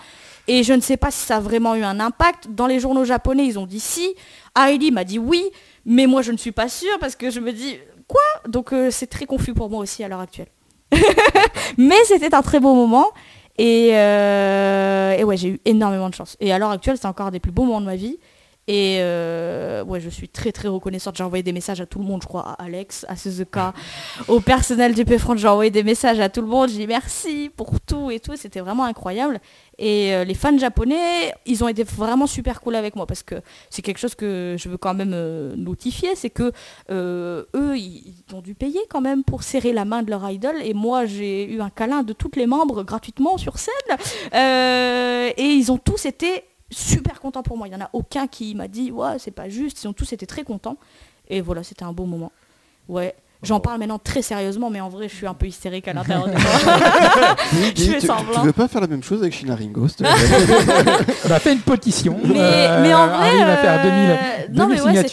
Et je ne sais pas si ça a vraiment eu un impact. Dans les journaux japonais, ils ont dit si. Heidi m'a dit oui. Mais moi, je ne suis pas sûre parce que je me dis quoi? Donc euh, c'est très confus pour moi aussi à l'heure actuelle. mais c'était un très beau moment. Et, euh, et ouais, j'ai eu énormément de chance. Et à l'heure actuelle, c'est encore un des plus beaux moments de ma vie. Et euh, ouais, je suis très très reconnaissante. J'ai envoyé des messages à tout le monde, je crois, à Alex, à Suzuka, au personnel du P-Front. J'ai envoyé des messages à tout le monde. J'ai dit merci pour tout et tout. C'était vraiment incroyable. Et euh, les fans japonais, ils ont été vraiment super cool avec moi parce que c'est quelque chose que je veux quand même euh, notifier, c'est que euh, eux, ils, ont dû payer quand même pour serrer la main de leur idol. Et moi, j'ai eu un câlin de tous les membres gratuitement sur scène. Et ils ont tous été super contents pour moi. Il n'y en a aucun qui m'a dit ouais, c'est pas juste. Ils ont tous été très contents. Et voilà, c'était un beau moment. Ouais. J'en parle maintenant très sérieusement, mais en vrai, je suis un peu hystérique à l'intérieur de moi. Je fais tu, semblant. tu veux pas faire la même chose avec Shina Ringo s'il te plaît? On a fait une pétition. Mais, euh, mais en vrai, arrive à faire 2000, euh, 2000 non, mais ouais, et c'était-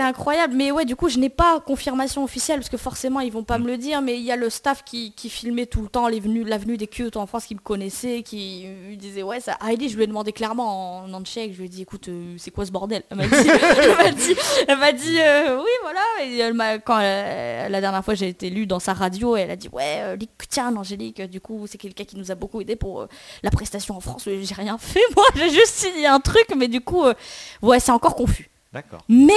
un incroyable, mais ouais, du coup, je n'ai pas confirmation officielle parce que forcément, ils vont pas me le dire. Mais il y a le staff qui, qui filmait tout le temps les venues, l'avenue des Kyoto en France, qui me connaissait, qui me disait ouais, ça. Heidi, je lui ai demandé clairement en handshake, je lui ai dit écoute, euh, c'est quoi ce bordel? Elle m'a dit, elle m'a dit, elle m'a dit, euh, oui, voilà. Et elle m'a, quand euh, la dernière fois j'ai été lue dans sa radio, elle a dit ouais, euh, tiens, Angélique, du coup, c'est quelqu'un qui nous a beaucoup aidé pour la prestation en France. J'ai rien fait, moi, j'ai juste signé un truc, mais du coup, ouais, c'est encore confus. D'accord. Mais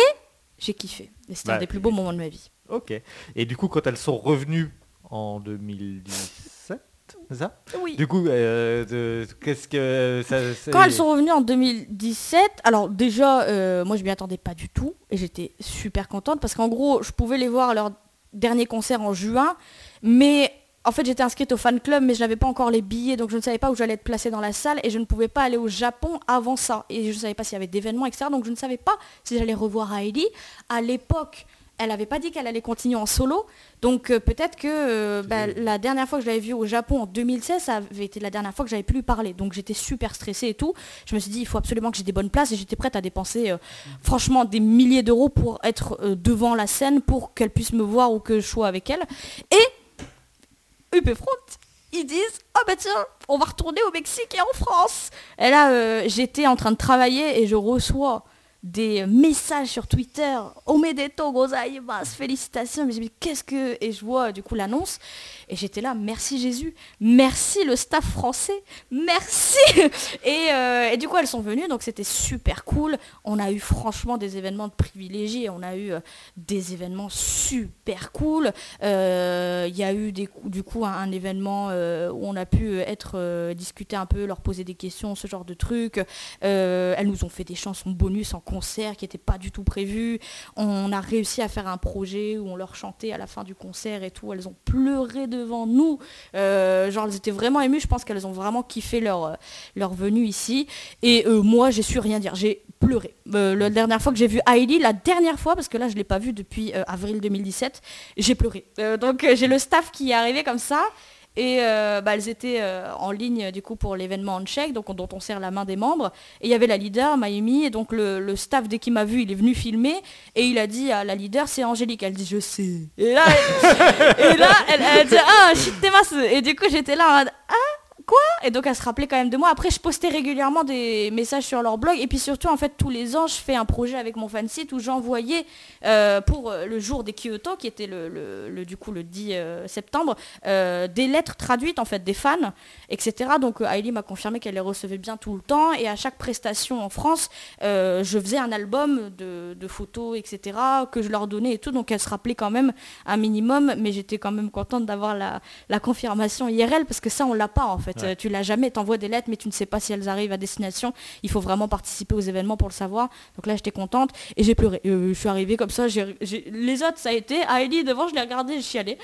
j'ai kiffé. Et c'était Bah, un des plus beaux moments de ma vie. Ok. Et du coup, quand elles sont revenues en 2017, c'est ça Oui. Du coup, euh, de- qu'est-ce que ça Quand elles sont revenues en 2017, alors déjà, euh, moi je m'y attendais pas du tout et j'étais super contente parce qu'en gros, je pouvais les voir à leur dernier concert en juin, mais en fait j'étais inscrite au fan club, mais je n'avais pas encore les billets, donc je ne savais pas où j'allais être placée dans la salle et je ne pouvais pas aller au Japon avant ça. Et je ne savais pas s'il y avait d'événements, etc. Donc je ne savais pas si j'allais revoir Heidi. À l'époque, elle n'avait pas dit qu'elle allait continuer en solo, donc euh, peut-être que euh, bah, la dernière fois que je l'avais vue au Japon en 2016, ça avait été la dernière fois que j'avais pu lui parler. Donc j'étais super stressée et tout. Je me suis dit, il faut absolument que j'ai des bonnes places et j'étais prête à dépenser euh, franchement des milliers d'euros pour être devant la scène, pour qu'elle puisse me voir ou que je sois avec elle. Et UP Front, ils disent, oh bah tiens, on va retourner au Mexique et en France. Et là, euh, j'étais en train de travailler et je reçois des messages sur Twitter, Omedeto gozaimasu, félicitations, mais qu'est-ce que... Et je vois du coup l'annonce, et j'étais là, merci Jésus, merci le staff français, merci. Et, euh, et du coup elles sont venues, donc c'était super cool, on a eu franchement des événements de privilégiés, on a eu euh, des événements super cool, Euh, il y a eu des, du coup un, événement où on a pu être discuter un peu, leur poser des questions, ce genre de trucs, elles nous ont fait des chansons bonus en concert qui n'étaient pas du tout prévues. On a réussi à faire un projet où on leur chantait à la fin du concert et tout. Elles ont pleuré devant nous. Euh, genre, elles étaient vraiment émues. Je pense qu'elles ont vraiment kiffé leur, euh, leur venue ici. Et euh, moi, j'ai su rien dire. J'ai pleuré. La dernière fois que j'ai vu Heidi, la dernière fois, parce que là, je ne l'ai pas vue depuis avril 2017, j'ai pleuré. Donc, j'ai le staff qui est arrivé comme ça. Et euh, bah, elles étaient euh, en ligne du coup pour l'événement Uncheck, donc dont on serre la main des membres. Et il y avait la leader, Mayumi, et donc le, le staff dès qu'il m'a vu, il est venu filmer et il a dit à la leader c'est Angélique. Elle dit je sais. Et là, et là elle, elle dit ah shit Et du coup j'étais là en ah quoi Et donc elle se rappelait quand même de moi. Après je postais régulièrement des messages sur leur blog. Et puis surtout en fait tous les ans je fais un projet avec mon fansite où j'envoyais euh, pour euh, le jour des Kyoto qui était le, du coup le 10 euh, septembre des lettres traduites en fait des fans etc donc Hailey m'a confirmé qu'elle les recevait bien tout le temps. Et à chaque prestation en France je faisais un album de, de photos etc que je leur donnais et tout. Donc elle se rappelait quand même un minimum. Mais j'étais quand même contente d'avoir la, la confirmation IRL parce que ça on l'a pas en fait Ouais. Euh, tu l'as jamais t'envoies des lettres mais tu ne sais pas si elles arrivent à destination. Il faut vraiment participer aux événements pour le savoir. Donc là j'étais contente et j'ai pleuré. Euh, je suis arrivée comme ça j'ai, j'ai- les autres ça a été Heidi devant je l'ai regardée je chialais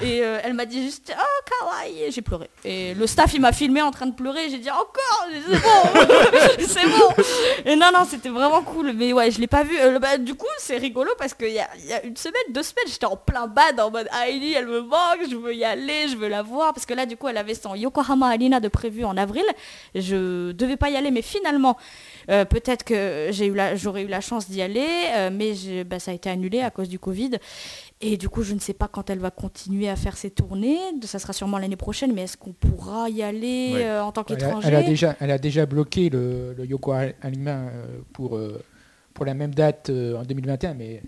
et euh, elle m'a dit juste oh kawaii! J'ai pleuré. Et le staff il m'a filmé en train de pleurer. J'ai dit encore! C'est bon! C'est bon! Et non non c'était vraiment cool. Mais ouais je l'ai pas vu. Euh, bah, du coup c'est rigolo parce qu'il y a, une semaine deux semaines j'étais en plein bad en mode Heidi elle me manque je veux y aller je veux la voir. Parce que là du coup elle avait son Yokohama Arena de prévu en avril. Je devais pas y aller mais finalement euh, peut-être que j'aurais eu la chance d'y aller, mais bah, ça a été annulé à cause du Covid. Et du coup, je ne sais pas quand elle va continuer à faire ses tournées. Ça sera sûrement l'année prochaine, mais est-ce qu'on pourra y aller Ouais. euh, en tant Elle a, qu'étranger elle a déjà, elle a déjà bloqué le, le Yoko Alima euh, pour, euh, pour la même date en 2021, mais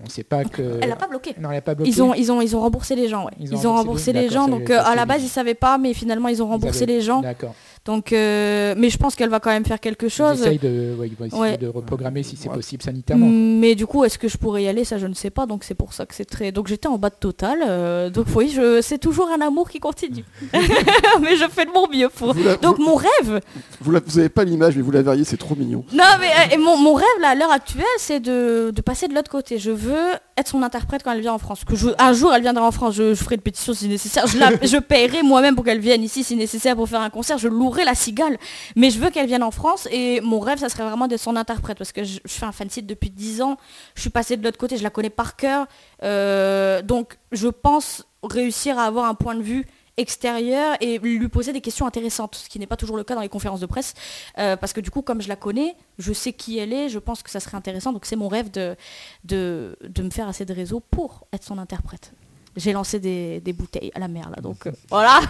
on ne sait pas que. Elle n'a pas bloqué. Non, elle n'a pas bloqué. Ils ont, ils, ont, ils ont remboursé les gens, ouais. Ils Ils ont remboursé remboursé les- gens, donc euh, à la base ils savaient pas, mais finalement ils ont Ils remboursé avaient- les gens. D'accord. Donc, euh, mais je pense qu'elle va quand même faire quelque chose. essayent de, ouais, ils vont essayer Ouais. de reprogrammer si c'est Ouais. possible sanitairement. Mais du coup, est-ce que je pourrais y aller? Ça, je ne sais pas. Donc c'est pour ça que c'est très. Donc j'étais en bas de total. euh, donc oui, je... c'est toujours un amour qui continue. mais je fais de mon mieux pour. La- Donc mon rêve, Vous la- vous avez pas l'image, mais vous la verriez, c'est trop mignon. non mais euh, et mon, mon rêve là, à l'heure actuelle, c'est de, de passer de l'autre côté. Je veux être son interprète quand elle vient en France. Que je, un jour, elle viendra en France. Je, je ferai une pétition si nécessaire. Je, la, je paierai moi-même pour qu'elle vienne ici si nécessaire pour faire un concert. Je louerai la cigale. Mais je veux qu'elle vienne en France et mon rêve, ça serait vraiment d'être son interprète parce que je, je fais un fansite depuis 10 ans. Je suis passée de l'autre côté, je la connais par cœur. Euh, donc je pense réussir à avoir un point de vue extérieur et lui poser des questions intéressantes, ce qui n'est pas toujours le cas dans les conférences de presse, Euh, parce que du coup, comme je la connais, je sais qui elle est, je pense que ça serait intéressant, donc c'est mon rêve de, de, de me faire assez de réseau pour être son interprète. J'ai lancé des, des bouteilles à la mer là, donc euh, voilà.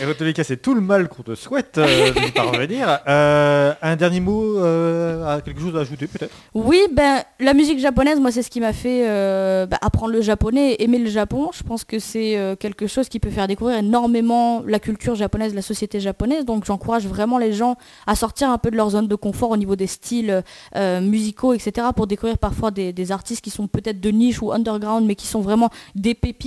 Et en tous les cas, c'est tout le mal qu'on te souhaite euh, de parvenir. Euh, un dernier mot, euh, à quelque chose à ajouter peut-être? Oui, ben la musique japonaise, moi c'est ce qui m'a fait euh, bah, apprendre le japonais, aimer le Japon. Je pense que c'est euh, quelque chose qui peut faire découvrir énormément la culture japonaise, la société japonaise. Donc j'encourage vraiment les gens à sortir un peu de leur zone de confort au niveau des styles euh, musicaux, etc. pour découvrir parfois des, des artistes qui sont peut-être de niche ou underground, mais qui sont vraiment des pépites.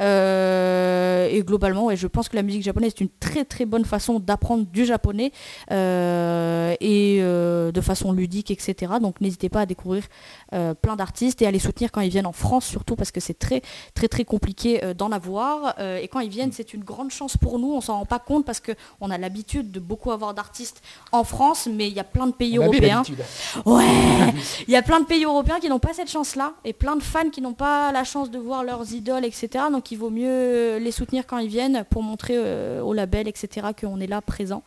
Euh, et globalement, ouais, je pense que la musique japonaise est une très très bonne façon d'apprendre du japonais euh, et euh, de façon ludique, etc. Donc n'hésitez pas à découvrir plein d'artistes et à les soutenir quand ils viennent en France, surtout parce que c'est très très très compliqué d'en avoir. Et quand ils viennent, c'est une grande chance pour nous. On s'en rend pas compte parce qu'on a l'habitude de beaucoup avoir d'artistes en France, mais il y a plein de pays On européens. l'habitude. Ouais, il y a plein de pays européens qui n'ont pas cette chance-là et plein de fans qui n'ont pas la chance de voir leurs idoles, Donc il vaut mieux les soutenir quand ils viennent pour montrer euh, au label, etc. qu'on est là présent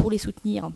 pour les soutenir.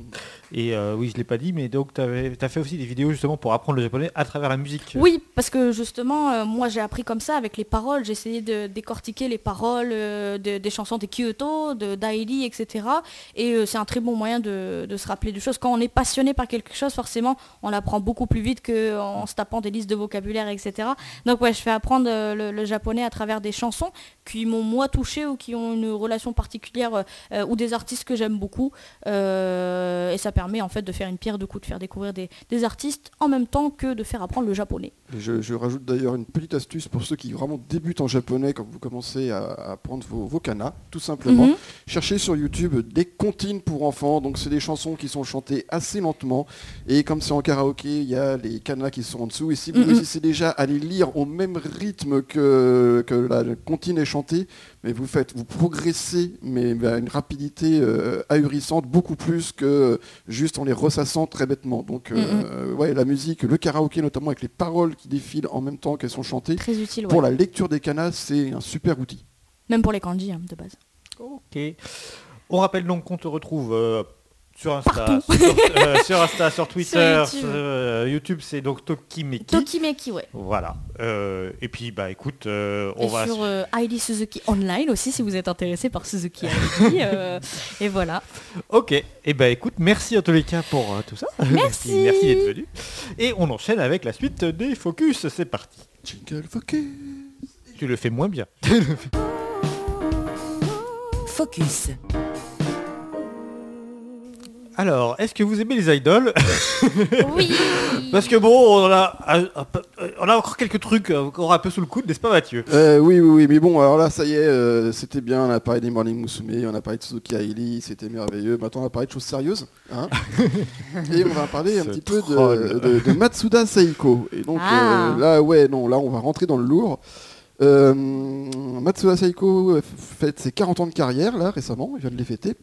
Et euh, oui, je l'ai pas dit, mais donc tu as fait aussi des vidéos justement pour apprendre le japonais à travers la musique. Oui, parce que justement, euh, moi j'ai appris comme ça avec les paroles. J'ai essayé de décortiquer les paroles euh, de- des chansons des Kyoto, de Daily, etc. Et c'est un très bon moyen de, de se rappeler des choses. Quand on est passionné par quelque chose, forcément, on l'apprend beaucoup plus vite qu'en se tapant des listes de vocabulaire, etc. Donc ouais, je fais apprendre le, le japonais à travers des chansons qui m'ont moi touché ou qui ont une relation particulière ou des artistes que j'aime beaucoup. Euh, et ça permet en fait de faire une pierre de coups, de faire découvrir des, des artistes en même temps que de faire apprendre le japonais. Et Je, je rajoute d'ailleurs une petite astuce pour ceux qui vraiment débutent en japonais quand vous commencez à, à apprendre vos, vos kanas, tout simplement. Mhm. Cherchez sur YouTube des comptines pour enfants, donc c'est des chansons qui sont chantées assez lentement, et comme c'est en karaoké, il y a les kanas qui sont en dessous, et si vous Mhm. réussissez déjà à les lire au même rythme que, que la comptine est chantée, mais vous faites, vous progressez, mais à une rapidité euh, ahurissante, beaucoup plus que juste en les ressassant très bêtement. Donc, euh, ouais, la musique, le karaoké notamment avec les paroles qui défilent en même temps qu'elles sont chantées, Très utile, pour ouais. la lecture des kanas, c'est un super outil. Même pour les kanji hein, de base. Ok. On rappelle donc qu'on te retrouve euh, sur Insta, Partout. sur, euh, sur Insta, sur Twitter, YouTube. sur, euh, YouTube, c'est donc Tokimeki. Tokimeki, ouais. Voilà. Euh, et puis bah écoute, euh, on Et va. sur euh, Heidi Suzuki Online aussi, si vous êtes intéressé par Suzuki Heidi. euh, et voilà. Ok. Et bah écoute, merci en tous les cas pour euh, tout ça. Merci. merci d'être venu. Et on enchaîne avec la suite des focus. C'est parti. Jingle focus. Tu le fais moins bien. Focus. Alors, est-ce que vous aimez les idoles Oui Parce que bon, on a, on a encore quelques trucs euh, encore un peu sous le coude, n'est-ce pas Mathieu? Euh, oui, oui, oui, mais bon, alors là, ça y est, euh, c'était bien, on a parlé des Morning Musume, on a parlé de Suzuki Haili, c'était merveilleux. Maintenant, on va parler de choses sérieuses. hein. et on va parler un petit peu de, troll. de- de Matsuda Seiko. Et donc, Ah. euh, là, ouais, non, là, on va rentrer dans le lourd. Euh, Matsuda Seiko euh, fête ses 40 ans de carrière, là, récemment, il vient de les fêter.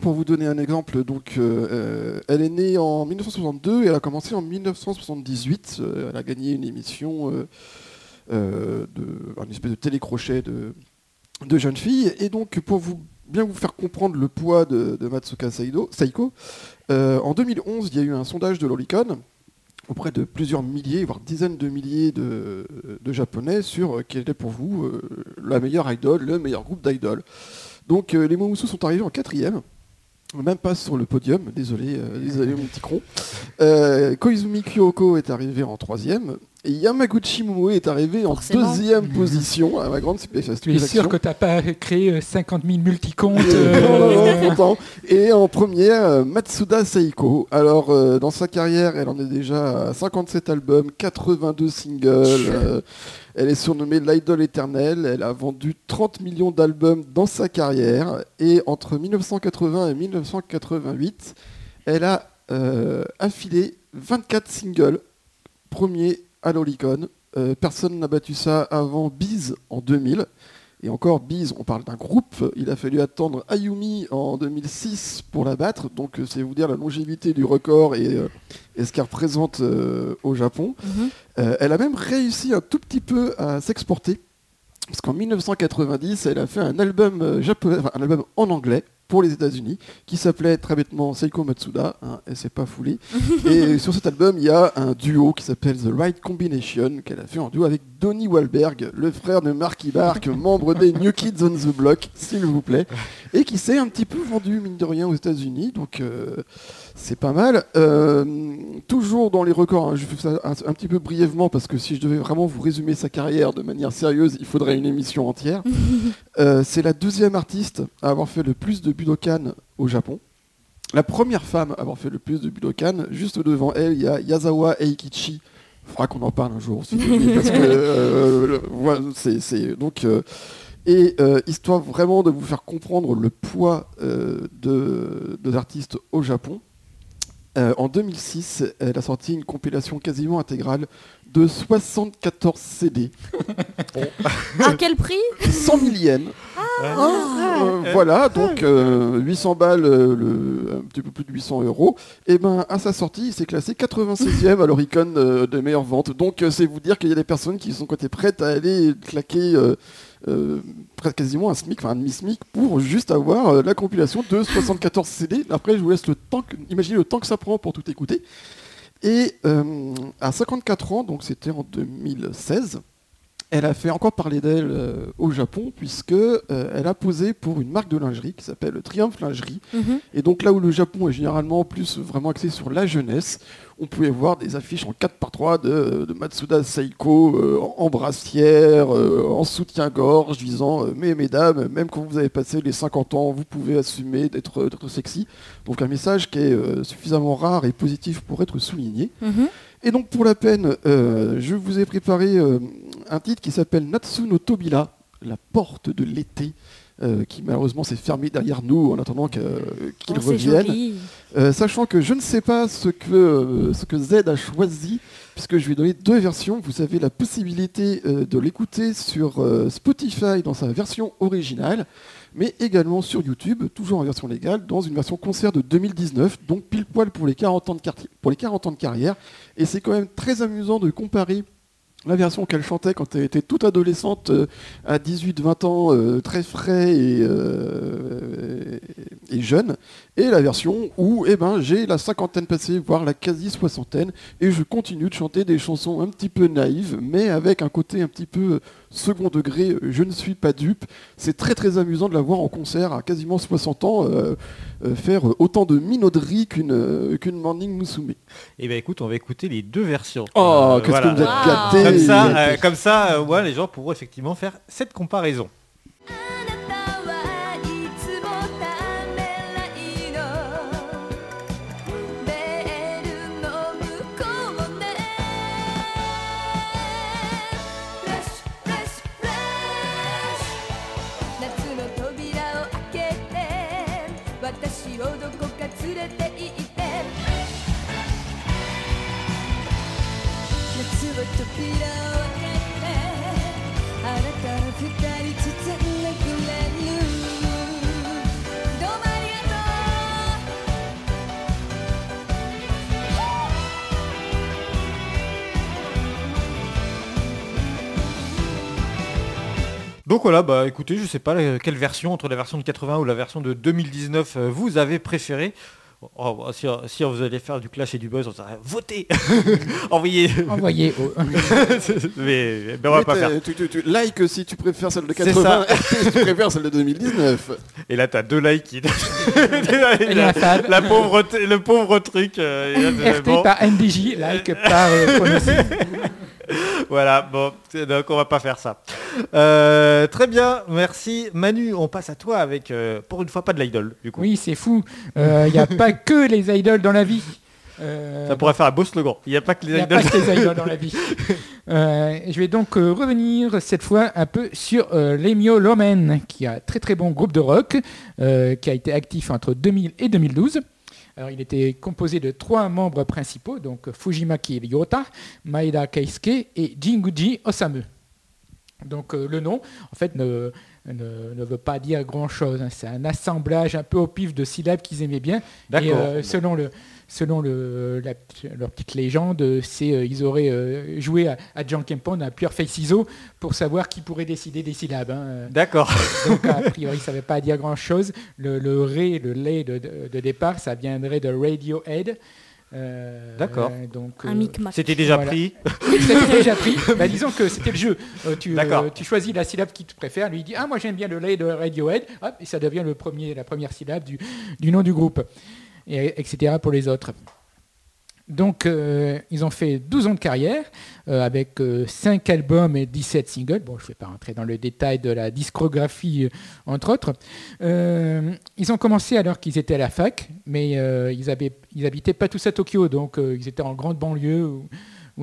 Pour vous donner un exemple, donc, euh, euh, elle est née en 1962 et elle a commencé en 1978. Euh, elle a gagné une émission euh, de, espèce de télécrochet de, de jeune fille. Et donc, pour bien vous faire comprendre le poids de, Matsuka Saiko, en 2011, il y a eu un sondage de l'Oricon auprès de plusieurs milliers, voire dizaines de milliers de, de Japonais sur quelle était pour vous la meilleure idole, le meilleur groupe d'idoles. Donc euh, les Momosu sont arrivés en quatrième, même pas sur le podium, désolé, euh, désolé mon petit cron. Euh, Koizumi Kyoko est arrivé en troisième, Yamaguchi Momoe est arrivé en Forcément. deuxième position, à ma grande stupéfaction. Tu es sûr que t'as pas créé euh, 50 000 multicomptes euh, Non, non, non, pourtant. Et en première, euh, Matsuda Seiko. Alors, euh, dans sa carrière, elle en est déjà à 57 albums, 82 singles. euh, elle est surnommée l'idole éternelle. Elle a vendu 30 millions d'albums dans sa carrière. Et entre 1980 et 1988, elle a euh, affilé 24 singles. Premier à l'Oricon. Euh, personne n'a battu ça avant Biz en 2000. Et encore, Biz, on parle d'un groupe. Il a fallu attendre Ayumi en 2006 pour la battre. Donc, euh, c'est vous dire la longévité du record et, euh, et ce qu'elle représente euh, au Japon. Mhm. Euh, elle a même réussi un tout petit peu à s'exporter. Parce qu'en 1990, elle a fait un album, japonais, enfin, un album en anglais pour les États-Unis qui s'appelait très bêtement Seiko Matsuda. Hein, elle s'est pas foulée. et sur cet album, il y a un duo qui s'appelle The Right Combination qu'elle a fait en duo avec Donny Wahlberg, le frère de Marky Bark, membre des New Kids on the Block, s'il vous plaît, et qui s'est un petit peu vendu mine de rien aux États-Unis. Donc euh, c'est pas mal. Euh, toujours dans les records, hein, je fais ça un, un petit peu brièvement parce que si je devais vraiment vous résumer sa carrière de manière sérieuse, il faudrait une émission entière. Euh, c'est la deuxième artiste à avoir fait le plus de Budokan au Japon. La première femme à avoir fait le plus de Budokan, juste devant elle, il y a Yazawa Eikichi. Il faudra qu'on en parle un jour de parce que, euh, voilà, c'est, donc, euh, et euh, histoire vraiment de vous faire comprendre le poids euh, de, des artistes au Japon. Euh, en 2006, elle a sorti une compilation quasiment intégrale de 74 CD, À quel prix? 100 000 yens. Euh, voilà, donc euh, 800 balles, euh, le- un petit peu plus de 800 euros. Et ben à sa sortie, il s'est classé 96e à l'Oricon euh, de meilleure vente. Donc c'est vous dire qu'il y a des personnes qui sont côté prêtes à aller claquer presque quasiment un SMIC, enfin un demi-SMIC pour juste avoir euh, la compilation de 74 CD. Après, je vous laisse le temps, imaginez le temps que ça prend pour tout écouter. Et euh, à 54 ans, donc c'était en 2016, elle a fait encore parler d'elle euh, au Japon puisque euh, elle a posé pour une marque de lingerie qui s'appelle Triumph Lingerie. Mhm. Et donc là où le Japon est généralement plus vraiment axé sur la jeunesse, on pouvait voir des affiches en 4x3 de, de Matsuda Seiko euh, en brassière, euh, en soutien-gorge, disant euh, Mais mesdames, même quand vous avez passé les 50 ans, vous pouvez assumer d'être sexy. Donc un message qui est suffisamment rare et positif pour être souligné. Mhm. Et donc pour la peine, je vous ai préparé un titre qui s'appelle Natsu no Tobila, la porte de l'été, euh, qui malheureusement s'est fermé derrière nous en attendant que- qu'il Oh, revienne. Euh, sachant que je ne sais pas ce que, euh, ce que Z a choisi, puisque je lui ai donné deux versions. Vous avez la possibilité euh, de l'écouter sur euh, Spotify dans sa version originale, mais également sur YouTube, toujours en version légale, dans une version concert de 2019, donc pile poil pour les 40 ans de, quartier- pour les 40 ans de carrière. Et c'est quand même très amusant de comparer la version qu'elle chantait quand elle était toute adolescente euh, à 18-20 ans, euh, très frais et, euh, et jeune, et la version où eh ben, j'ai la cinquantaine passée, voire la quasi-soixantaine, et je continue de chanter des chansons un petit peu naïves, mais avec un côté un petit peu second degré, je ne suis pas dupe. C'est très très amusant de la voir en concert à quasiment 60 ans, euh, euh, faire autant de minauderie qu'une euh, qu'une Morning Musume. Et ben écoute, on va écouter les deux versions. Oh, Euh, qu'est-ce voilà. que vous êtes gâtés Comme ça, euh, comme ça, euh, ouais, les gens pourront effectivement faire cette comparaison. Donc voilà, bah écoutez, je sais pas euh, quelle version entre la version de 80 ou la version de 2019 euh, vous avez préféré. Oh, bah, si, si vous allez faire du clash et du buzz, on dirait votez Envoyez Envoyé au... mais, mais on va Mais pas faire. Tu, tu- tu- like si tu préfères celle de C'est 80, si tu préfères celle de 2019. Et là t'as deux likes qui... La la pauvre, le pauvre truc. euh, et là, RT bon. par NDJ, like par euh. Voilà, bon, donc on va pas faire ça. Euh, très bien, merci Manu. On passe à toi avec, euh, pour une fois, pas de l'idol, du coup. Oui, c'est fou. Il n'y a pas que les idoles dans la vie. Euh, Ça pourrait faire un beau slogan. Il n'y a pas que les idoles. pas que les idoles dans la vie. Euh, je vais donc euh, revenir cette fois un peu sur euh, Lemio Lomen, qui est un très très bon groupe de rock, euh, qui a été actif entre 2000 et 2012. Alors, il était composé de trois membres principaux, donc Fujimaki Ryota, Maeda Keisuke et Jinguji Osamu. Donc euh, le nom, en fait, ne, ne- ne veut pas dire grand-chose. hein. C'est un assemblage un peu au pif de syllabes qu'ils aimaient bien. Et euh, selon le, selon le, la- leur petite légende, euh, c'est euh, ils auraient euh, joué à, à Jankenpon, à Pure Face ISO, pour savoir qui pourrait décider des syllabes. hein. D'accord. Donc a priori, ça ne veut pas dire grand-chose. Le, le ré, le lait de, de- de départ, ça viendrait de Radiohead. Euh, D'accord. euh, Donc, Un euh, micmac. C'était déjà Voilà. pris. c'était déjà pris. Bah, disons que c'était le jeu. Euh, tu, euh, choisis la syllabe qui te préfère. Lui il dit Ah, moi j'aime bien le lait de Radiohead. Hop, et ça devient le premier, la première syllabe du, du nom du groupe. Et, etc. pour les autres. Donc, euh, ils ont fait 12 ans de carrière euh, avec 5 albums et 17 singles. Bon, je ne vais pas rentrer dans le détail de la discographie, euh, entre autres. Euh, ils ont commencé alors qu'ils étaient à la fac, mais euh, ils, avaient, habitaient pas tous à Tokyo, donc euh, ils étaient en grande banlieue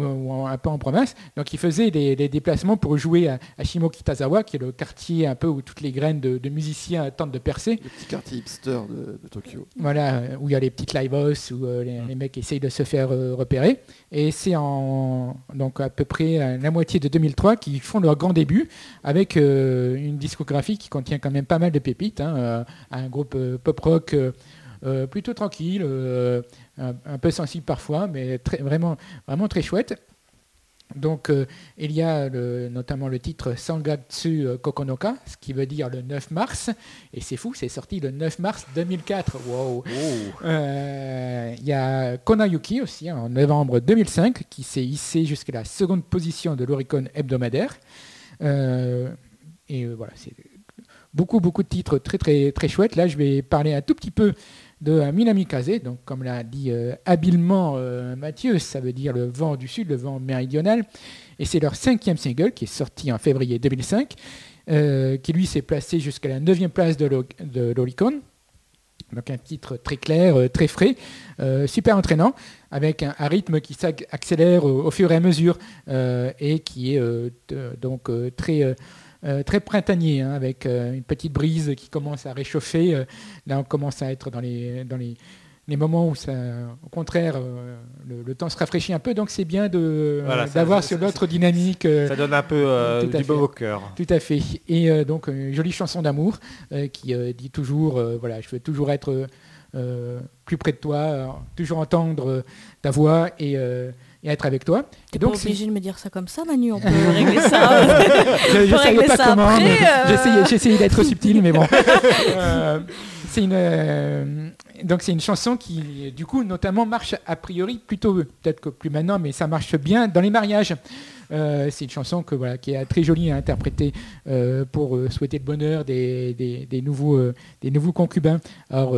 ou- un peu en province. Donc ils faisaient des, des déplacements pour jouer à, à Shimokitazawa, qui est le quartier un peu où toutes les graines de, de musiciens tentent de percer. Le petit quartier hipster de, de Tokyo. Voilà, euh, où il y a les petites live house où euh, les, les mecs essayent de se faire euh, repérer. Et c'est en donc à peu près à la moitié de 2003 qu'ils font leur grand début avec euh, une discographie qui contient quand même pas mal de pépites. hein, euh, un groupe euh, pop rock euh, euh, plutôt tranquille, euh, un, un peu sensible parfois, mais très, vraiment, vraiment très chouette. Donc euh, il y a le- notamment le titre Sangatsu euh, Kokonoka, ce qui veut dire le 9 mars. Et c'est fou, c'est sorti le 9 mars 2004. Wow. Euh, Il y a Konayuki aussi, hein, en novembre 2005, qui s'est hissé jusqu'à la seconde position de l'Oricon hebdomadaire. Euh, et voilà, c'est beaucoup, beaucoup de titres très, très, très chouettes. Là, je vais parler un tout petit peu de euh, Minami Kaze. Donc, comme l'a dit euh, habilement euh, Mathieu, ça veut dire le vent du sud, le vent méridional. Et c'est leur cinquième single qui est sorti en février 2005, euh, qui lui s'est placé jusqu'à la neuvième place de l'O- de l'Oricon. Donc un titre très clair, très frais, super entraînant, avec un, rythme qui s'accélère au, fur et à mesure et qui est donc très, euh, très printanier, hein, avec euh, une petite brise qui commence à réchauffer. euh, là, on commence à être dans les, dans les, les moments où, ça, au contraire, le, le temps se rafraîchit un peu, donc c'est bien de- Voilà, ça- d'avoir sur l'autre dynamique. Ça donne un peu du beau au cœur. tout à fait. Et donc, une jolie chanson d'amour qui dit toujours, voilà, je veux toujours être plus près de toi, toujours entendre ta voix et, être avec toi. T'es Et pas donc, c'est- obligé de me dire ça comme ça, Manu. On peut régler ça. je ne peut savais pas comment, euh. j'essayais, d'être subtil, mais bon. Euh, c'est une, euh, donc c'est une chanson qui, du coup, notamment marche a priori plutôt, peut-être que plus maintenant, mais ça marche bien dans les mariages. Euh, c'est une chanson que, voilà, qui est très jolie à interpréter euh, pour euh, souhaiter le bonheur des, des- des nouveaux, des nouveaux concubins. Alors,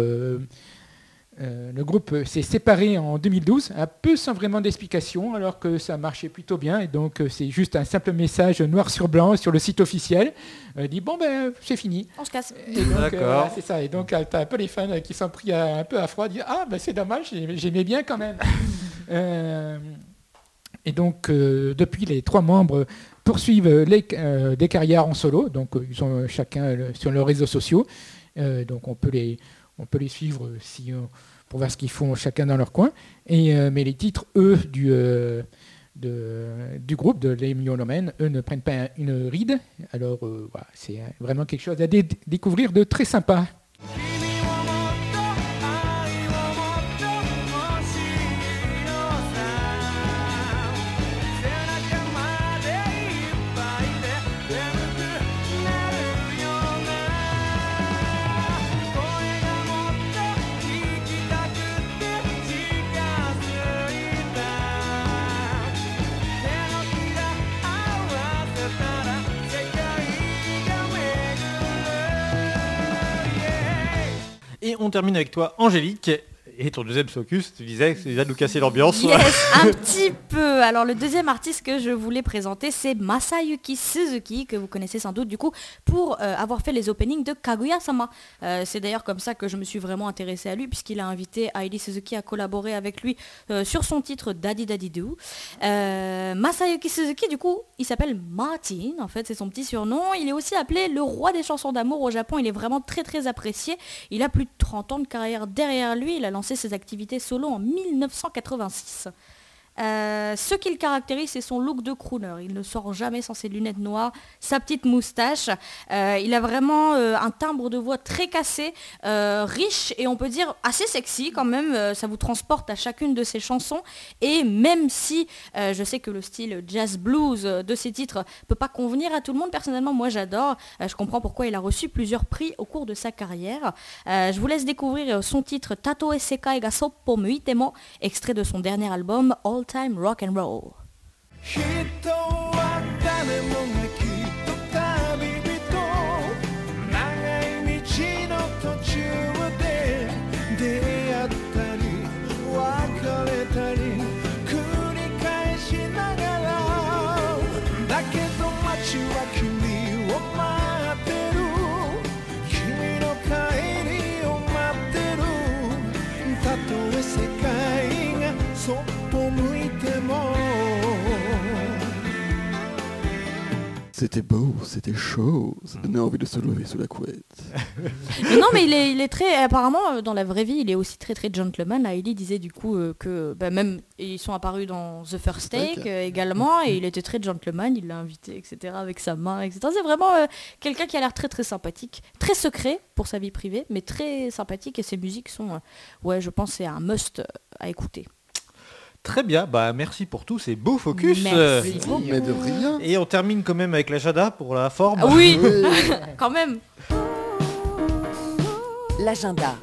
euh, le groupe s'est séparé en 2012, un peu sans vraiment d'explication, alors que ça marchait plutôt bien. Et donc, euh, c'est juste un simple message noir sur blanc sur le site officiel. Euh, dit bon ben c'est fini. On se casse. Et donc, euh, c'est ça. Et donc, tu as un peu les fans qui sont pris à- un peu à froid, dire ah ben c'est dommage, j'ai- j'aimais bien quand même. Euh, et donc, euh, depuis, les trois membres poursuivent les, euh, des carrières en solo. Donc, ils sont chacun sur leurs réseaux sociaux. Euh, donc, on peut les, on peut les suivre si, euh, pour voir ce qu'ils font chacun dans leur coin. Et, euh, mais les titres, eux, du, euh, du groupe de Les Myonomen, eux ne prennent pas une ride. Alors, euh, c'est vraiment quelque chose à dé- découvrir de très sympa. Et on termine avec toi, Angélique. Et ton deuxième focus, tu disais que c'est déjà de nous casser l'ambiance. Yes, un petit peu. Alors le deuxième artiste que je voulais présenter, c'est Masayuki Suzuki, que vous connaissez sans doute du coup, pour euh, avoir fait les openings de Kaguya-sama. Euh, c'est d'ailleurs comme ça que je me suis vraiment intéressée à lui, puisqu'il a invité Hailey Suzuki à collaborer avec lui euh, sur son titre Daddy Daddy Do. Masayuki Suzuki, du coup, il s'appelle Martin, en fait, c'est son petit surnom. Il est aussi appelé le roi des chansons d'amour au Japon. Il est vraiment très très apprécié. Il a plus de 30 ans de carrière derrière lui. Il a lancé ses activités solo en 1986. Euh, ce qui le caractérise, c'est son look de crooner. Il ne sort jamais sans ses lunettes noires, sa petite moustache. Euh, il a vraiment euh, un timbre de voix très cassé, euh, riche et on peut dire assez sexy quand même. Ça vous transporte à chacune de ses chansons. Et même si je sais que le style jazz blues de ses titres peut pas convenir à tout le monde, personnellement, moi j'adore. Je comprends pourquoi il a reçu plusieurs prix au cours de sa carrière. Je vous laisse découvrir son titre Tato Sekai ga Soppo Muitemo, extrait de son dernier album All Time Rock and Roll. C'était beau, c'était chaud. Ça donnait envie de se lever sous la couette. Mais non, mais il est, il est très. Apparemment, euh, dans la vraie vie, il est aussi très très gentleman. Là, Hailey disait du coup euh, que bah, même ils sont apparus dans The First Take euh, également, et il était très gentleman. Il l'a invité, etc. Avec sa main, etc. C'est vraiment euh, quelqu'un qui a l'air très très sympathique, très secret pour sa vie privée, mais très sympathique. Et ses musiques sont, euh, ouais, je pense, c'est un must à écouter. Très bien, bah merci pour tous ces beaux focus. Merci Euh. Mais de rien. Et on termine quand même avec la Jada pour la forme. Oui, Oui. quand même. L'agenda.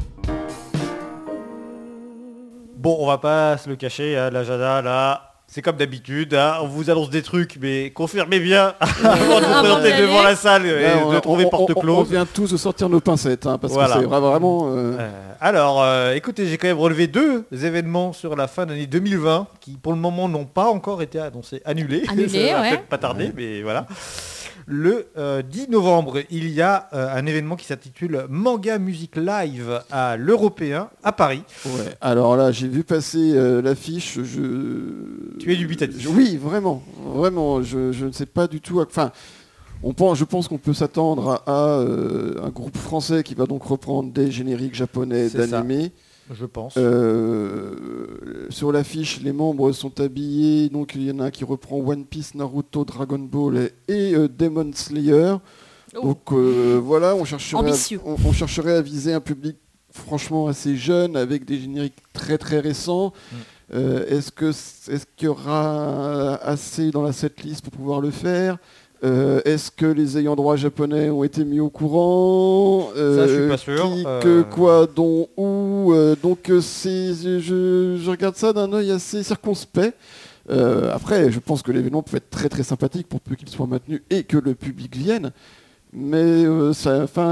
Bon, on va pas se le cacher, hein, la Jada là. C'est comme d'habitude, hein, on vous annonce des trucs, mais confirmez bien avant de vous présenter devant la salle et Là, on- de trouver on- porte on- On close. vient tous de sortir nos pincettes, hein, parce Voilà. que c'est vra- vraiment... euh, Euh, alors, euh, écoutez, j'ai quand même relevé deux événements sur la fin d'année 2020 qui, pour le moment, n'ont pas encore été annoncés, annulés. Annulés, ouais. peut-être pas tarder, mais voilà. Le euh, 10 novembre, il y a euh, un événement qui s'intitule Manga Music Live à l'Européen à Paris. ouais. Alors là, j'ai vu passer euh, l'affiche. Je... Tu es dubitatif. Oui, vraiment. Vraiment. Je, je ne sais pas du tout... à- Enfin, on pense, je pense qu'on peut s'attendre à, à, euh, un groupe français qui va donc reprendre des génériques japonais d'animés. Je pense. Euh, sur l'affiche, les membres sont habillés. Donc il y en a un qui reprend One Piece, Naruto, Dragon Ball et euh, Demon Slayer. Oh. Donc euh, voilà, on chercherait, Ambitieux. à, on, on chercherait à viser un public franchement assez jeune avec des génériques très très récents. Mm. Euh, est-ce que est-ce qu'il y aura assez dans la setlist pour pouvoir le faire? Euh, Est-ce que les ayants droit japonais ont été mis au courant Ça, je suis Euh, pas sûr. Qui, Euh, que, quoi, dont, où Donc c'est, je, je- regarde ça d'un œil assez circonspect. Après, je pense que l'événement peut être très très sympathique pour peu qu'il soit maintenu et que le public vienne. Mais euh,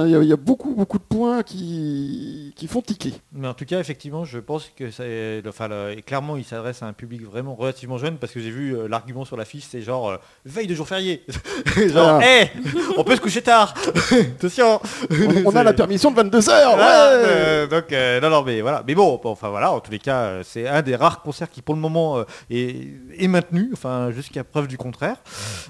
il y, a- il y a beaucoup beaucoup de points qui, qui font tiquer. Mais en tout cas, effectivement, je pense que c'est, enfin, le- clairement, il s'adresse à un public vraiment relativement jeune parce que j'ai vu euh, l'argument sur l'affiche, c'est genre euh, veille de jour férié. genre, Ah. hé, on peut se coucher tard. Attention. On, on a la permission de 22 heures. Ouais donc non non mais voilà mais bon enfin voilà en tous les cas c'est un des rares concerts qui pour le moment est, est maintenu enfin jusqu'à preuve du contraire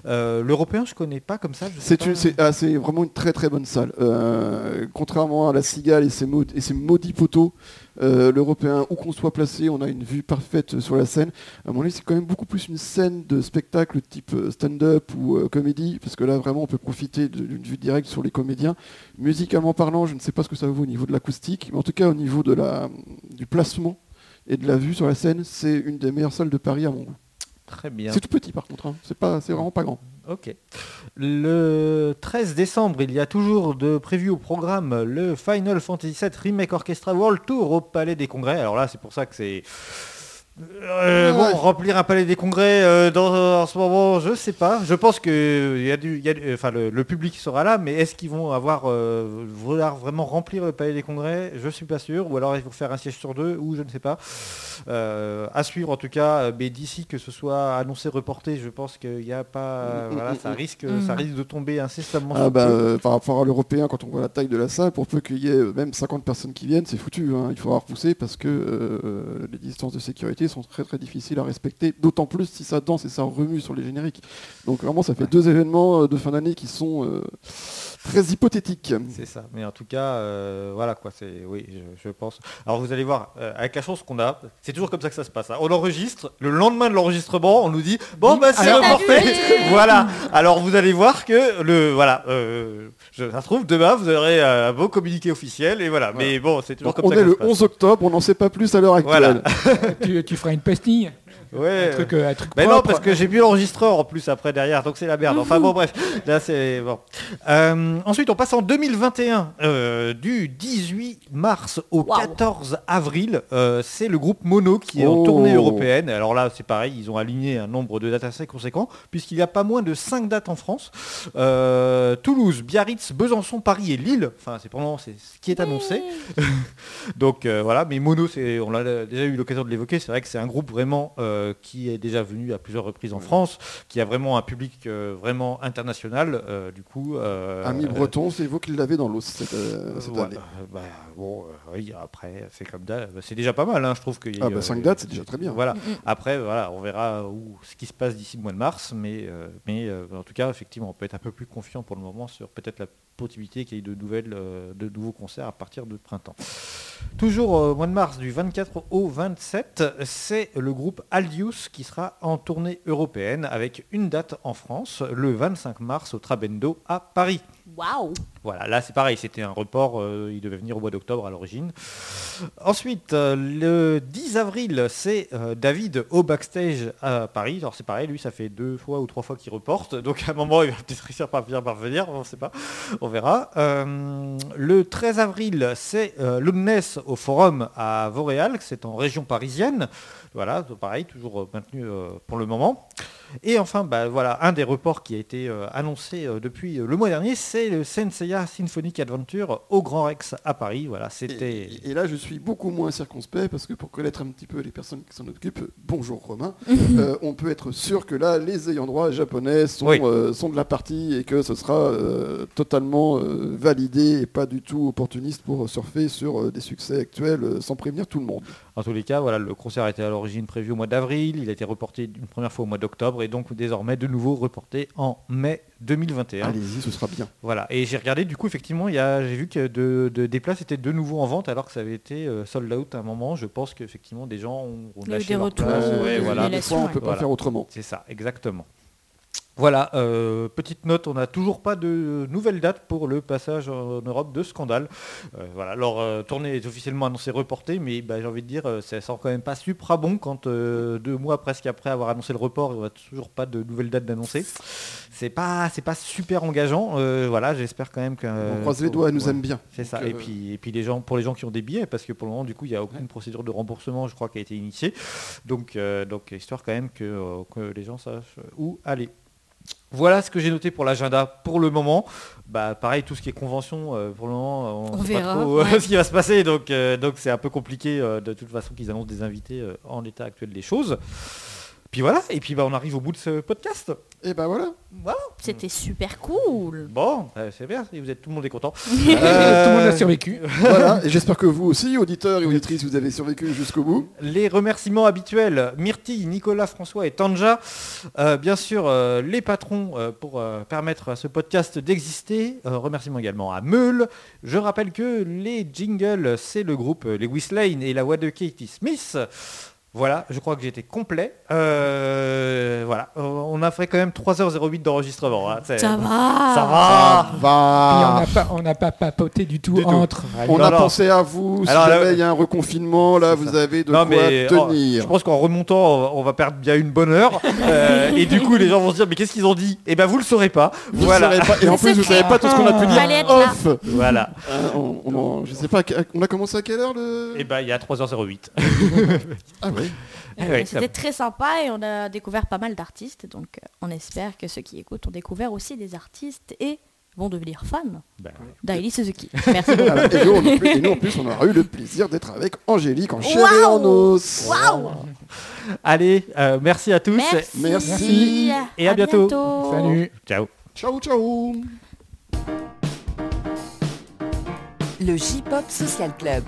l'européen je connais pas comme ça C'est une- c'est vraiment une très très bonne salle. Euh, contrairement à la Cigale et ses, maud- et ses maudits poteaux, euh, l'Européen, où qu'on soit placé, on a une vue parfaite sur la scène. À mon avis, c'est quand même beaucoup plus une scène de spectacle type euh, stand-up ou euh, comédie, parce que là, vraiment, on peut profiter d'une vue directe sur les comédiens. Musicalement parlant, je ne sais pas ce que ça vaut au niveau de l'acoustique, mais en tout cas, au niveau de la, du placement et de la vue sur la scène, c'est une des meilleures salles de Paris à mon goût. Très bien C'est tout petit par contre, hein. c'est pas, c'est vraiment pas grand. ok le 13 décembre il y a toujours de prévu au programme le Final Fantasy VII Remake Orchestra World Tour au Palais des Congrès alors là c'est pour ça que c'est Euh, Ouais. Bon, remplir un palais des congrès euh, dans, en ce moment, je sais pas. Je pense que y a du, il y a du- enfin, le, le public sera là, mais est-ce qu'ils vont avoir euh, vouloir vraiment remplir le palais des congrès? Je suis pas sûr. Ou alors ils vont faire un siège sur deux, ou je ne sais pas. À suivre en tout cas. Mais d'ici que ce soit annoncé, reporté, je pense qu'il n'y a pas. Mm, voilà, mm, ça mm. risque, Mm. ça risque de tomber incessamment. Ah bah, par rapport à l'européen, quand on voit la taille de la salle, pour peu qu'il y ait même 50 personnes qui viennent, c'est foutu. hein. Il faudra repousser parce que les distances de sécurité sont très très difficiles à respecter, d'autant plus si ça danse et ça remue sur les génériques. Donc vraiment, ça fait deux événements euh, de fin d'année qui sont euh, très hypothétiques. C'est ça. Mais en tout cas, euh, voilà quoi. C'est oui, je, je pense. Alors vous allez voir, euh, avec la chance qu'on a, c'est toujours comme ça que ça se passe. hein. On enregistre. Le lendemain de l'enregistrement, on nous dit bon bah c'est reporté. Annulé. voilà. Alors vous allez voir que le voilà. Euh, je, ça se trouve demain vous aurez un beau communiqué officiel et voilà. Mais bon, c'est toujours Donc, comme on ça. est que le ça se passe. 11 octobre, on n'en sait pas plus à l'heure actuelle. Voilà. tu, tu feras une pastille, Ouais. un truc, euh, un truc Mais non, parce que j'ai plus l'enregistreur en plus après derrière, donc c'est la merde. Enfin bon, bref, là c'est bon. Euh, ensuite, on passe en 2021, euh, du 18 mars au Waouh. 14 avril. euh, c'est le groupe Mono qui est en Oh. tournée européenne. Alors là, c'est pareil, ils ont aligné un nombre de dates assez conséquent, puisqu'il y a pas moins de 5 dates en France. Euh, Toulouse, Biarritz, Besançon, Paris et Lille. Enfin, c'est pour le moment, c'est ce qui est annoncé. Donc euh, voilà, mais Mono, c'est, on a déjà eu l'occasion de l'évoquer, c'est vrai que c'est un groupe vraiment euh, qui est déjà venu à plusieurs reprises en France, qui a vraiment un public euh, vraiment international, euh, du coup. euh, Ami euh, Breton, c'est vous qui l'avez dans l'os cette, euh, cette voilà. année? Bah, bon, euh, oui, après, c'est comme ça, c'est déjà pas mal, hein, je trouve a Ah bah euh, 5 dates, c'est déjà très bien. Voilà. Mm, Après, voilà, on verra où, ce qui se passe d'ici le mois de mars, mais, euh, mais euh, en tout cas, effectivement, on peut être un peu plus confiant pour le moment sur peut-être la possibilité qu'il y ait de nouvelles, euh, de nouveaux concerts à partir de printemps. Toujours au mois de mars, du 24 au 27, c'est le groupe Aldius qui sera en tournée européenne avec une date en France, le 25 mars au Trabendo à Paris. Voilà, là c'est pareil, c'était un report, euh, il devait venir au mois d'octobre à l'origine. Ensuite, euh, le 10 avril, c'est euh, David au backstage à Paris. Alors c'est pareil, lui ça fait deux fois ou trois fois qu'il reporte, donc à un moment il va peut-être réussir par venir on ne sait pas, on verra. Le 13 avril, c'est Loudness au Forum à Vauréal, c'est en région parisienne. Voilà, pareil, toujours maintenu pour le moment. Et enfin, bah, voilà, un des reports qui a été euh, annoncé euh, depuis euh, le mois dernier, c'est le Senseiya Symphonic Adventure au Grand Rex à Paris. Voilà, c'était... Et, et là, je suis beaucoup moins circonspect parce que pour connaître un petit peu les personnes qui s'en occupent, bonjour Romain, euh, on peut être sûr que là, les ayants droit japonais sont, Oui. euh, sont de la partie et que ce sera euh, totalement euh, validé et pas du tout opportuniste pour surfer sur euh, des succès actuels euh, sans prévenir tout le monde. En tous les cas, voilà, le concert était à l'origine prévu au mois d'avril, il a été reporté une première fois au mois d'octobre et donc désormais de nouveau reporté en mai 2021. Allez-y, ce sera bien. Voilà, et j'ai regardé, du coup, effectivement, il y a- j'ai vu que de, de- des places étaient de nouveau en vente alors que ça avait été euh, sold out à un moment. Je pense qu'effectivement, des gens ont, ont lâché des leur retours, place. euh, Ouais, voilà. Des fois, on annulations, peut pas Voilà. faire autrement. C'est ça, exactement. Voilà, euh, petite note, on n'a toujours pas de nouvelle date pour le passage en Europe de Scandale. Euh, voilà, leur euh, tournée est officiellement annoncée reportée, mais bah, j'ai envie de dire, euh, ça sent quand même pas super bon quand deux mois presque après avoir annoncé le report, il n'y a toujours pas de nouvelle date d'annoncer. C'est pas, c'est pas super engageant. voilà, j'espère quand même que. on croise les doigts, elle nous ouais. aime bien. C'est ça. Et puis, et puis les gens, pour les gens qui ont des billets, parce que pour le moment, du coup, il n'y a aucune procédure de remboursement, je crois, qui a été initiée. Donc, donc histoire quand même que, que les gens sachent où aller. Voilà ce que j'ai noté pour l'agenda pour le moment. Bah, pareil, tout ce qui est convention, euh, pour le moment, on, On sait verra, pas trop euh, ouais. ce qui va se passer. Donc, euh, donc c'est un peu compliqué de toute façon qu'ils annoncent des invités en l'état actuel des choses. Puis voilà, et puis bah, on arrive au bout de ce podcast. Et ben voilà. Voilà. C'était super cool Bon, euh, c'est bien, vous êtes tout le monde est content. Tout le monde a Euh, survécu. voilà. Et j'espère que vous aussi, auditeurs et auditrices, vous avez survécu jusqu'au bout. Les remerciements habituels, Myrtille, Nicolas, François et Tanja. Euh, bien sûr, euh, les patrons euh, pour euh, permettre à ce podcast d'exister. Euh, remerciements également à Meul. Je rappelle que les jingles, c'est le groupe Les Whistlein et la voix de Katie Smith. Voilà, je crois que j'étais complet. Euh, voilà, Euh, on a fait quand même 3h08 d'enregistrement. hein. C'est- Ça va Ça va on Va. n'a pas, on n'a pas papoté du tout Du tout. entre. On Non, a non. pensé à vous. Si Alors, là, jamais il y a un reconfinement, là, vous ça. avez de Non, quoi mais oh, tenir. je pense qu'en remontant, on va- on va perdre bien une bonne heure. Euh, et du coup, les gens vont se dire, mais qu'est-ce qu'ils ont dit? Eh ben, vous le saurez pas. Vous voilà. saurez pas- Et en plus, vous savez pas tout ce qu'on a pu dire Fallait être là. off. Voilà. Euh, on, on en- je sais pas, à on a commencé à quelle heure le Et ben, il y a 3h08. Ah ouais, oui. Eh ouais, C'était très sympa et on a découvert pas mal d'artistes. Donc euh, on espère que ceux qui écoutent ont découvert aussi des artistes et vont devenir fans Ben, d'Aili Suzuki. Merci beaucoup. Voilà. Et, nous, en plus, et nous, en plus, on aura eu le plaisir d'être avec Angélique en chair et en os. Waouh Allez, euh, merci à tous. Merci. Merci. Et à bientôt. Salut. Ciao. Ciao, ciao. Le J-Pop Social Club.